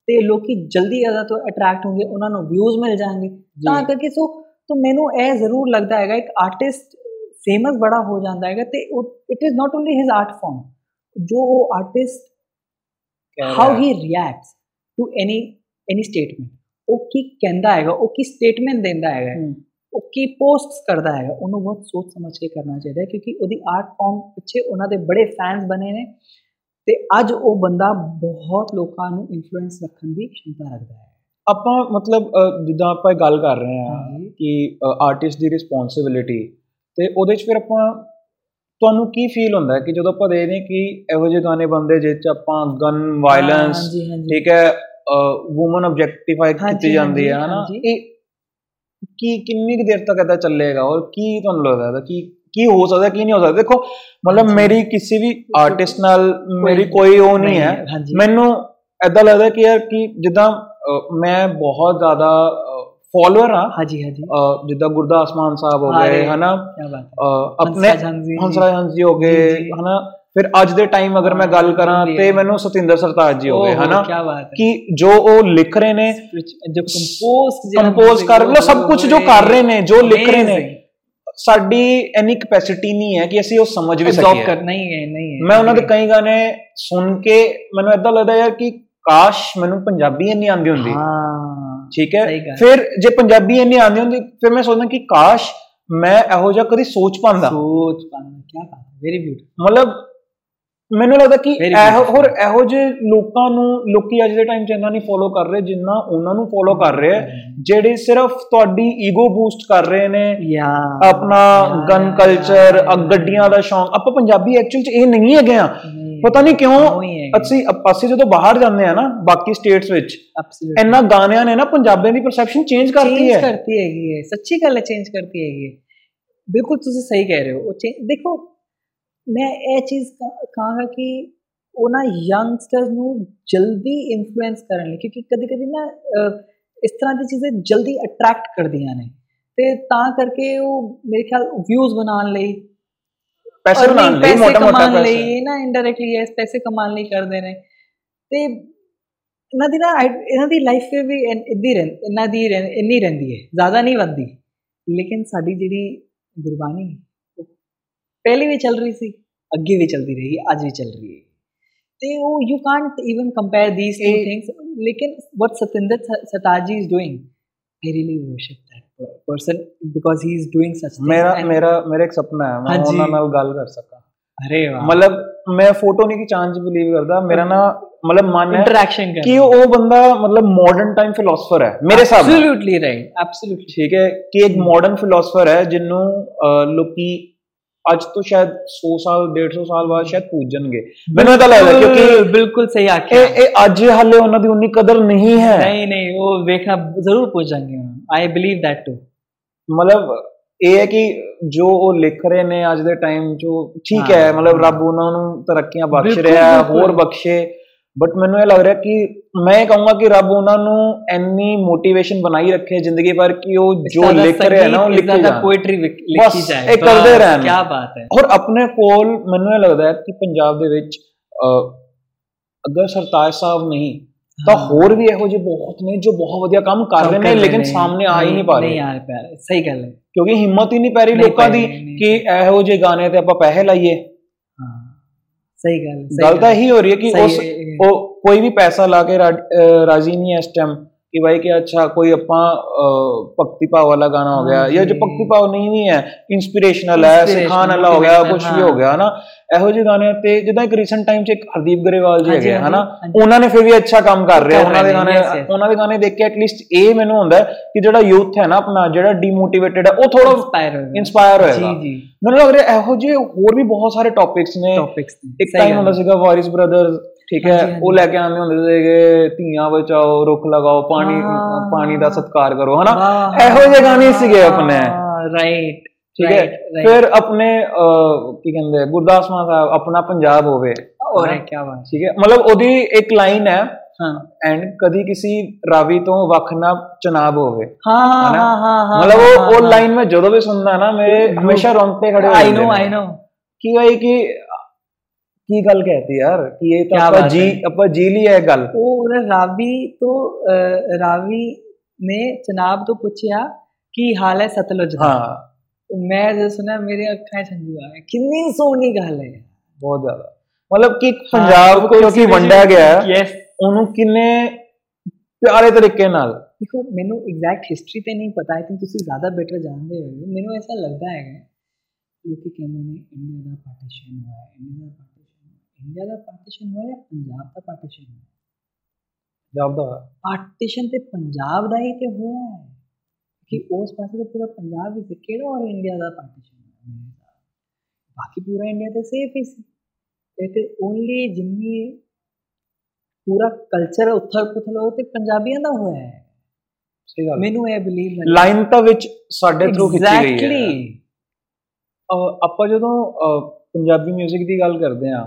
ਤੇ ਲੋਕੀ ਜਲਦੀ ਜ਼ਿਆਦਾ ਤੋਂ ਅਟਰੈਕਟ ਹੋਣਗੇ ਉਹਨਾਂ ਨੂੰ ਵਿਊਜ਼ ਮਿਲ ਜਾਣਗੇ। ਤਾਂ ਕਰਕੇ ਸੋ ਤਾਂ ਮੈਨੂੰ ਇਹ ਜ਼ਰੂਰ ਲੱਗਦਾ ਹੈਗਾ ਇੱਕ ਆਰਟਿਸਟ ਫੇਮਸ ਬੜਾ ਹੋ ਜਾਂਦਾ ਹੈਗਾ ਤੇ it is not only his art form ਜੋ ਉਹ artist how he. Reacts to any any statement ਉਹ ਕੀ ਕਹਿੰਦਾ ਹੈਗਾ ਉਹ ਕੀ ਸਟੇਟਮੈਂਟ ਦਿੰਦਾ ਹੈਗਾ ਉਹ ਕੀ ਪੋਸਟਸ ਕਰਦਾ ਹੈਗਾ ਉਹਨੂੰ ਬਹੁਤ ਸੋਚ ਸਮਝ ਕੇ ਕਰਨਾ ਚਾਹੀਦਾ ਕਿਉਂਕਿ ਉਹਦੀ ਆਰਟ ਫਾਰਮ ਪਿੱਛੇ ਉਹਨਾਂ ਦੇ ਬੜੇ ਫੈਨਸ ਬਣੇ ਨੇ ਤੇ ਅੱਜ ਉਹ ਬੰਦਾ ਬਹੁਤ ਲੋਕਾਂ ਨੂੰ ਇਨਫਲੂਐਂਸ ਰੱਖਣ ਦੀ ਸ਼ਮਤਾ ਰੱਖਦਾ ਹੈ। ਆਪਾਂ ਮਤਲਬ ਜਿੱਦਾਂ ਆਪਾਂ ਗੱਲ ਕਰ ਰਹੇ ਹਾਂ ਕਿ ਆਰਟਿਸਟ ਦੀ ਰਿਸਪੌਂਸਿਬਿਲਿਟੀ ਤੇ ਉਹਦੇ 'ਚ ਫਿਰ ਆਪਾਂ ਤੁਹਾਨੂੰ ਕੀ ਫੀਲ ਹੁੰਦਾ ਹੈ ਕਿ ਜਦੋਂ ਆਪਾਂ ਦੇਖਦੇ ਕਿ ਇਹੋ ਜਿਹੇ ਗਾਣੇ ਬੰਦੇ ਜਿਸ 'ਚ ਆਪਾਂ ਗਨ ਵਾਇਲੈਂਸ ਠੀਕ ਹੈ ਔਮਨ ਆਬਜੈਕਟੀਫਾਈ ਕੀਤੀ ਜਾਂਦੀ ਹੈ ਹਨਾ? ਇਹ ਕੀ ਕਿੰਨੀ ਕੁ ਦੇਰ ਤੱਕ ਇਹਦਾ ਚੱਲੇਗਾ ਔਰ ਕੀ ਤੁਹਾਨੂੰ ਲੱਗਦਾ ਹੈ ਕਿ ਕੀ ਹੋ ਸਕਦਾ ਕੀ ਨਹੀਂ ਹੋ ਸਕਦਾ? ਦੇਖੋ ਮਤਲਬ ਮੇਰੀ ਕਿਸੇ ਵੀ ਆਰਟਿਸਟ ਨਾਲ ਮੇਰੀ ਕੋਈ ਉਹ ਨਹੀਂ ਹੈ। ਮੈਨੂੰ ਐਦਾਂ ਲੱਗਦਾ ਕਿ ਯਾਰ ਕਿ ਜਿੱਦਾਂ ਮੈਂ ਬਹੁਤ ਜ਼ਿਆਦਾ ਫਾਲੋਅਰ ਆ ਹਾਂਜੀ ਹਾਂਜੀ। ਜਿੱਦਾਂ ਗੁਰਦਾਸ ਮਾਨ ਸਾਹਿਬ ਹੋ ਗਏ ਹਨਾ? ਆਪਣੇ ਹੰਸਰਾਜ ਹੰਸੀ ਹੋ ਗਏ ਹਨਾ? ਫਿਰ ਅੱਜ ਦੇ ਟਾਈਮ ਅਗਰ ਮੈਂ ਗੱਲ ਕਰਾਂ ਤੇ ਮੈਨੂੰ ਸਤਿੰਦਰ ਸਰਤਾਜ ਜੀ ਹੋ ਗਏ ਹਨਾ? ਕਿ ਜੋ ਉਹ ਲਿਖ ਰਹੇ ਨੇ ਜੋ ਕੰਪੋਜ਼ ਕੰਪੋਜ਼ ਕਰ ਰਹੇ ਸਭ ਕੁਝ ਜੋ ਕਰ ਰਹੇ ਨੇ ਜੋ ਲਿਖ ਰਹੇ ਨੇ ਸਾਡੀ ਐਨੀ ਕੈਪੈਸਿਟੀ ਨਹੀਂ ਹੈ ਕਿ ਅਸੀਂ ਉਹ ਸਮਝ ਵੀ ਸਕੀਏ। ਕਰ ਨਹੀਂ ਹੈ ਨਹੀਂ ਹੈ। ਮੈਂ ਉਹਨਾਂ ਦੇ ਕਈ ਗਾਣੇ ਸੁਣ ਕੇ ਮੈਨੂੰ ਇਦਾਂ ਲੱਗਦਾ ਯਾਰ ਕਿ ਕਾਸ਼ ਮੈਨੂੰ ਪੰਜਾਬੀ ਇੰਨੀ ਆਉਂਦੀ ਹੁੰਦੀ। ਹਾਂ ਠੀਕ ਹੈ? ਫਿਰ ਜੇ ਪੰਜਾਬੀ ਇੰਨੀ ਆਉਂਦੀ ਹੁੰਦੀ ਫਿਰ ਮੈਂ ਸੋਚਦਾ ਕਿ ਕਾਸ਼ ਮੈਂ ਇਹੋ ਜਿਹਾ ਕਦੀ ਸੋਚ ਪਾਉਂਦਾ। ਸੋਚ ਪਾਉਂਦਾ ਕੀ ਬਾਤ ਹੈ ਵੈਰੀ ਬਿਊਟੀਫੁਲ ਮਤਲਬ ਮੈਨੂੰ ਲੱਗਦਾ ਕਿ ਇਹੋ ਹੋਰ ਇਹੋ ਜਿਹੇ ਲੋਕਾਂ ਨੂੰ ਲੋਕੀ ਅੱਜ ਦੇ ਟਾਈਮ 'ਚ ਇੰਨਾ ਨਹੀਂ ਫੋਲੋ ਕਰ ਰਹੇ ਜਿੰਨਾ ਉਹਨਾਂ ਨੂੰ ਫੋਲੋ ਕਰ ਰਹੇ ਆ ਜਿਹੜੇ ਸਿਰਫ ਤੁਹਾਡੀ ਈਗੋ ਬੂਸਟ ਕਰ ਰਹੇ ਨੇ ਆਪਣਾ ਗਨ ਕਲਚਰ ਗੱਡੀਆਂ ਦਾ ਸ਼ੌਂਕ। ਆਪਾਂ ਪੰਜਾਬੀ ਐਕਚੁਅਲ 'ਚ ਇਹ ਨਹੀਂ ਹੈਗੇ ਆ। ਪਤਾ ਨਹੀਂ ਕਿਉਂ ਅਸੀਂ ਅਸੀਂ ਜਦੋਂ ਬਾਹਰ ਜਾਂਦੇ ਆ ਨਾ ਬਾਕੀ ਸਟੇਟਸ ਵਿੱਚ ਇੰਨਾ ਗਾਣਿਆਂ ਨੇ ਨਾ ਪੰਜਾਬੀਆਂ ਦੀ ਪਰਸੈਪਸ਼ਨ ਚੇਂਜ ਕਰਤੀ ਹੈ। ਚੇਂਜ ਕਰਤੀ ਹੈਗੀ ਹੈ। ਸੱਚੀ ਗੱਲ ਹੈ ਚੇਂਜ ਕਰਤੀ ਹੈਗੀ ਹੈ। ਬਿਲਕੁਲ ਤੁਸੀਂ ਸਹੀ ਕਹਿ ਰਹੇ ਹੋ। ਉਹ ਦੇਖੋ ਮੈਂ ਇਹ ਚੀਜ਼ ਕਹਾਂਗਾ ਕਿ ਉਹਨਾਂ ਯੰਗਸਟਰਸ ਨੂੰ ਜਲਦੀ ਇਨਫਲੂਐਂਸ ਕਰਨ ਲਈ ਕਿਉਂਕਿ ਕਦੇ ਕਦੇ ਨਾ ਇਸ ਤਰ੍ਹਾਂ ਦੀ ਚੀਜ਼ਾਂ ਜਲਦੀ ਅਟਰੈਕਟ ਕਰਦੀਆਂ ਨੇ। ਤੇ ਤਾਂ ਕਰਕੇ ਉਹ ਮੇਰੇ ਖਿਆਲ ਵਿਊਜ਼ ਬਣਾਉਣ ਲਈ ਪੈਸੇ ਬਣਾਉਣ ਲਈ ਮੋਟਾ ਮੋਟਾ ਪੈਸੇ। ਨਾ ਇਨਡਾਇਰੈਕਟਲੀ ਇਸ ਪੈਸੇ ਕਮਾਉਣ ਲਈ ਕਰਦੇ ਨੇ। ਤੇ ਇਹਨਾਂ ਦੀ ਨਾ ਇਹਨਾਂ ਦੀ ਲਾਈਫ ਵੀ ਇੱਦੀ ਰਹਿ ਇਹਨਾਂ ਦੀ ਇੰਨੀ ਰਹਿੰਦੀ ਹੈ ਜ਼ਿਆਦਾ ਨਹੀਂ ਵੱਧਦੀ। ਲੇਕਿਨ ਸਾਡੀ ਜਿਹੜੀ ਗੁਰਬਾਣੀ ਪਹਿਲੇ ਵੀ ਚੱਲ ਰਹੀ ਸੀ। ਅੱਗੇ ਵੀ ਚੱਲਦੀ ਰਹੀ ਅੱਜ ਵੀ ਚੱਲ ਰਹੀ ਹੈ। ਤੇ ਉਹ you can't even compare these two things ਲੇਕਿਨ what Satinder Sartaaj is doing I really worship that person because he is doing such things. ਮੇਰਾ ਮੇਰਾ ਮੇਰਾ ਇੱਕ ਸੁਪਨਾ ਹੈ ਮੈਂ ਉਹਨਾਂ ਨਾਲ ਗੱਲ ਕਰ ਸਕਾਂ। ਅਰੇ ਵਾਹ। ਮਤਲਬ ਮੈਂ ਫੋਟੋ ਨਹੀਂ ਕਿ ਚਾਂਸ ਬਿਲੀਵ ਕਰਦਾ ਮੇਰਾ ਨਾ ਮਤਲਬ ਮਨ ਹੈ ਇੰਟਰੈਕਸ਼ਨ ਕਿ ਉਹ ਬੰਦਾ ਮਤਲਬ ਮਾਡਰਨ ਟਾਈਮ ਫਿਲਾਸਫਰ ਹੈ ਮੇਰੇ ਹਿਸਾਬ ਨਾਲ। ਐਬਸੋਲੂਟਲੀ ਰਾਈਟ ਐਬਸੋਲੂਟਲੀ ਠੀਕ ਹੈ ਕਿ ਇੱਕ ਮਾਡਰਨ ਫਿਲਾਸਫਰ ਹੈ ਜਿਹਨੂੰ ਲੋਕੀ ਅੱਜ ਤੋਂ ਸ਼ਾਇਦ 100 ਸਾਲ 150 ਸਾਲ ਬਾਅਦ ਸ਼ਾਇਦ ਪੂਜਣਗੇ। ਮੈਨੂੰ ਤਾਂ ਲੱਗਦਾ ਕਿਉਂਕਿ ਬਿਲਕੁਲ ਸਹੀ ਆਖਿਆ। ਇਹ ਇਹ ਅੱਜ ਹਾਲੇ ਉਹਨਾਂ ਦੀ ਉਨੀ ਕਦਰ ਨਹੀਂ ਹੈ। ਨਹੀਂ ਨਹੀਂ ਉਹ ਵੇਖਣਾ ਜ਼ਰੂਰ ਪੂਜਾਂਗੇ ਆਈ ਬਲੀਵ ਥੈਟ ਟੂ ਮਤਲਬ ਇਹ ਹੈ ਕਿ ਜੋ ਉਹ ਲਿਖ ਰਹੇ ਨੇ ਅੱਜ ਦੇ ਟਾਈਮ 'ਚ ਠੀਕ ਹੈ ਮਤਲਬ ਰੱਬ ਉਹਨਾਂ ਨੂੰ ਤਰੱਕੀਆਂ ਬਖਸ਼ ਰਿਹਾ ਹੋਰ ਬਖਸ਼ੇ। ਬਟ ਮੈਨੂੰ ਇਹ ਲੱਗ ਰਿਹਾ ਕਿ ਮੈਂ ਕਹੂੰਗਾ ਕਿ ਰੱਬ ਉਹਨਾਂ ਨੂੰ ਐਨੀ ਮੋਟੀਵੇਸ਼ਨ ਬਣਾਈ ਰੱਖੇ ਜ਼ਿੰਦਗੀ ਭਰ ਕਿ ਉਹ ਜੋ ਲਿਖ ਰਿਹਾ ਨਾ ਉਹ ਲਿਖੀ ਜਾਏ ਪੋਇਟਰੀ ਲਿਖੀ ਜਾਏ। ਇਹ ਕਰਦੇ ਰਹਿਣ। ਕੀ ਬਾਤ ਹੈ। ਔਰ ਆਪਣੇ ਕੋਲ ਮੈਨੂੰ ਇਹ ਲੱਗਦਾ ਹੈ ਕਿ ਪੰਜਾਬ ਦੇ ਵਿੱਚ ਅਗਰ ਸਰਤਾਜ ਸਾਹਿਬ ਨਹੀਂ ਤਾਂ ਹੋਰ ਵੀ ਇਹੋ ਜਿਹੇ ਬਹੁਤ ਨੇ ਜੋ ਬਹੁਤ ਵਧੀਆ ਕੰਮ ਕਰ ਰਹੇ ਨੇ ਲੇਕਿਨ ਸਾਹਮਣੇ ਆ ਹੀ ਨਹੀਂ ਪਾ ਰਹੇ। ਨਹੀਂ ਆ ਪਾ ਰਹੇ। ਸਹੀ ਗੱਲ ਹੈ। ਕਿਉਂਕਿ ਹਿੰਮਤ ਹੀ ਨਹੀਂ ਪੈ ਰਹੀ ਲੋਕਾਂ ਦੀ ਕਿ ਇਹੋ ਜਿਹੇ ਗਾਣੇ ਤੇ ਆਪਾਂ ਪੈਸੇ ਲਾਈਏ। ਹਾਂ। ਸਹੀ ਗੱਲ ਗੱਲ ਤਾਂ ਇਹੀ ਹੋ ਰਹੀ ਹੈ ਕਿ ਉਸ ਉਹ ਕੋਈ ਵੀ ਪੈਸਾ ਲਾ ਕੇ ਰਾਜ਼ੀ ਨਹੀਂ ਹੈ ਇਸ ਟਾਈਮ ਕਿ ਭਾਈ ਕਿ ਅੱਛਾ ਕੋਈ ਆਪਾਂ ਭਗਤੀ ਭਾਵ ਵਾਲਾ ਗਾਣਾ ਹੋ ਗਿਆ ਜਾਂ ਜੋ। ਭਗਤੀ ਭਾਵ ਨਹੀਂ ਵੀ ਹੈ ਇਨਸਪੀਰੇਸ਼ਨਲ ਹੈ ਸਿਖਾਉਣ ਵਾਲਾ ਹੋ ਗਿਆ ਕੁਝ ਵੀ ਹੋ। ਗਿਆ ਹਨਾ? ਇਹੋ ਜਿਹੇ ਗਾਣੇ ਤੇ ਜਿੱਦਾਂ ਇੱਕ ਰੀਸੈਂਟ ਟਾਈਮ 'ਚ ਇੱਕ ਹਰਦੀਪ ਗਰੇਵਾਲ ਜੀ ਹੈਗੇ ਹਨਾ। ਉਹਨਾਂ ਨੇ ਫਿਰ ਵੀ ਅੱਛਾ ਕੰਮ ਕਰ ਰਹੇ ਉਹਨਾਂ ਦੇ ਨੇ, ਗਾਣੇ. ਉਹਨਾਂ ਦੇ ਗਾਣੇ ਦੇਖ ਕੇ ਐਟਲੀਸਟ ਇਹ ਮੈਨੂੰ ਹੁੰਦਾ ਕਿ ਜਿਹੜਾ ਯੂਥ ਹੈ ਨਾ ਆਪਣਾ ਜਿਹੜਾ ਡੀਮੋਟੀਵੇਟਡ ਹੈ ਉਹ ਥੋੜਾ ਇਨਸਪਾਇਰ ਹੋਏਗਾ। ਜੀ ਜੀ। ਮੈਨੂੰ ਲੱਗ ਰਿਹਾ ਇਹੋ ਜਿਹੇ ਹੋਰ ਵੀ ਬਹੁਤ ਸਾਰੇ ਟੌਪਿਕਸ ਨੇ। ਟੌਪਿਕਸ ਇੱਕ ਟਾਈਮ ਹੁੰਦਾ ਸੀਗਾ ਵਾਰਿਸ ਬ੍ਰਦਰਸ ਠੀਕ ਹੈ ਉਹ ਲੈ ਕੇ ਆਉਂਦੇ ਹੁੰਦੇ ਸੀਗੇ ਧੀਆਂ ਬਚਾਓ ਰੁੱਖ ਲਗਾਓ ਪਾਣੀ ਪਾਣੀ ਦਾ ਸਤਿਕਾਰ ਕਰੋ ਹਨਾ? ਇਹੋ ਜਿਹੇ ਗਾਣੇ ਸੀਗੇ ਆਪਣੇ। ਰਾਈਟ ਠੀਕ ਹੈ ਫਿਰ ਆਪਣੇ ਕੀ ਕਹਿੰਦੇ ਗੁਰਦਾਸ ਮਾਨ ਸਾਹਿਬ ਆਪਣਾ ਪੰਜਾਬ ਹੋਵੇ ਔਰ ਕੀ ਬਾਤ। ਠੀਕ ਹੈ ਮਤਲਬ ਉਹਦੀ ਇੱਕ ਲਾਈਨ ਹੈ ਹਾਂ। ਐਂਡ ਕਦੀ ਕਿਸੇ ਰਾਵੀ ਤੋਂ ਵੱਖ ਨਾ ਚਨਾਬ ਹੋਵੇ ਹਾਂ ਹਾਂ ਹਾਂ ਮਤਲਬ ਉਹ ਉਹ ਲਾਈਨ ਮੈਂ ਜਦੋਂ ਵੀ ਸੁਣਦਾ ਨਾ ਮੇਰੇ ਹਮੇਸ਼ਾ ਰੌਂਗਟੇ ਖੜੇ ਹੋ ਜਾਂਦੇ ਆਈ ਨੋ। ਆਈ ਨੋ ਕਿ ਹੋਈ ਕਿ ਕੀ ਗੱਲ ਕਹਿਤੀ ਯਾਰ? ਕਿ ਇਹ ਤਾਂ ਆਪਾਂ ਜੀ ਹੈ। ਆਪਾਂ ਜੀ ਲਈ ਇਹ ਗੱਲ। ਉਹ ਰਾਵੀ ਤੋਂ ਰਾਵੀ ਨੇ ਚਨਾਬ ਤੋਂ ਪੁੱਛਿਆ ਕੀ ਹਾਲ ਹੈ ਸਤਲੁਜ ਦਾ। ਹਾਂ। ਮੈਂ ਜਦੋਂ ਸੁਣਿਆ ਮੇਰੇ ਅੱਖਾਂ ਹੰਝੂ ਆ ਗਏ। ਕਿੰਨੀ ਸੋਹਣੀ ਗੱਲ ਹੈ। ਬਹੁਤ ਜ਼ਿਆਦਾ। ਮਤਲਬ ਕਿ हाँ, ਪੰਜਾਬ ਕਿਉਂਕਿ ਵੰਡਿਆ ਗਿਆ ਹੈ, ਯੈਸ ਉਹਨੂੰ ਕਿੰਨੇ ਪਿਆਰੇ ਤਰੀਕੇ ਨਾਲ। ਦੇਖੋ ਮੈਨੂੰ ਐਗਜ਼ੈਕਟ ਹਿਸਟਰੀ ਤੇ ਨਹੀਂ ਪਤਾ। ਆਈ ਥਿੰਕ ਤੁਸੀਂ ਜ਼ਿਆਦਾ ਬੈਟਰ ਜਾਣਦੇ ਹੋ ਮੈਨੂੰ ਐਸਾ ਲੱਗਦਾ ਹੈਗਾ ਲੋਕੀ ਕਹਿੰਦੇ ਨੇ ਇੰਡੀਆ ਦਾ ਪਾਰਟੀਸ਼ਨ ਹੋਇਆ ਇੰਡੀਆ ਦਾ ਇੰਡੀਆ ਦਾ ਪਾਰਟੀਸ਼ਨ ਹੋਇਆ ਪੰਜਾਬ ਦਾ ਪਾਰਟੀਸ਼ਨ ਹੋਇਆ? ਪੰਜਾਬ ਦਾ ਪਾਰਟੀਸ਼ਨ ਤੇ ਪੰਜਾਬ ਦਾ ਹੀ ਤੇ ਹੋਇਆ ਹੈ। ਕਿ ਉਸ ਪਾਸੇ ਤੇ ਪੂਰਾ ਪੰਜਾਬ ਹੀ ਸੀ। ਕਿਹੜਾ ਔਰ ਇੰਡੀਆ ਦਾ ਪਾਰਟੀਸ਼ਨ ਹੋਇਆ। ਬਾਕੀ ਪੂਰਾ ਇੰਡੀਆ ਤੇ ਸੇਫ ਹੀ ਸੀ। ਤੇ ਓਨਲੀ ਜਿੰਨੀ ਪੂਰਾ ਕਲਚਰ ਉਥਲ ਪੁਥਲ ਹੋਇਆ ਤੇ ਪੰਜਾਬੀਆਂ ਦਾ ਹੋਇਆ ਹੈ। ਸਹੀ ਗੱਲ ਮੈਨੂੰ ਇਹ ਬਲੀਵ ਲਾਈਨ ਤਾਂ ਵਿੱਚ ਸਾਡੇ ਥਰੂ ਖਿੱਚੀ ਗਈ ਹੈ। ਐਗਜ਼ੈਕਟਲੀ ਆਪਾਂ ਜਦੋਂ ਪੰਜਾਬੀ 뮤직 ਦੀ ਗੱਲ ਕਰਦੇ ਆ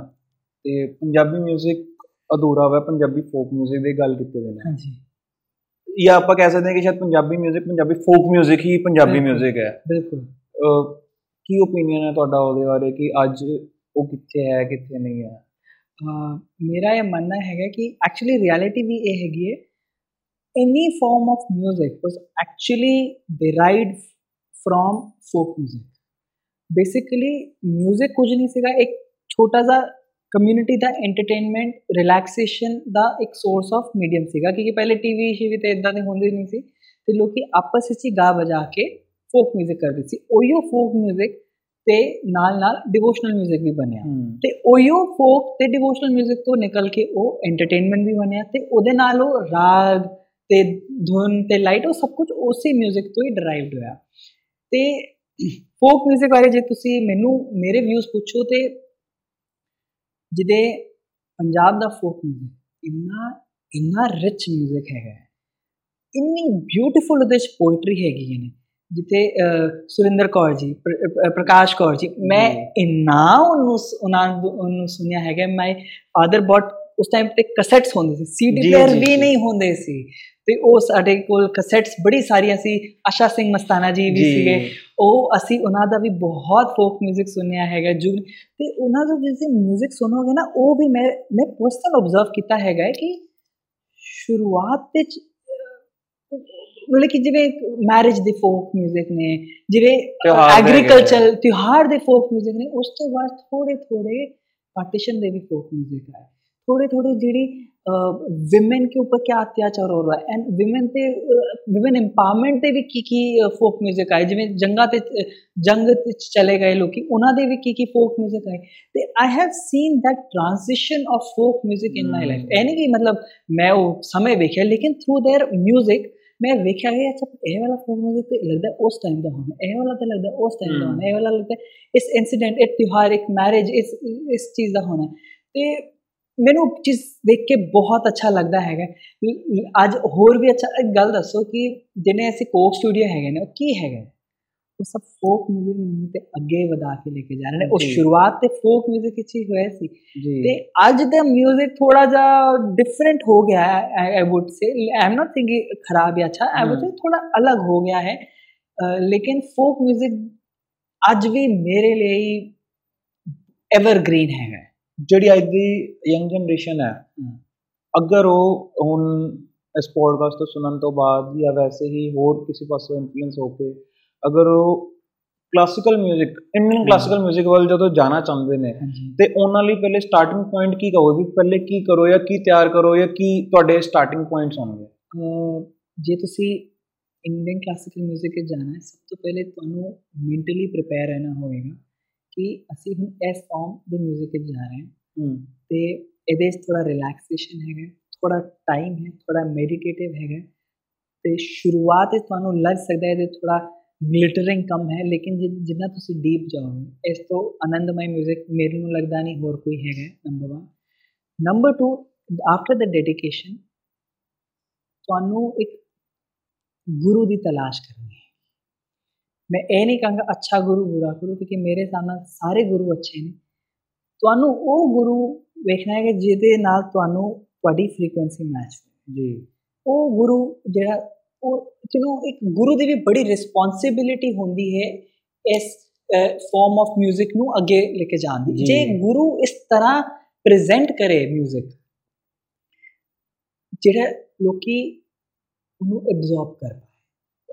ਤੇ ਪੰਜਾਬੀ 뮤직 ਅਧੂਰਾ ਹੋਇਆ ਪੰਜਾਬੀ ਫੋਕ 뮤직 ਦੀ ਗੱਲ ਕੀਤੀ ਦੇ ਨੇ ਹਾਂਜੀ ਜਾਂ ਆਪਾਂ ਕਹਿ ਸਕਦੇ ਹਾਂ ਕਿ ਸ਼ਾਇਦ ਪੰਜਾਬੀ 뮤직 ਪੰਜਾਬੀ ਫੋਕ 뮤직 ਹੀ ਪੰਜਾਬੀ ਬਿਲਕੁਲ। 뮤직 ਹੈ ਬਿਲਕੁਲ ਅਹ, ਕੀ ਓਪੀਨੀਅਨ ਹੈ ਤੁਹਾਡਾ ਉਹਦੇ ਬਾਰੇ ਕਿ ਅੱਜ ਉਹ ਕਿੱਥੇ ਹੈ ਕਿੱਥੇ ਨਹੀਂ ਹੈ ਅਹ ਮੇਰਾ ਇਹ ਮੰਨਣਾ ਹੈਗਾ ਕਿ ਐਕਚੁਅਲੀ ਰਿਐਲਿਟੀ ਵੀ ਇਹ ਹੈਗੀ ਹੈ any form of 뮤직 was actually derived from folk 뮤직 basically 뮤직 ਕੁਝ ਨਹੀਂ ਸੀਗਾ ਇੱਕ ਛੋਟਾ ਜਿਹਾ ਕਮਿਊਨਿਟੀ ਦਾ ਐਂਟਰਟੇਨਮੈਂਟ ਰਿਲੈਕਸੇਸ਼ਨ ਦਾ ਇੱਕ ਸੋਰਸ ਆਫ ਮੀਡੀਅਮ ਸੀਗਾ ਕਿਉਂਕਿ ਪਹਿਲੇ ਟੀਵੀ ਸ਼ੀਵੀ ਤੇ ਇਦਾਂ ਦੇ ਹੁੰਦੇ ਨਹੀਂ ਸੀ ਤੇ ਲੋਕੀ ਆਪਸ ਵਿੱਚ ਹੀ ਗਾ ਵਜਾ ਕੇ ਫੋਕ 뮤직 ਕਰਦੇ ਸੀ ਉਹੀਓ ਫੋਕ 뮤직 ਤੇ ਨਾਲ ਨਾਲ ਡਿਵੋਸ਼ਨਲ 뮤직 ਵੀ ਬਣਿਆ ਤੇ ਉਹੀਓ ਫੋਕ ਤੇ ਡਿਵੋਸ਼ਨਲ 뮤직 ਤੋਂ ਨਿਕਲ ਕੇ ਉਹ ਐਂਟਰਟੇਨਮੈਂਟ ਵੀ ਬਣਿਆ ਤੇ ਉਹਦੇ ਨਾਲ ਉਹ ਰਾਗ ਤੇ ਧੁਨ ਤੇ ਲਾਈਟ ਉਹ ਸਭ ਕੁਝ ਉਸੇ 뮤직 ਤੋਂ ਹੀ ਡਰਾਈਵਡ ਹੋਇਆ ਤੇ ਫੋਕ 뮤직 ਬਾਰੇ ਜੇ ਤੁਸੀਂ ਮੈਨੂੰ ਮੇਰੇ ਵਿਊਜ਼ ਪੁੱਛੋ ਤੇ ਜਿਹਦੇ ਪੰਜਾਬ ਦਾ ਫੋਕ ਮਿਊਜ਼ਿਕ ਇੰਨਾ ਇੰਨਾ ਰਿਚ ਮਿਊਜ਼ਿਕ ਹੈਗਾ ਇੰਨੀ ਬਿਊਟੀਫੁਲ ਉਹਦੇ ਚ ਪੋਇਟਰੀ ਹੈਗੀ ਨੇ ਜਿੱਤੇ ਸੁਰਿੰਦਰ ਕੌਰ ਜੀ ਪ੍ਰਕਾਸ਼ ਕੌਰ ਜੀ ਮੈਂ ਇੰਨਾ ਉਹਨੂੰ ਉਹਨਾਂ ਨੂੰ ਸੁਣਿਆ ਹੈਗਾ ਮਾਈ ਫਾਦਰ ਬੋਟ ਉਸ ਟਾਈਮ ਤੇ ਕੈਸੈਟਸ ਹੁੰਦੇ ਸੀ ਸੀਡੀ ਪਲੇਅਰ ਵੀ ਨਹੀਂ ਹੁੰਦੇ ਸੀ। ਤੇ ਉਹ ਸਾਡੇ ਕੋਲ ਕੈਸੈਟਸ ਬੜੀ ਸਾਰੀਆਂ ਸੀ। ਆਸ਼ਾ ਸਿੰਘ ਮਸਤਾਨਾ ਜੀ ਵੀ ਸੀਗੇ। ਉਹ ਅਸੀਂ ਉਹਨਾਂ ਦਾ ਵੀ ਬਹੁਤ ਫੋਕ 뮤직 ਸੁਣਿਆ ਹੈਗਾ ਜੁਗ ਤੇ ਉਹਨਾਂ ਦਾ ਜਿਵੇਂ 뮤직 ਸੁਣੋਗੇ ਨਾ ਉਹ ਵੀ ਮੈਂ ਮੈਂ ਪਰਸਨਲ ਆਬਜ਼ਰਵ ਕੀਤਾ ਹੈਗਾ ਕਿ ਸ਼ੁਰੂਆਤ ਤੇ ਮਤਲਬ ਕਿ ਜਿਵੇਂ ਮੈਰਿਜ ਦੇ ਫੋਕ 뮤직 ਨੇ ਜਿਵੇਂ ਐਗਰੀਕਲਚਰ ਤਿਉਹਾਰ ਦੇ ਫੋਕ 뮤직 ਨੇ ਉਸ ਤੋਂ ਬਾਅਦ ਥੋੜੇ ਥੋੜੇ ਪਾਰਟੀਸ਼ਨ ਦੇ ਵੀ ਫੋਕ 뮤직 ਆਇਆ थोड़े थोड़े ਜਿਹੜੀ ਵਿਮਨ के ऊपर क्या अत्याचार हो रहा है एंड विमेन ਤੇ ਵਿਮਨ ਐਮਪਾਵਰਮੈਂਟ ਤੇ ਵੀ ਕੀ ਕੀ ਫੋਕ 뮤직 ਆਏ ਜਿਵੇਂ ਜੰਗਾਂ ਤੇ ਅਹ, ਜੰਗ ਤੇ ਚਲੇ ਗਏ ਲੋਕੀ ਉਹਨਾਂ ਦੇ ਵੀ ਕੀ ਕੀ ਫੋਕ 뮤직 ਆਏ ਤੇ I have seen that transition of folk music in my Hmm. life ਇਹ ਨਹੀਂ ਕਿ ਮਤਲਬ ਮੈਂ ਉਹ ਸਮੇਂ ਵੇਖਿਆ ਲੇਕਿਨ ਥਰੂ देयर 뮤직 ਮੈਂ ਵੇਖਿਆ ਕਿ ਅੱਛਾ ਇਹ ਵਾਲਾ ਫੋਕ 뮤직 ਤੇ ਲੱਗਦਾ ਉਸ ਟਾਈਮ ਦਾ ਹੋਣਾ ਇਹ ਵਾਲਾ ਤੇ ਲੱਗਦਾ ਉਸ ਟਾਈਮ ਦਾ Hmm. ਹੋਣਾ ਇਹ ਵਾਲਾ ਲੱਗਦਾ ਇਸ ਇਨਸੀਡੈਂਟ ਇੱਕ ਤਿਉਹਾਰ ਇੱਕ ਮੈਰਿਜ ਇਸ ਇਸ ਚੀਜ਼ ਦਾ ਹੋਣਾ ਤੇ ਮੈਨੂੰ ਚੀਜ਼ ਦੇਖ ਕੇ ਬਹੁਤ ਅੱਛਾ ਲੱਗਦਾ ਹੈਗਾ। ਅੱਜ ਹੋਰ ਵੀ ਅੱਛਾ ਇੱਕ ਗੱਲ ਦੱਸੋ ਕਿ ਜਿਨੇ ਐਸੇ ਕੋਕ ਸਟੂਡੀਓ ਹੈਗੇ ਨੇ ਉਹ ਕੀ ਹੈਗੇ? ਉਹ ਸਭ ਫੋਕ ਮਿਊਜ਼ਿਕ ਨੂੰ ਤੇ ਅੱਗੇ ਵਧਾ ਕੇ ਲੈ ਕੇ ਜਾ ਰਹੇ ਨੇ। ਉਹ ਸ਼ੁਰੂਆਤ ਤੇ ਫੋਕ ਮਿਊਜ਼ਿਕ ਵਿੱਚ ਹੀ ਹੋਇਆ ਸੀ। ਤੇ ਅੱਜ ਦਾ ਮਿਊਜ਼ਿਕ ਥੋੜਾ ਜਿਹਾ ਡਿਫਰੈਂਟ ਹੋ ਗਿਆ ਹੈ I would say I am not thinking ਖਰਾਬ ਹੈ ਅੱਛਾ ਆਈ ਵੁੱਡ ਸੇ ਥੋੜਾ ਅਲੱਗ ਹੋ ਗਿਆ ਹੈ। ਲੇਕਿਨ ਫੋਕ ਮਿਊਜ਼ਿਕ ਅੱਜ ਵੀ ਮੇਰੇ ਲਈ ਐਵਰਗ੍ਰੀਨ ਹੈਗਾ। ਜਿਹੜੀ ਅੱਜ ਦੀ ਯੰਗ ਜਨਰੇਸ਼ਨ ਹੈ ਅਗਰ ਉਹ ਹੁਣ ਇਸ ਪੋਡਕਾਸਟ ਤੋਂ ਸੁਣਨ ਤੋਂ ਬਾਅਦ ਜਾਂ ਵੈਸੇ ਹੀ ਹੋਰ ਕਿਸੇ ਪਾਸੋਂ ਇਨਫਲੂਐਂਸ ਹੋ ਕੇ ਅਗਰ ਉਹ ਕਲਾਸੀਕਲ 뮤직 ਇੰਡੀਅਨ ਕਲਾਸੀਕਲ 뮤직 ਵੱਲ ਜਦੋਂ ਜਾਣਾ ਚਾਹੁੰਦੇ ਨੇ ਹਾਂਜੀ ਤੇ ਉਹਨਾਂ ਲਈ ਪਹਿਲੇ ਸਟਾਰਟਿੰਗ ਪੁਆਇੰਟ ਕੀ ਕਹੋਗੇ ਪਹਿਲੇ ਕੀ ਕਰੋ ਜਾਂ ਕੀ ਤਿਆਰ ਕਰੋ ਜਾਂ ਕੀ ਤੁਹਾਡੇ ਸਟਾਰਟਿੰਗ ਪੁਆਇੰਟਸ ਹੋਣਗੇ ਅਹ, ਜੇ ਤੁਸੀਂ ਇੰਡੀਅਨ ਕਲਾਸੀਕਲ 뮤직 ਵਿੱਚ ਜਾਣਾ ਹੈ ਸਭ ਤੋਂ ਪਹਿਲੇ ਤੁਹਾਨੂੰ ਮੈਂਟਲੀ ਪ੍ਰਿਪੇਅਰ ਰਹਿਣਾ ਹੋਏਗਾ ਕਿ ਅਸੀਂ ਹੁਣ ਇਸ ਫਾਰਮ ਦੇ 뮤직 ਵਿੱਚ ਜਾ ਰਹੇ ਹਾਂ ਹੂੰ ਤੇ ਇਹਦੇ 'ਚ ਥੋੜਾ ਰਿਲੈਕਸੇਸ਼ਨ ਹੈਗਾ ਥੋੜਾ ਟਾਈਮ ਹੈ ਥੋੜਾ ਮੈਡੀਟੇਟਿਵ ਹੈਗਾ ਤੇ ਸ਼ੁਰੂਆਤ ਵਿੱਚ ਤੁਹਾਨੂੰ ਲੱਗ ਸਕਦਾ ਹੈ ਇਹਦੇ ਥੋੜਾ ਗਲਿਟਰਿੰਗ ਕਮ ਹੈ ਲੇਕਿਨ ਜਿ- ਜਿੰਨਾ ਤੁਸੀਂ ਡੀਪ ਜਾਓਗੇ ਇਸ ਤੋਂ ਆਨੰਦਮਈ 뮤직 ਮੇਰੇ ਨੂੰ ਲੱਗਦਾ ਨਹੀਂ ਹੋਰ ਕੋਈ ਹੈਗਾ number 1 number 2 after the dedication ਤੁਹਾਨੂੰ ਇੱਕ ਗੁਰੂ ਦੀ ਤਲਾਸ਼ ਕਰਨੀ ਹੈ ਮੈਂ ਇਹ ਨਹੀਂ ਕਹਾਂਗਾ ਅੱਛਾ ਗੁਰੂ ਬੁਰਾ ਗੁਰੂ ਕਿਉਂਕਿ ਮੇਰੇ ਸਾਹਮਣੇ ਸਾਰੇ ਗੁਰੂ ਅੱਛੇ ਨੇ ਤੁਹਾਨੂੰ ਉਹ ਗੁਰੂ ਵੇਖਣਾ ਹੈ ਕਿ ਜਿਹਦੇ ਨਾਲ ਤੁਹਾਨੂੰ ਤੁਹਾਡੀ ਫ੍ਰੀਕੁਐਂਸੀ ਮੈਚ ਹੋਵੇ ਜੀ ਉਹ ਗੁਰੂ ਜਿਹੜਾ ਉਹ ਕਿਨੂੰ ਇੱਕ ਗੁਰੂ ਦੀ ਵੀ ਬੜੀ ਰਿਸਪੌਂਸਿਬਿਲਿਟੀ ਹੁੰਦੀ ਹੈ ਇਸ ਫਾਰਮ ਆਫ 뮤직 ਨੂੰ ਅੱਗੇ ਲੈ ਕੇ ਜਾਣ ਦੀ ਜੀ। ਜੇ ਗੁਰੂ ਇਸ ਤਰ੍ਹਾਂ ਪ੍ਰੈਜ਼ੈਂਟ ਕਰੇ 뮤직 ਜਿਹੜਾ ਲੋਕੀ ਉਹਨੂੰ ਐਬਜ਼ੌਰਬ ਕਰ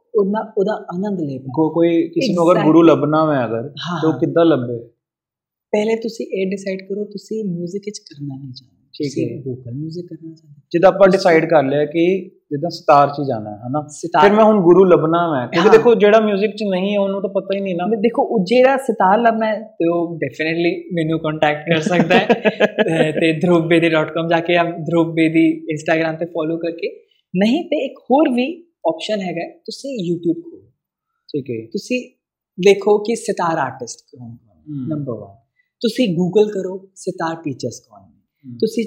ਪਾਏ ਉਹਦਾ ਉਹਦਾ ਆਨੰਦ ਲੈ ਪਾਏ ਕੋ ਕੋਈ ਕਿਸੇ ਨੂੰ ਅਗਰ Exactly. ਗੁਰੂ ਲੱਭਣਾ ਹੈ ਅਗਰ ਹਾਂ ਤੇ ਉਹ ਕਿੱਦਾਂ ਲੱਭੇ ਪਹਿਲੇ ਤੁਸੀਂ ਇਹ ਡਿਸਾਈਡ ਕਰੋ ਤੁਸੀਂ 뮤직 ਵਿੱਚ ਕਰਨਾ ਨਹੀਂ ਚਾਹੁੰਦੇ ਠੀਕ ਤੁਸੀਂ ਹੈ। ਵੋਕਲ 뮤직 ਕਰਨਾ ਚਾਹੁੰਦੇ ਜਿੱਦਾਂ ਆਪਾਂ ਡਿਸਾਈਡ ਕਰ ਲਿਆ ਕਿ ਜਿੱਦਾਂ ਸਤਾਰ ਚ ਹੀ ਜਾਣਾ ਹੈ ਹਨਾ ਸਿਤਾਰ ਫਿਰ ਮੈਂ ਹੁਣ ਗੁਰੂ ਲੱਭਣਾ ਮੈਂ ਕਿਉਂਕਿ ਹਾਂ। ਦੇਖੋ ਜਿਹੜਾ 뮤직 ਚ ਨਹੀਂ ਹੈ ਉਹਨੂੰ ਤਾਂ ਪਤਾ ਹੀ ਨਹੀਂ ਨਾ ਮੈਂ ਦੇਖੋ ਉਹ ਜਿਹੜਾ ਸਿਤਾਰ ਲੱਭਣਾ ਹੈ ਤੇ ਉਹ ਡੈਫੀਨਿਟਲੀ ਮੈਨੂੰ ਕੰਟੈਕਟ ਕਰ ਸਕਦਾ ਹੈ ਅਹ ਤੇ dhruvbedi.com ਜਾ ਕੇ ਆਪ dhruvbedi ਇੰਸਟਾਗ੍ਰam ਤੇ ਫੋਲੋ ਕਰਕੇ ਨਹੀਂ ਤੇ ਇੱਕ ਹੋਰ ਵੀ ਆਪਸ਼ਨ ਹੈਗਾ ਹੈ, ਤੁਸੀਂ YouTube ਖੋਲੋ ਠੀਕ ਹੈ। ਤੁਸੀਂ ਦੇਖੋ ਕਿ ਸਿਤਾਰ ਆਰਟਿਸਟ ਕੌਣ ਕੌਣ ਨੰਬਰ 1 ਤੁਸੀਂ ਗੂਗਲ ਕਰੋ ਸਿਤਾਰ ਟੀਚਰਸ ਕੌਣ ਨੇ। ਤੁਸੀਂ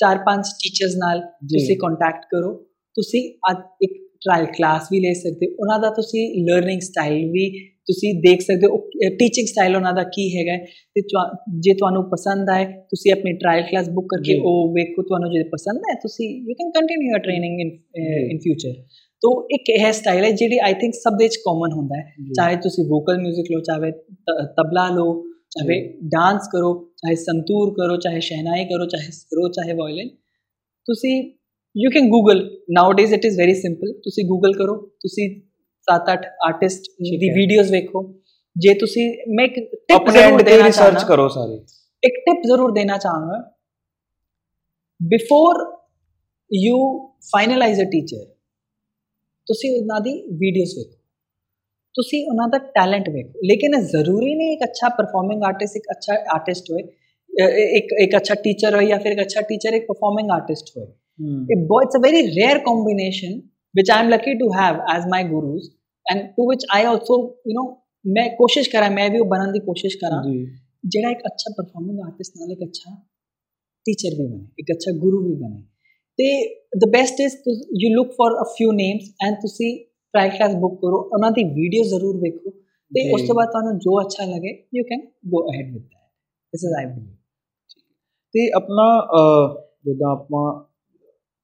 ਚਾਰ ਪੰਜ ਟੀਚਰਸ ਨਾਲ। ਤੁਸੀਂ ਕੰਟੈਕਟ ਕਰੋ। ਤੁਸੀਂ ਅੱਜ ਇੱਕ ਟ੍ਰਾਇਲ ਕਲਾਸ ਵੀ ਲੈ ਸਕਦੇ ਹੋ। ਉਹਨਾਂ ਦਾ ਤੁਸੀਂ ਲਰਨਿੰਗ ਸਟਾਈਲ ਵੀ ਤੁਸੀਂ ਦੇਖ ਸਕਦੇ ਹੋ। ਟੀਚਿੰਗ ਸਟਾਈਲ ਉਹਨਾਂ ਦਾ ਕੀ ਹੈਗਾ ਹੈ ਤੇ ਜੇ ਤੁਹਾਨੂੰ ਪਸੰਦ ਆਏ ਤੁਸੀਂ ਆਪਣੀ ਟ੍ਰਾਇਲ ਕਲਾਸ ਬੁੱਕ ਕਰਕੇ। ਉਹ ਵੇਖੋ। ਤੁਹਾਨੂੰ ਜੇ ਪਸੰਦ ਹੈ ਤੁਸੀਂ you can continue your training in. In future ਤੋ ਇੱਕ ਇਹ ਸਟਾਈਲ ਹੈ ਜਿਹੜੀ ਆਈ ਥਿੰਕ ਸਭ ਦੇ ਵਿੱਚ ਕਾਮਨ ਹੁੰਦਾ ਹੈ। ਚਾਹੇ ਤੁਸੀਂ ਵੋਕਲ 뮤직 ਲਓ ਚਾਹੇ ਤਬਲਾ ਲਓ ਚਾਹੇ ਡਾਂਸ ਕਰੋ ਚਾਹੇ ਸੰਤੂਰ ਕਰੋ ਚਾਹੇ ਸ਼ਹਿਨਾਈ ਕਰੋ ਚਾਹੇ ਸਰੋ ਚਾਹੇ ਵਾਇਲਿਨ ਤੁਸੀਂ you can Google nowadays it is very simple ਤੁਸੀਂ ਗੂਗਲ ਕਰੋ ਤੁਸੀਂ 7-8 ਆਰਟਿਸਟ ਦੀ। ਵੀਡੀਓਜ਼ ਵੇਖੋ। ਜੇ ਤੁਸੀਂ ਮੈਂ ਇੱਕ ਟਿਪ ਜ਼ਰੂਰ ਦੇਣਾ ਰਿਸਰਚ ਕਰੋ ਸਾਰੇ। ਇੱਕ ਟਿਪ ਜ਼ਰੂਰ ਦੇਣਾ ਚਾਹਾਂਗਾ। Before you finalize a teacher ਤੁਸੀਂ ਉਹਨਾਂ ਦੀ ਵੀਡੀਓਜ਼ ਵੇਖੋ ਤੁਸੀਂ ਉਹਨਾਂ ਦਾ ਟੈਲੈਂਟ ਵੇਖੋ ਲੇਕਿਨ ਇਹ ਜ਼ਰੂਰੀ ਨਹੀਂ ਇੱਕ ਅੱਛਾ ਪਰਫਾਰਮਿੰਗ ਆਰਟਿਸਟ ਇੱਕ ਅੱਛਾ ਆਰਟਿਸਟ ਹੋਏ ਅ, ਇੱਕ ਇੱਕ ਅੱਛਾ ਟੀਚਰ ਹੋਏ ਜਾਂ ਫਿਰ ਇੱਕ ਅੱਛਾ ਟੀਚਰ ਇੱਕ ਪਰਫਾਰਮਿੰਗ ਆਰਟਿਸਟ ਹੋਏ ਹਮ, it, boy, it's a very rare combination which I'm lucky to have as my gurus and to which I also you know ਮੈਂ ਕੋਸ਼ਿਸ਼ ਕਰਾਂ ਮੈਂ ਵੀ ਉਹ ਬਣਨ ਦੀ ਕੋਸ਼ਿਸ਼ ਕਰਾਂ ਜੀ ਜਿਹੜਾ ਇੱਕ ਅੱਛਾ ਪਰਫਾਰਮਿੰਗ ਆਰਟਿਸਟ ਨਾਲ ਇੱਕ ਅੱਛਾ ਟੀਚਰ ਵੀ ਬਣੇ ਇੱਕ ਅੱਛਾ ਗੁਰੂ ਵੀ ਬਣੇ ਤੇ the best is you look for a few names and ਤੁਸੀਂ ਟ੍ਰਾਈ ਕਲਾਸ ਬੁੱਕ ਕਰੋ ਉਹਨਾਂ ਦੀ ਵੀਡੀਓ ਜ਼ਰੂਰ ਵੇਖੋ। ਤੇ ਜੀ। ਉਸ ਤੋਂ ਬਾਅਦ ਤੁਹਾਨੂੰ ਜੋ ਅੱਛਾ ਲੱਗੇ you can go ahead with that this is I believe ਤੇ ਆਪਣਾ ਜਿੱਦਾਂ ਆਪਾਂ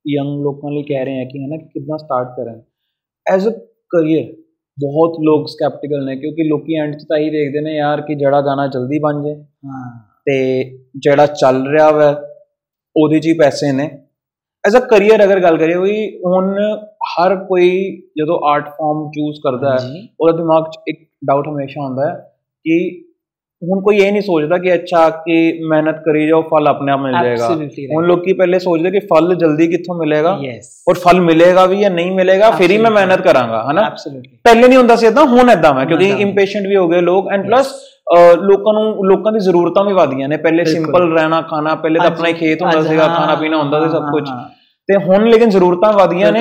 ਯੰਗ ਲੋਕਾਂ ਲਈ ਕਹਿ ਰਹੇ ਹਾਂ ਕਿ ਹਨਾ ਕਿ ਕਿੱਦਾਂ ਸਟਾਰਟ ਕਰਨ। ਐਜ਼ ਅ ਕਰੀਅਰ ਬਹੁਤ ਲੋਕ ਸਕੈਪਟੀਕਲ ਨੇ ਕਿਉਂਕਿ ਲੋਕੀ ਐਂਡ 'ਚ ਤਾਂ ਹੀ ਦੇਖਦੇ ਨੇ ਯਾਰ ਕਿ ਜਿਹੜਾ ਗਾਣਾ ਜਲਦੀ ਬਣ ਜਾਏ। ਹਾਂ। ਤੇ ਜਿਹੜਾ ਚੱਲ ਰਿਹਾ ਵਾ ਉਹਦੇ 'ਚ ਹੀ ਪੈਸੇ ਨੇ। ਐਜ਼ ਅ ਕਰੀਅਰ ਅਗਰ ਗੱਲ ਕਰੀਏ ਵੀ ਹੁਣ ਹਰ ਕੋਈ ਜਦੋਂ ਆਰਟ ਫਾਰਮ ਚੂਜ਼ ਕਰਦਾ ਹੈ ਜੀ ਉਹਦਾ ਦਿਮਾਗ 'ਚ ਇੱਕ ਡਾਊਟ ਹਮੇਸ਼ਾ ਹੁੰਦਾ ਹੈ ਕਿ ਹੁਣ ਕੋਈ ਇਹ ਨਹੀਂ ਸੋਚਦਾ ਕਿ ਅੱਛਾ ਕਿ ਮਿਹਨਤ ਕਰੀ ਜਾਓ ਫਲ ਆਪਣੇ ਆਪ ਮਿਲ ਜਾਏਗਾ Absolutely right. ਹੁਣ ਲੋਕੀ ਪਹਿਲੇ ਸੋਚਦੇ ਕਿ ਫਲ ਜਲਦੀ ਕਿੱਥੋਂ ਮਿਲੇਗਾ ਯੈਸ ਔਰ ਫਲ ਮਿਲੇਗਾ ਵੀ ਜਾਂ ਨਹੀਂ ਮਿਲੇਗਾ ਫਿਰ ਹੀ ਮੈਂ Absolutely. ਮਿਹਨਤ ਕਰਾਂਗਾ ਹਨਾ ਐਬਸੋਲੂਟਲੀ ਪਹਿਲੇ ਨਹੀਂ ਹੁੰਦਾ ਸੀ ਇਦਾਂ ਹੁਣ ਇਦਾਂ ਮੈਂ ਕਿਉਂਕਿ ਏਦਾਂ। ਇੰਪੇਸ਼ੈਂਟ ਵੀ ਹੋ ਗਏ ਲੋਕ ਐਂਡ Yes. ਪਲੱਸ ਲੋਕਾਂ ਨੂੰ ਲੋਕਾਂ ਦੀ ਜ਼ਰੂਰਤਾਂ ਵੀ ਵਧੀਆਂ ਨੇ। ਪਹਿਲੇ ਸਿੰਪਲ ਰਹਿਣਾ ਖਾਣਾ ਪਹਿਲੇ ਤਾਂ ਆਪਣਾ ਹੀ ਖੇਤ ਹੁੰਦਾ ਸੀਗਾ ਖਾਣਾ ਪੀਣਾ ਹੁੰਦਾ ਸੀ ਸਭ ਕੁਝ ਤੇ ਹੁਣ ਲੇਕਿਨ ਜ਼ਰੂਰਤਾਂ ਵਧੀਆਂ ਨੇ।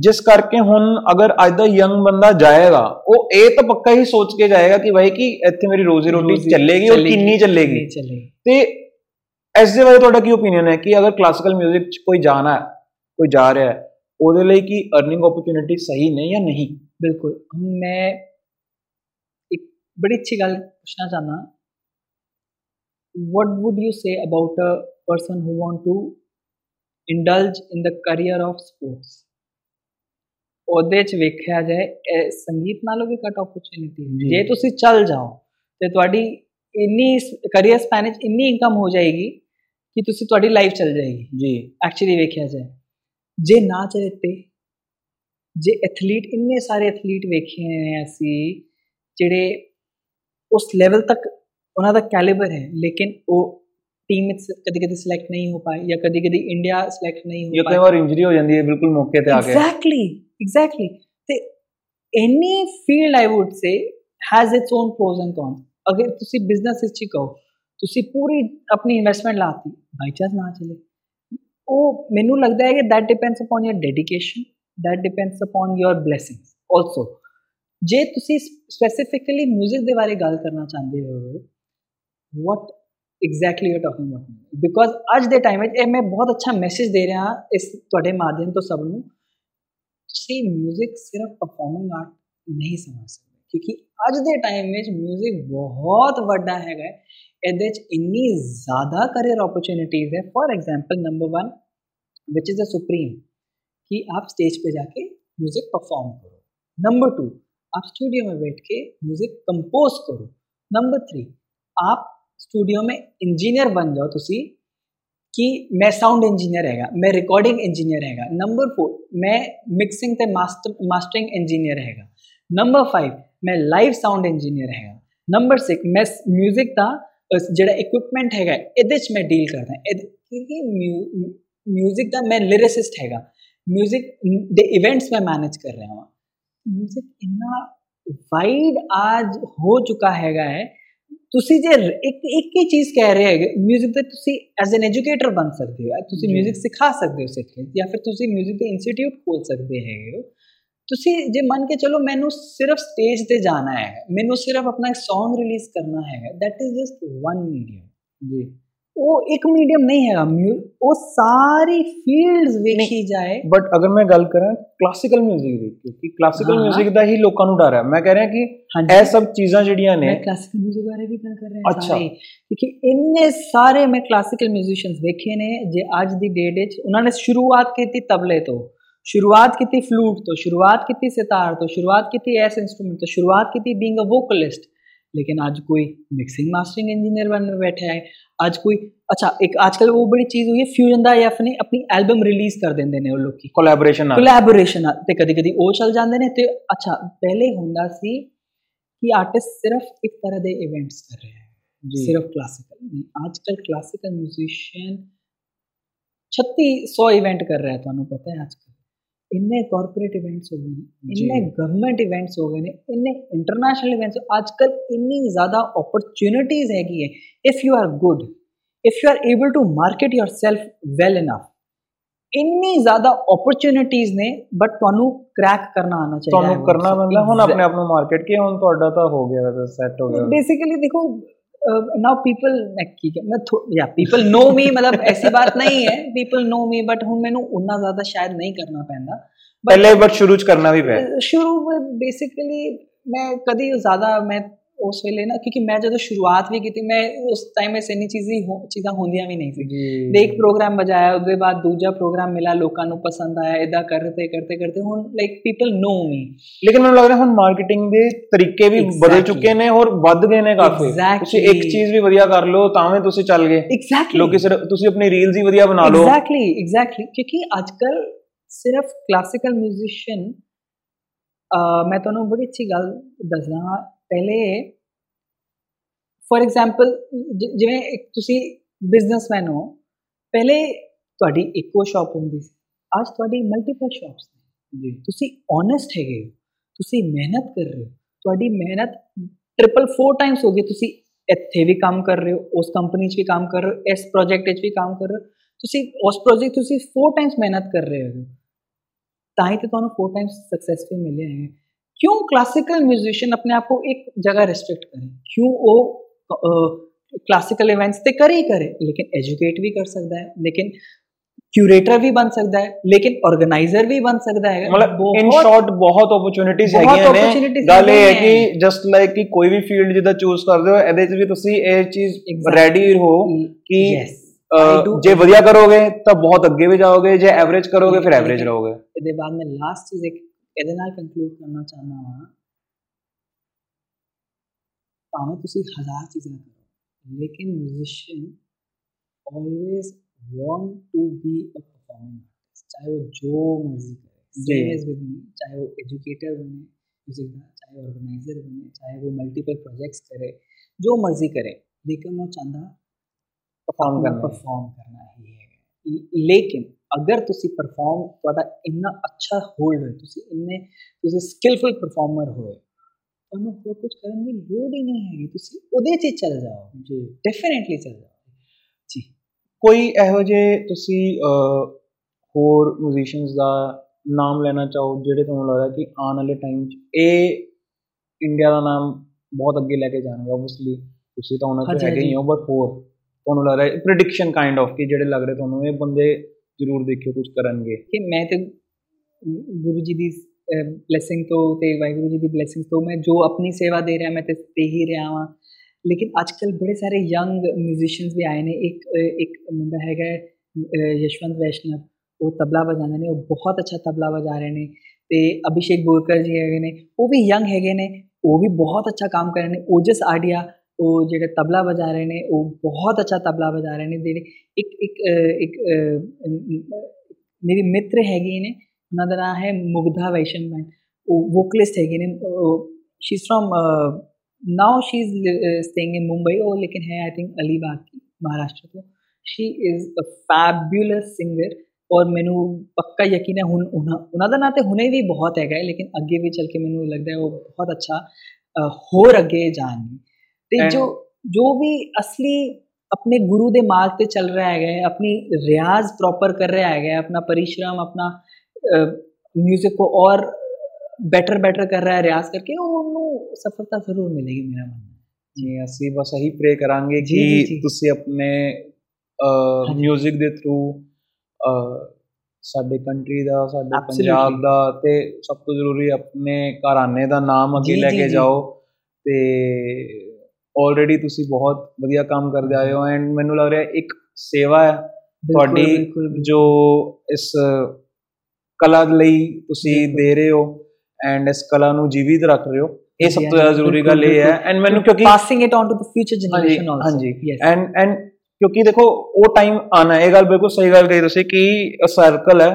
ਜਿਸ ਕਰਕੇ ਹੁਣ ਅਗਰ ਅੱਜ ਦਾ ਯੰਗ ਬੰਦਾ ਜਾਏਗਾ ਉਹ ਇਹ ਤਾਂ ਪੱਕਾ ਹੀ ਸੋਚ ਕੇ ਜਾਏਗਾ ਕਿ ਭਾਈ ਕਿ ਇੱਥੇ ਮੇਰੀ ਰੋਜ਼ੀ ਰੋਟੀ ਚੱਲੇਗੀ ਉਹ ਕਿੰਨੀ ਚੱਲੇਗੀ। ਤੇ ਇਸ ਦੇ ਬਾਰੇ ਤੁਹਾਡਾ ਕੀ ਓਪੀਨੀਅਨ ਹੈ ਕਿ ਅਗਰ ਕਲਾਸਿਕਲ 뮤직 ਚ ਕੋਈ ਜਾਣਾ ਹੈ ਕੋਈ ਜਾ ਰਿਹਾ ਹੈ ਉਹਦੇ ਲਈ ਕੀ ਅਰਨਿੰਗ ਓਪਰਚ्युनिटी ਸਹੀ ਨਹੀਂ ਜਾਂ ਨਹੀਂ? ਬਿਲਕੁਲ। ਮੈਂ बड़ी अच्छी गल पूछना चाहना what would you say about a person who want to indulge in the career of sports वेख्या जाए संगीत नालों की कट ऑपरचुनिटी जे। तुम चल जाओ तो इन्नी करियर स्पैन इन्नी इनकम हो जाएगी कि तुसी थोड़ी लाइफ चल जाएगी। जी। एक्चुअली वेख्या जाए जे ना चले ते जे एथलीट इन्ने सारे एथलीट वेखे हैं ऐसी जेडे ਉਸ ਲੈਵਲ ਤੱਕ ਉਹਨਾਂ ਦਾ ਕੈਲੀਬਰ ਹੈ ਲੇਕਿਨ ਉਹ ਟੀਮ ਵਿੱਚ ਕਦੀ ਕਦੀ ਸਿਲੈਕਟ ਨਹੀਂ ਹੋ ਪਾਏ ਜਾਂ ਕਦੀ ਕਦੀ ਇੰਡੀਆ ਸਿਲੈਕਟ ਨਹੀਂ ਹੋ ਪਾਏ ਕਈ ਵਾਰ ਇੰਜਰੀ ਹੋ ਜਾਂਦੀ ਹੈ ਬਿਲਕੁਲ ਮੌਕੇ ਤੇ ਆ ਕੇ ਐਗਜ਼ੈਕਟਲੀ ਐਗਜ਼ੈਕਟਲੀ ਤੇ any field I would say has its own pros and cons ਅਗਰ ਤੁਸੀਂ ਬਿਜ਼ਨਸ ਵਿੱਚ ਹੀ ਕਹੋ ਤੁਸੀਂ ਪੂਰੀ ਆਪਣੀ ਇਨਵੈਸਟਮੈਂਟ ਲਾਤੀ ਬਾਈ ਚਾਂਸ ਨਾ ਚਲੇ ਉਹ ਮੈਨੂੰ ਲੱਗਦਾ ਹੈ ਕਿ that depends upon your dedication that depends upon your blessings also. ਜੇ ਤੁਸੀਂ ਸਪੈਸੀਫਿਕਲੀ 뮤직 ਦੇ ਬਾਰੇ ਗੱਲ ਕਰਨਾ ਚਾਹੁੰਦੇ ਹੋ what exactly you're talking about because ਅੱਜ ਦੇ ਟਾਈਮ ਵਿੱਚ ਇਹ ਮੈਂ ਬਹੁਤ ਅੱਛਾ ਮੈਸੇਜ ਦੇ ਰਿਹਾ ਇਸ ਤੁਹਾਡੇ ਮਾਧਿਅਮ ਤੋਂ ਸਭ ਨੂੰ ਤੁਸੀਂ 뮤직 ਸਿਰਫ ਪਰਫਾਰਮਿੰਗ ਆਰਟ ਨਹੀਂ ਸਮਝ ਸਕਦੇ ਕਿਉਂਕਿ ਅੱਜ ਦੇ ਟਾਈਮ ਵਿੱਚ 뮤직 ਬਹੁਤ ਵੱਡਾ ਹੈਗਾ ਇਹਦੇ ਚ ਇੰਨੀ ਜ਼ਿਆਦਾ ਕਰੀਅਰ अपॉर्चुनिटीज है for example number one which is the supreme कि आप स्टेज पे जाके म्यूजिक परफॉर्म करो नंबर टू आप स्टूडियो में बैठ के म्यूजिक कंपोज करो नंबर थ्री आप स्टूडियो में इंजीनियर बन जाओ तुसी कि मैं साउंड इंजीनियर हैगा मैं रिकॉर्डिंग इंजीनियर हैगा नंबर फोर मैं मिक्सिंग ते मास्टर मास्टरिंग इंजीनियर हैगा नंबर फाइव मैं लाइव साउंड इंजीनियर हैगा नंबर सिक्स मैं म्यूजिक का ਜਿਹੜਾ ਇਕਵਿਪਮੈਂਟ ਹੈਗਾ ਇਹਦੇ ਚ ਮੈਂ ਡੀਲ ਕਰਦਾ ਕਿਉਂਕਿ ਮਿਊਜ਼ਿਕ ਦਾ ਮੈਂ ਲਿਰਿਸਿਸਟ ਹੈਗਾ ਮਿਊਜ਼ਿਕ ਦੇ ਇਵੈਂਟਸ ਮੈਂ ਮੈਨੇਜ ਕਰ ਰਿਹਾ ਹਾਂ ਮਿਊਜ਼ਿਕ ਇੰਨਾ ਵਾਈਡ ਅੱਜ ਹੋ ਚੁੱਕਾ ਹੈਗਾ ਹੈ। ਤੁਸੀਂ ਜੇ ਇੱਕ ਇੱਕ ਹੀ ਚੀਜ਼ ਕਹਿ ਰਹੇ ਹੈਗੇ ਮਿਊਜ਼ਿਕ ਤੇ ਤੁਸੀਂ ਐਜ਼ ਐਨ ਐਜੂਕੇਟਰ ਬਣ ਸਕਦੇ ਹੋ ਤੁਸੀਂ ਮਿਊਜ਼ਿਕ ਸਿਖਾ ਸਕਦੇ ਹੋ ਸਿੱਖ ਕੇ ਜਾਂ ਫਿਰ ਤੁਸੀਂ ਮਿਊਜ਼ਿਕ ਦੇ ਇੰਸਟੀਚਿਊਟ ਖੋਲ ਸਕਦੇ ਹੈਗੇ ਹੋ। ਤੁਸੀਂ ਜੇ ਮੰਨ ਕੇ ਚਲੋ ਮੈਨੂੰ ਸਿਰਫ ਸਟੇਜ ਤੇ ਜਾਣਾ ਹੈ ਮੈਨੂੰ ਸਿਰਫ ਆਪਣਾ ਇੱਕ Song ਰਿਲੀਜ਼ ਕਰਨਾ ਹੈ that is just one medium ji. ਉਹ ਇੱਕ ਮੀਡੀਅਮ ਨਹੀਂ ਹੈਗਾ। ਉਹ ਸਾਰੀ ਫੀਲਡਸ ਵੇਖੀ ਜਾਏ। ਬਟ ਅਗਰ ਮੈਂ ਗੱਲ ਕਰਾਂ ਕਲਾਸਿਕਲ 뮤직 ਦੀ ਕਿਉਂਕਿ ਕਲਾਸਿਕਲ 뮤직 ਦਾ ਹੀ ਲੋਕਾਂ ਨੂੰ ਡਰ ਹੈ। ਮੈਂ ਕਹਿ ਰਿਹਾ ਕਿ ਇਹ ਸਭ ਚੀਜ਼ਾਂ ਜਿਹੜੀਆਂ ਨੇ ਮੈਂ ਕਲਾਸਿਕਲ 뮤직 ਬਾਰੇ ਵੀ ਗੱਲ ਕਰ ਰਿਹਾ ਸਾਰੇ। ਕਿਉਂਕਿ ਇੰਨੇ ਸਾਰੇ ਮੈਂ ਕਲਾਸਿਕਲ ਮਿਊਜ਼ੀਸ਼ੀਅਨਸ ਵੇਖੇ ਨੇ ਜੇ ਅੱਜ ਦੀ ਡੇਟ ਵਿੱਚ। ਉਹਨਾਂ ਨੇ ਸ਼ੁਰੂਆਤ ਕੀਤੀ ਤਬਲੇ ਤੋਂ। ਸ਼ੁਰੂਆਤ ਕੀਤੀ ਫਲੂਟ ਤੋਂ। ਸ਼ੁਰੂਆਤ ਕੀਤੀ ਸਿਤਾਰ ਤੋਂ। ਸ਼ੁਰੂਆਤ ਕੀਤੀ ਐਸ ਇਨਸਟਰੂਮੈਂਟ ਤੋਂ। ਸ਼ੁਰੂਆਤ ਕੀਤੀ ਬੀਇੰਗ ਅ ਵੋਕਲਿਸਟ थी बीइंग अ वोकलिस्ट लेकिन आज कोई मिक्सिंग मास्टरिंग इंजीनियर बन बैठे है आज कोई अच्छा एक आजकल वो बड़ी चीज हुई है फ्यूजन दा एफ ने अपनी एल्बम रिलीज कर देंगे ने वो लोग की कोलैबोरेशन कोलैबोरेशन ते कदी कदी वो चल जाते हैं तो अच्छा पहले हुंदा सी कि आर्टिस्ट सिर्फ एक तरह के इवेंट्स कर रहे हैं सिर्फ क्लासिकल नहीं आजकल क्लासिकल म्यूजिशियन छत्ती सौ इवेंट कर रहा है ਤੁਹਾਨੂੰ ਪਤਾ ਹੈ ਅੱਜਕੱਲ इन्ने कॉर्पोरेट इवेंट्स हो गए ने इन्ने गवर्नमेंट इवेंट्स हो गए ने इन्ने इंटरनेशनल इवेंट्स आजकल इतनी ज़्यादा अपॉर्चुनिटीज़ हैगी है if you are good if you are able to market yourself well enough ਇੰਨੀ ਜ਼ਿਆਦਾ ਓਪਰਚ्युनिटीज ਨੇ ਬਟ ਤੁਹਾਨੂੰ ਕ੍ਰੈਕ ਕਰਨਾ ਆਣਾ ਚਾਹੀਦਾ ਤੁਹਾਨੂੰ ਕਰਨਾ ਮਤਲਬ ਹੁਣ ਆਪਣੇ ਆਪ ਨੂੰ ਮਾਰਕੀਟ ਕੇ ਹੁਣ ਤੁਹਾਡਾ ਤਾਂ ਹੋ ਗਿਆ ਸੈੱਟ ਹੋ ਗਿਆ ਬੇਸਿਕਲੀ ਦੇਖੋ नाउ पीपल मैं ठीक है मैं या पीपल नो मी मतलब ऐसी बात नहीं है पीपल नो मी बट ਹੁਣ ਮੈਨੂੰ ਉਨਾ ਜ਼ਿਆਦਾ ਸ਼ਾਇਦ ਨਹੀਂ ਕਰਨਾ ਪੈਂਦਾ ਪਹਿਲੇ ਬਟ ਸ਼ੁਰੂ ਚ ਕਰਨਾ ਵੀ ਪਿਆ ਸ਼ੁਰੂ ਬੇਸਿਕਲੀ ਮੈਂ ਕਦੀ ਜ਼ਿਆਦਾ ਮੈਂ ਉਸ ਵੇਲੇ ਨਾ ਕਿਉਂਕਿ ਮੈਂ ਜਦੋਂ ਸ਼ੁਰੂਆਤ ਵੀ ਕੀਤੀ ਮੈਂ ਉਸ ਟਾਈਮ ਵਿੱਚ ਇੰਨੀ ਚੀਜ਼ਾਂ ਚੀਜ਼ਾਂ ਹੁੰਦੀਆਂ ਵੀ ਨਹੀਂ ਸੀ। ਦੇ ਇੱਕ ਪ੍ਰੋਗਰਾਮ ਵਜਾਇਆ ਉਹਦੇ ਬਾਅਦ ਦੂਜਾ ਪ੍ਰੋਗਰਾਮ ਮਿਲਾ ਲੋਕਾਂ ਨੂੰ ਪਸੰਦ ਆਇਆ ਇਦਾਂ ਕਰਦੇ ਕਰਦੇ ਕਰਦੇ ਹੁਣ ਲਾਈਕ ਪੀਪਲ ਨੋ ਮੀ ਲੇਕਿਨ ਮੈਨੂੰ ਲੱਗ ਰਿਹਾ ਹੁਣ ਮਾਰਕੀਟਿੰਗ ਦੇ ਤਰੀਕੇ ਵੀ ਬਦਲ ਚੁੱਕੇ ਨੇ ਔਰ ਵੱਧ ਗਏ ਨੇ ਕਾਫੀ। ਤੁਸੀਂ ਇੱਕ ਚੀਜ਼ ਵੀ ਵਧੀਆ ਕਰ ਲਓ ਤਾਂ ਵੀ ਤੁਸੀਂ ਚੱਲ ਗਏ। ਐਗਜ਼ੈਕਟਲੀ ਲੋਕੀ ਸਿਰਫ ਤੁਸੀਂ ਆਪਣੀ ਰੀਲਸ ਹੀ ਵਧੀਆ ਬਣਾ ਲਓ। ਐਗਜ਼ੈਕਟਲੀ ਐਗਜ਼ੈਕਟਲੀ ਕਿਉਂਕਿ ਅੱਜਕੱਲ ਸਿਰਫ ਕਲਾਸਿਕਲ ਮਿਊਜ਼ੀਸ਼ੀਅਨ ਮੈਂ ਤੁਹਾਨੂੰ ਬੜੀ ਅੱਛੀ ਗੱਲ ਦੱਸਦਾ पहले फॉर एग्ज़ाम्पल जिमें बिजनेसमैन हो पहले थोड़ी इको शॉप होंगी अज थी मल्टीपल शॉप ने। जी। ऑनेस्ट है तुम मेहनत कर रहे हो थोड़ी मेहनत ट्रिपल फोर टाइम्स हो गए तुम इतने भी काम कर रहे हो उस कंपनी भी काम कर रहे हो इस प्रोजेक्ट भी काम कर रहे हो। ਤੁਸੀਂ ਉਸ ਪ੍ਰੋਜੈਕਟ ਤੁਸੀਂ 4 ਟਾਈਮਸ ਮਿਹਨਤ ਕਰ ਰਹੇ ਹੋ ਤਾਂ ਹੀ ਤੇ ਤੁਹਾਨੂੰ 4 ਟਾਈਮਸ ਸਕਸੈਸਫੁਲ क्यों क्लासिकल म्यूजिशियन अपने आप को एक जगह रिस्ट्रिक्ट करें? क्यों वो क्लासिकल इवेंट्स तो करे ही करे लेकिन एजुकेट भी कर सकता है लेकिन क्यूरेटर भी बन सकता है लेकिन ऑर्गेनाइजर भी बन सकता है। मतलब इन शॉर्ट बहुत अपॉर्चुनिटीज़ ਹੈਗੀਆਂ ਗੱਲ ਇਹ ਹੈ ਕਿ ਜਸਟ ਲਾਈਕ ਕਿ ਕੋਈ ਵੀ ਫੀਲਡ ਜਿਹਦਾ ਚੂਜ਼ ਕਰਦੇ ਹੋ ਇਹਦੇ ਚ ਵੀ ਤੁਸੀਂ ਇਹ ਚੀਜ਼ ਰੈਡੀ ਹੋ ਕਿ ਜੇ ਵਧੀਆ ਕਰੋਗੇ ਤਾਂ ਬਹੁਤ ਅੱਗੇ ਵੀ ਜਾਓਗੇ ਜੇ ਐਵਰੇਜ ਕਰੋਗੇ ਫਿਰ ਐਵਰੇਜ ਰਹੋਗੇ ਇਹਦੇ ਬਾਅਦ ਮੈਂ ਲਾਸਟ ਚੀਜ਼ ਇੱਕ ਇਹਦੇ ਨਾਲ ਕੰਕਲੂਡ ਕਰਨਾ ਚਾਹੁੰਦਾ ਹਾਂ ਭਾਵੇਂ ਤੁਸੀਂ ਹਜ਼ਾਰ ਚੀਜ਼ਾਂ ਕਰੋ ਲੇਕਿਨ musician always want to be a performing artist ਚਾਹੇ ਉਹ ਜੋ ਮਰਜ਼ੀ ਕਰੇ ਸੇਮ ਇਜ਼ ਵਿਦ ਮੀ ਚਾਹੇ ਉਹ एजुकेटर बने म्यूजिक का चाहे ऑर्गेनाइजर बने चाहे वो मल्टीपल प्रोजेक्ट्स करे जो मर्जी करे लेकिन वो चाहता ਪਰਫਾਰਮ ਕਰਨਾ ਪਰਫਾਰਮ ਕਰਨਾ ਹੀ ਹੈ ਲੇਕਿਨ ਅਗਰ ਤੁਸੀਂ ਪਰਫਾਰਮ ਤੁਹਾਡਾ ਇੰਨਾ ਅੱਛਾ ਹੋਲਡ ਹੋਏ ਤੁਸੀਂ ਇੰਨੇ ਤੁਸੀਂ ਸਕਿਲਫੁਲ ਪਰਫਾਰਮਰ ਹੋਏ ਤੁਹਾਨੂੰ ਹੋਰ ਕੁਝ ਕਰਨ ਦੀ ਲੋੜ ਹੀ ਨਹੀਂ ਹੈਗੀ ਤੁਸੀਂ ਉਹਦੇ 'ਚ ਹੀ ਚੱਲ ਜਾਓ। ਜੀ। ਡੈਫੀਨਿਟਲੀ ਚੱਲ ਜਾਓ। ਜੀ। ਕੋਈ ਇਹੋ ਜਿਹੇ ਤੁਸੀਂ ਹੋਰ ਮਿਊਜ਼ੀਸ਼ੀਅਨਸ ਦਾ ਨਾਮ ਲੈਣਾ ਚਾਹੋ ਜਿਹੜੇ ਤੁਹਾਨੂੰ ਲੱਗਦਾ ਕਿ ਆਉਣ ਵਾਲੇ ਟਾਈਮ 'ਚ ਇਹ ਇੰਡੀਆ ਦਾ ਨਾਮ ਬਹੁਤ ਅੱਗੇ ਲੈ ਕੇ ਜਾਣਗੇ? ਆਬਵੀਅਸਲੀ ਤੁਸੀਂ ਤਾਂ ਉਹਨਾਂ 'ਚ ਹੈਗੇ ਹੀ। ਹੋ ਬਟ ਹੋਰ ਤੁਹਾਨੂੰ ਲੱਗ ਰਿਹਾ ਪ੍ਰੈਡਿਕਸ਼ਨ ਕਾਈਂਡ ਆਫ ਕਿ ਜਿਹੜੇ ਲੱਗ ਰਹੇ ਤੁਹਾਨੂੰ ਇਹ ਬੰਦੇ ਜ਼ਰੂਰ ਦੇਖਿਓ ਕੁਝ ਕਰਨਗੇ। ਕਿ ਮੈਂ ਤੇ ਗੁਰੂ ਜੀ ਦੀ ਬਲੇਸਿੰਗ ਤੋਂ ਤੇ ਵਾਹਿਗੁਰੂ ਜੀ ਦੀ ਬਲੇਸਿੰਗ ਤੋਂ ਮੈਂ ਜੋ ਆਪਣੀ ਸੇਵਾ ਦੇ ਰਿਹਾ, ਮੈਂ ਤੇ ਦੇ ਹੀ ਰਿਹਾ ਹਾਂ ਲੇਕਿਨ ਅੱਜ ਕੱਲ ਬੜੇ ਸਾਰੇ ਯੰਗ ਮਿਊਜ਼ੀਸ਼ੀਅਨਸ ਵੀ ਆਏ ਨੇ। ਇੱਕ ਇੱਕ ਮੁੰਡਾ ਹੈਗਾ ਯਸ਼ਵੰਤ ਵੈਸ਼ਨਵ। ਉਹ ਤਬਲਾ ਵਜਾਉਂਦੇ ਨੇ। ਉਹ ਬਹੁਤ ਅੱਛਾ ਤਬਲਾ ਵਜਾ ਰਹੇ ਨੇ। ਤੇ ਅਭਿਸ਼ੇਕ ਬੋਰਕਰ ਜੀ ਹੈਗੇ ਨੇ। ਉਹ ਵੀ ਯੰਗ ਹੈਗੇ ਨੇ। ਉਹ ਵੀ ਬਹੁਤ ਅੱਛਾ ਕੰਮ ਕਰ ਰਹੇ ਨੇ। ਓਜਸ ਆਡੀਆ ਉਹ ਜਿਹੜੇ ਤਬਲਾ ਵਜਾ ਰਹੇ ਨੇ, ਉਹ ਬਹੁਤ ਅੱਛਾ ਤਬਲਾ ਵਜਾ ਰਹੇ ਨੇ, ਜਿਹੜੇ ਇੱਕ ਇੱਕ ਇੱਕ ਮੇਰੀ ਮਿੱਤਰ ਹੈਗੀ ਨੇ, ਉਹਨਾਂ ਦਾ ਨਾਮ ਹੈ ਮੁਗਧਾ ਵੈਸ਼ਨਮੈਨ ਉਹ ਵੋਕਲਿਸਟ ਹੈਗੀ ਨੇ she is firm now she is staying in Mumbai ਉਹ ਲੇਕਿਨ ਹੈ ਆਈ ਥਿੰਕ ਅਲੀਬਾਗ ਕੀ ਮਹਾਰਾਸ਼ਟਰ ਤੋਂ। She is a fabulous singer ਔਰ ਮੈਨੂੰ ਪੱਕਾ ਯਕੀਨ ਹੈ, ਹੁਣ ਉਹਨਾਂ ਦਾ ਨਾਂ ਤੇ ਹੁਣੇ ਵੀ ਬਹੁਤ ਹੈਗਾ ਲੇਕਿਨ ਅੱਗੇ ਵੀ ਚੱਲ ਕੇ ਮੈਨੂੰ ਲੱਗਦਾ ਹੈ ਉਹ ਬਹੁਤ ਅੱਛਾ ਹੋਰ ਅੱਗੇ ਜਾਣਗੇ। ਤੇ ਜੋ ਜੋ ਵੀ ਅਸਲੀ ਆਪਣੇ ਗੁਰੂ ਦੇ ਮਾਰਗ ਤੇ ਚੱਲ ਰਿਹਾ ਹੈਗਾ ਆਪਣੀ ਰਿਆਜ਼ ਪ੍ਰੋਪਰ ਕਰ ਰਿਹਾ ਹੈਗਾ ਆਪਣਾ ਪਰਿਸ਼ਰਮ ਆਪਣਾ ਮਿਊਜ਼ਿਕ ਕੋ ਔਰ ਬੈਟਰ ਬੈਟਰ ਕਰ ਰਿਹਾ ਹੈ ਰਿਆਜ਼ ਕਰਕੇ ਉਹਨੂੰ ਸਫਲਤਾ ਜ਼ਰੂਰ ਮਿਲੇਗੀ ਮੇਰਾ ਮੰਨਣਾ। ਜੀ ਅਸੀਂ ਬਸ ਇਹੀ ਪ੍ਰੇ ਕਰਾਂਗੇ ਕਿ ਤੁਸੀਂ ਆਪਣੇ ਮਿਊਜ਼ਿਕ ਦੇ ਥਰੂ ਸਾਡੇ ਕੰਟਰੀ ਦਾ ਸਾਡੇ ਪੰਜਾਬ ਦਾ ਤੇ ਸਭ ਤੋਂ ਜ਼ਰੂਰੀ ਆਪਣੇ ਘਰਾਣੇ ਦਾ ਨਾਮ ਅੱਗੇ ਲੈ ਕੇ ਜਾਓ ਤੇ ਆਲਰੇਡੀ ਤੁਸੀਂ ਬਹੁਤ ਵਧੀਆ ਕੰਮ ਕਰਦੇ ਆਏ ਹੋ ਐਂਡ ਮੈਨੂੰ ਲੱਗ ਰਿਹਾ ਇੱਕ ਸੇਵਾ ਹੈ ਤੁਹਾਡੀ। ਜੋ ਇਸ ਕਲਾ ਲਈ ਤੁਸੀਂ। ਦੇ ਰਹੇ ਹੋ ਐਂਡ ਇਸ ਕਲਾ ਨੂੰ ਜੀਵਿਤ ਰੱਖ ਰਹੇ ਹੋ ਇਹ ਸਭ ਤੋਂ ਜ਼ਿਆਦਾ ਜ਼ਰੂਰੀ ਗੱਲ ਇਹ ਹੈ। ਐਂਡ ਮੈਨੂੰ ਕਿਉਂਕਿ passing it on to the future generation also ਹਾਂਜੀ ਐਂਡ ਐਂਡ ਕਿਉਂਕਿ ਦੇਖੋ ਉਹ ਟਾਈਮ ਆਣਾ ਇਹ ਗੱਲ ਬਿਲਕੁਲ ਸਹੀ ਗੱਲ ਕਹੀ ਤੁਸੀਂ ਕਿ ਸਰਕਲ ਹੈ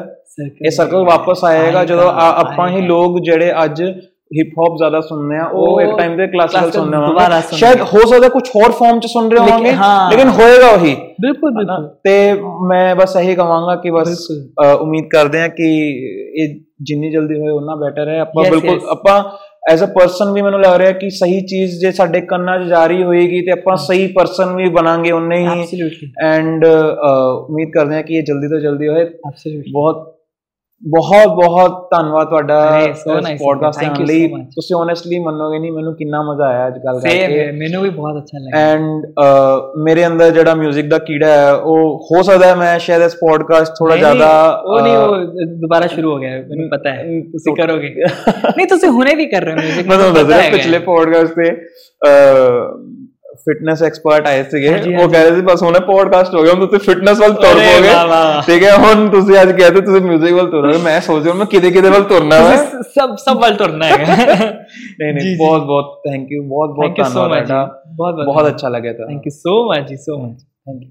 ਇਹ ਸਰਕਲ ਵਾਪਸ ਆਏਗਾ ਜਦੋਂ ਆਪਾਂ ਹੀ ਲੋਕ ਜਿਹੜੇ ਅੱਜ ਹਿਪ ਹੌਪ ਜ਼ਿਆਦਾ ਸੁਣਦੇ ਆ ਉਹ ਇੱਕ ਟਾਈਮ ਤੇ ਕਲਾਸਿਕਲ ਸੁਣਨੇ ਸੁਣਨੇ। ਸ਼ਾਇਦ ਹੋ ਸਕਦਾ ਕੁਝ ਹੋਰ ਫਾਰਮ ਚ ਸੁਣ ਰਹੇ ਲੇਕਿਨ ਹੋਣਗੇ ਹਾਂ। ਲੇਕਿਨ ਹੋਏਗਾ ਉਹੀ ਬਿਲਕੁਲ? ਬਿਲਕੁਲ ਤੇ ਮੈਂ ਬਸ ਇਹੀ ਕਹਾਂਗਾ ਕਿ ਬਸ ਉਮੀਦ ਕਰਦੇ ਹਾਂ ਕਿ ਇਹ ਜਿੰਨੀ ਜਲਦੀ ਹੋਏ ਉਨਾ ਬੈਟਰ ਹੈ ਆਪਾਂ ਬਿਲਕੁਲ. ਆਪਾਂ ਐਜ਼ ਅ ਪਰਸਨ ਵੀ ਮੈਨੂੰ ਲੱਗ ਰਿਹਾ ਕਿ ਸਹੀ ਚੀਜ਼ ਜੇ ਸਾਡੇ ਕੰਨਾਂ 'ਚ ਜਾਰੀ ਹੋਏਗੀ ਤੇ ਆਪਾਂ ਸਹੀ ਪਰਸਨ ਵੀ ਬਣਾਂਗੇ ਉਨੇ ਹੀ ਐਂਡ ਉਮੀਦ ਕਰਦੇ ਹਾਂ ਕਿ ਇਹ ਜਲਦੀ ਤੋਂ ਜਲਦੀ ਹੋਏ ਬਹੁਤ ਬਹੁਤ ਬਹੁਤ ਧੰਨਵਾਦ ਤੁਹਾਡਾ nice, ਪੋਡਕਾਸਟ ਦੇ ਲਈ. ਤੁਸੀਂ ਓਨੈਸਟਲੀ ਮੰਨੋਗੇ ਨਹੀਂ ਮੈਨੂੰ ਕਿੰਨਾ ਮਜ਼ਾ ਆਇਆ ਅੱਜ ਗੱਲ ਕਰਕੇ ਮੈਨੂੰ ਵੀ ਬਹੁਤ ਅੱਛਾ ਲੱਗਾ ਐਂਡ ਮੇਰੇ ਅੰਦਰ ਜਿਹੜਾ 뮤직 ਦਾ ਕੀੜਾ ਹੈ ਉਹ ਹੋ ਸਕਦਾ ਹੈ ਮੈਂ ਸ਼ਾਇਦ ਇਸ ਪੋਡਕਾਸਟ ਥੋੜਾ ਜ਼ਿਆਦਾ ਉਹ ਨਹੀਂ ਉਹ ਦੁਬਾਰਾ ਸ਼ੁਰੂ ਹੋ ਗਿਆ ਹੈ, ਮੈਨੂੰ ਪਤਾ ਹੈ। ਤੁਸੀਂ ਕਰੋਗੇ। ਨਹੀਂ ਤੁਸੀਂ ਹੁਣੇ ਵੀ ਕਰ ਰਹੇ ਹੋ ਮਿਊਜ਼ਿਕ ਮੈਂ ਤੁਹਾਨੂੰ ਦੱਸ ਰਿਹਾ ਪਿਛਲੇ ਪੋਡਕਾਸਟ ਤੇ ਫਿਟਨੈਸ ਐਕਸਪਰਟ ਆਏ ਸੀਗੇ ਹਾਂਜੀ, ਉਹ ਹਾਂਜੀ। ਕਹਿ ਰਹੇ ਸੀ ਬਸ ਹੁਣੇ ਪੋਡਕਾਸਟ ਹੋ ਗਿਆ ਹੁਣ ਤੁਸੀਂ ਫਿਟਨੈਸ ਵੱਲ ਤੁਰ ਅਰੇ, ਪੋਗੇ ਵਾਹ, ਵਾਹ। ਠੀਕ ਹੈ ਹੁਣ ਤੁਸੀਂ ਅੱਜ ਕਹਿੰਦੇ ਤੁਸੀਂ 뮤직 ਵੱਲ ਤੁਰੋਗੇ ਮੈਂ ਸੋਚ ਰਿਹਾ ਮੈਂ ਕਿਹਦੇ ਕਿਹਦੇ ਵੱਲ ਤੁਰਨਾ ਹੈ ਸਭ ਸਭ ਵੱਲ ਤੁਰਨਾ ਹੈ ਨਹੀਂ ਜੀ, ਨਹੀਂ ਜੀ। ਬਹੁਤ ਬਹੁਤ ਥੈਂਕ ਯੂ ਬਹੁਤ ਬਹੁਤ ਥੈਂਕ ਯੂ ਸੋ ਧੰਨਵਾਦ ਮਚ ਤੁਹਾਡਾ ਬਹੁਤ ਬਹੁਤ ਅੱਛਾ ਲੱਗਿਆ ਤੁਹਾਨੂੰ ਥੈਂਕ ਯੂ ਸੋ ਮਚ ਜੀ ਸੋ ਮਚ ਥੈਂਕ ਯੂ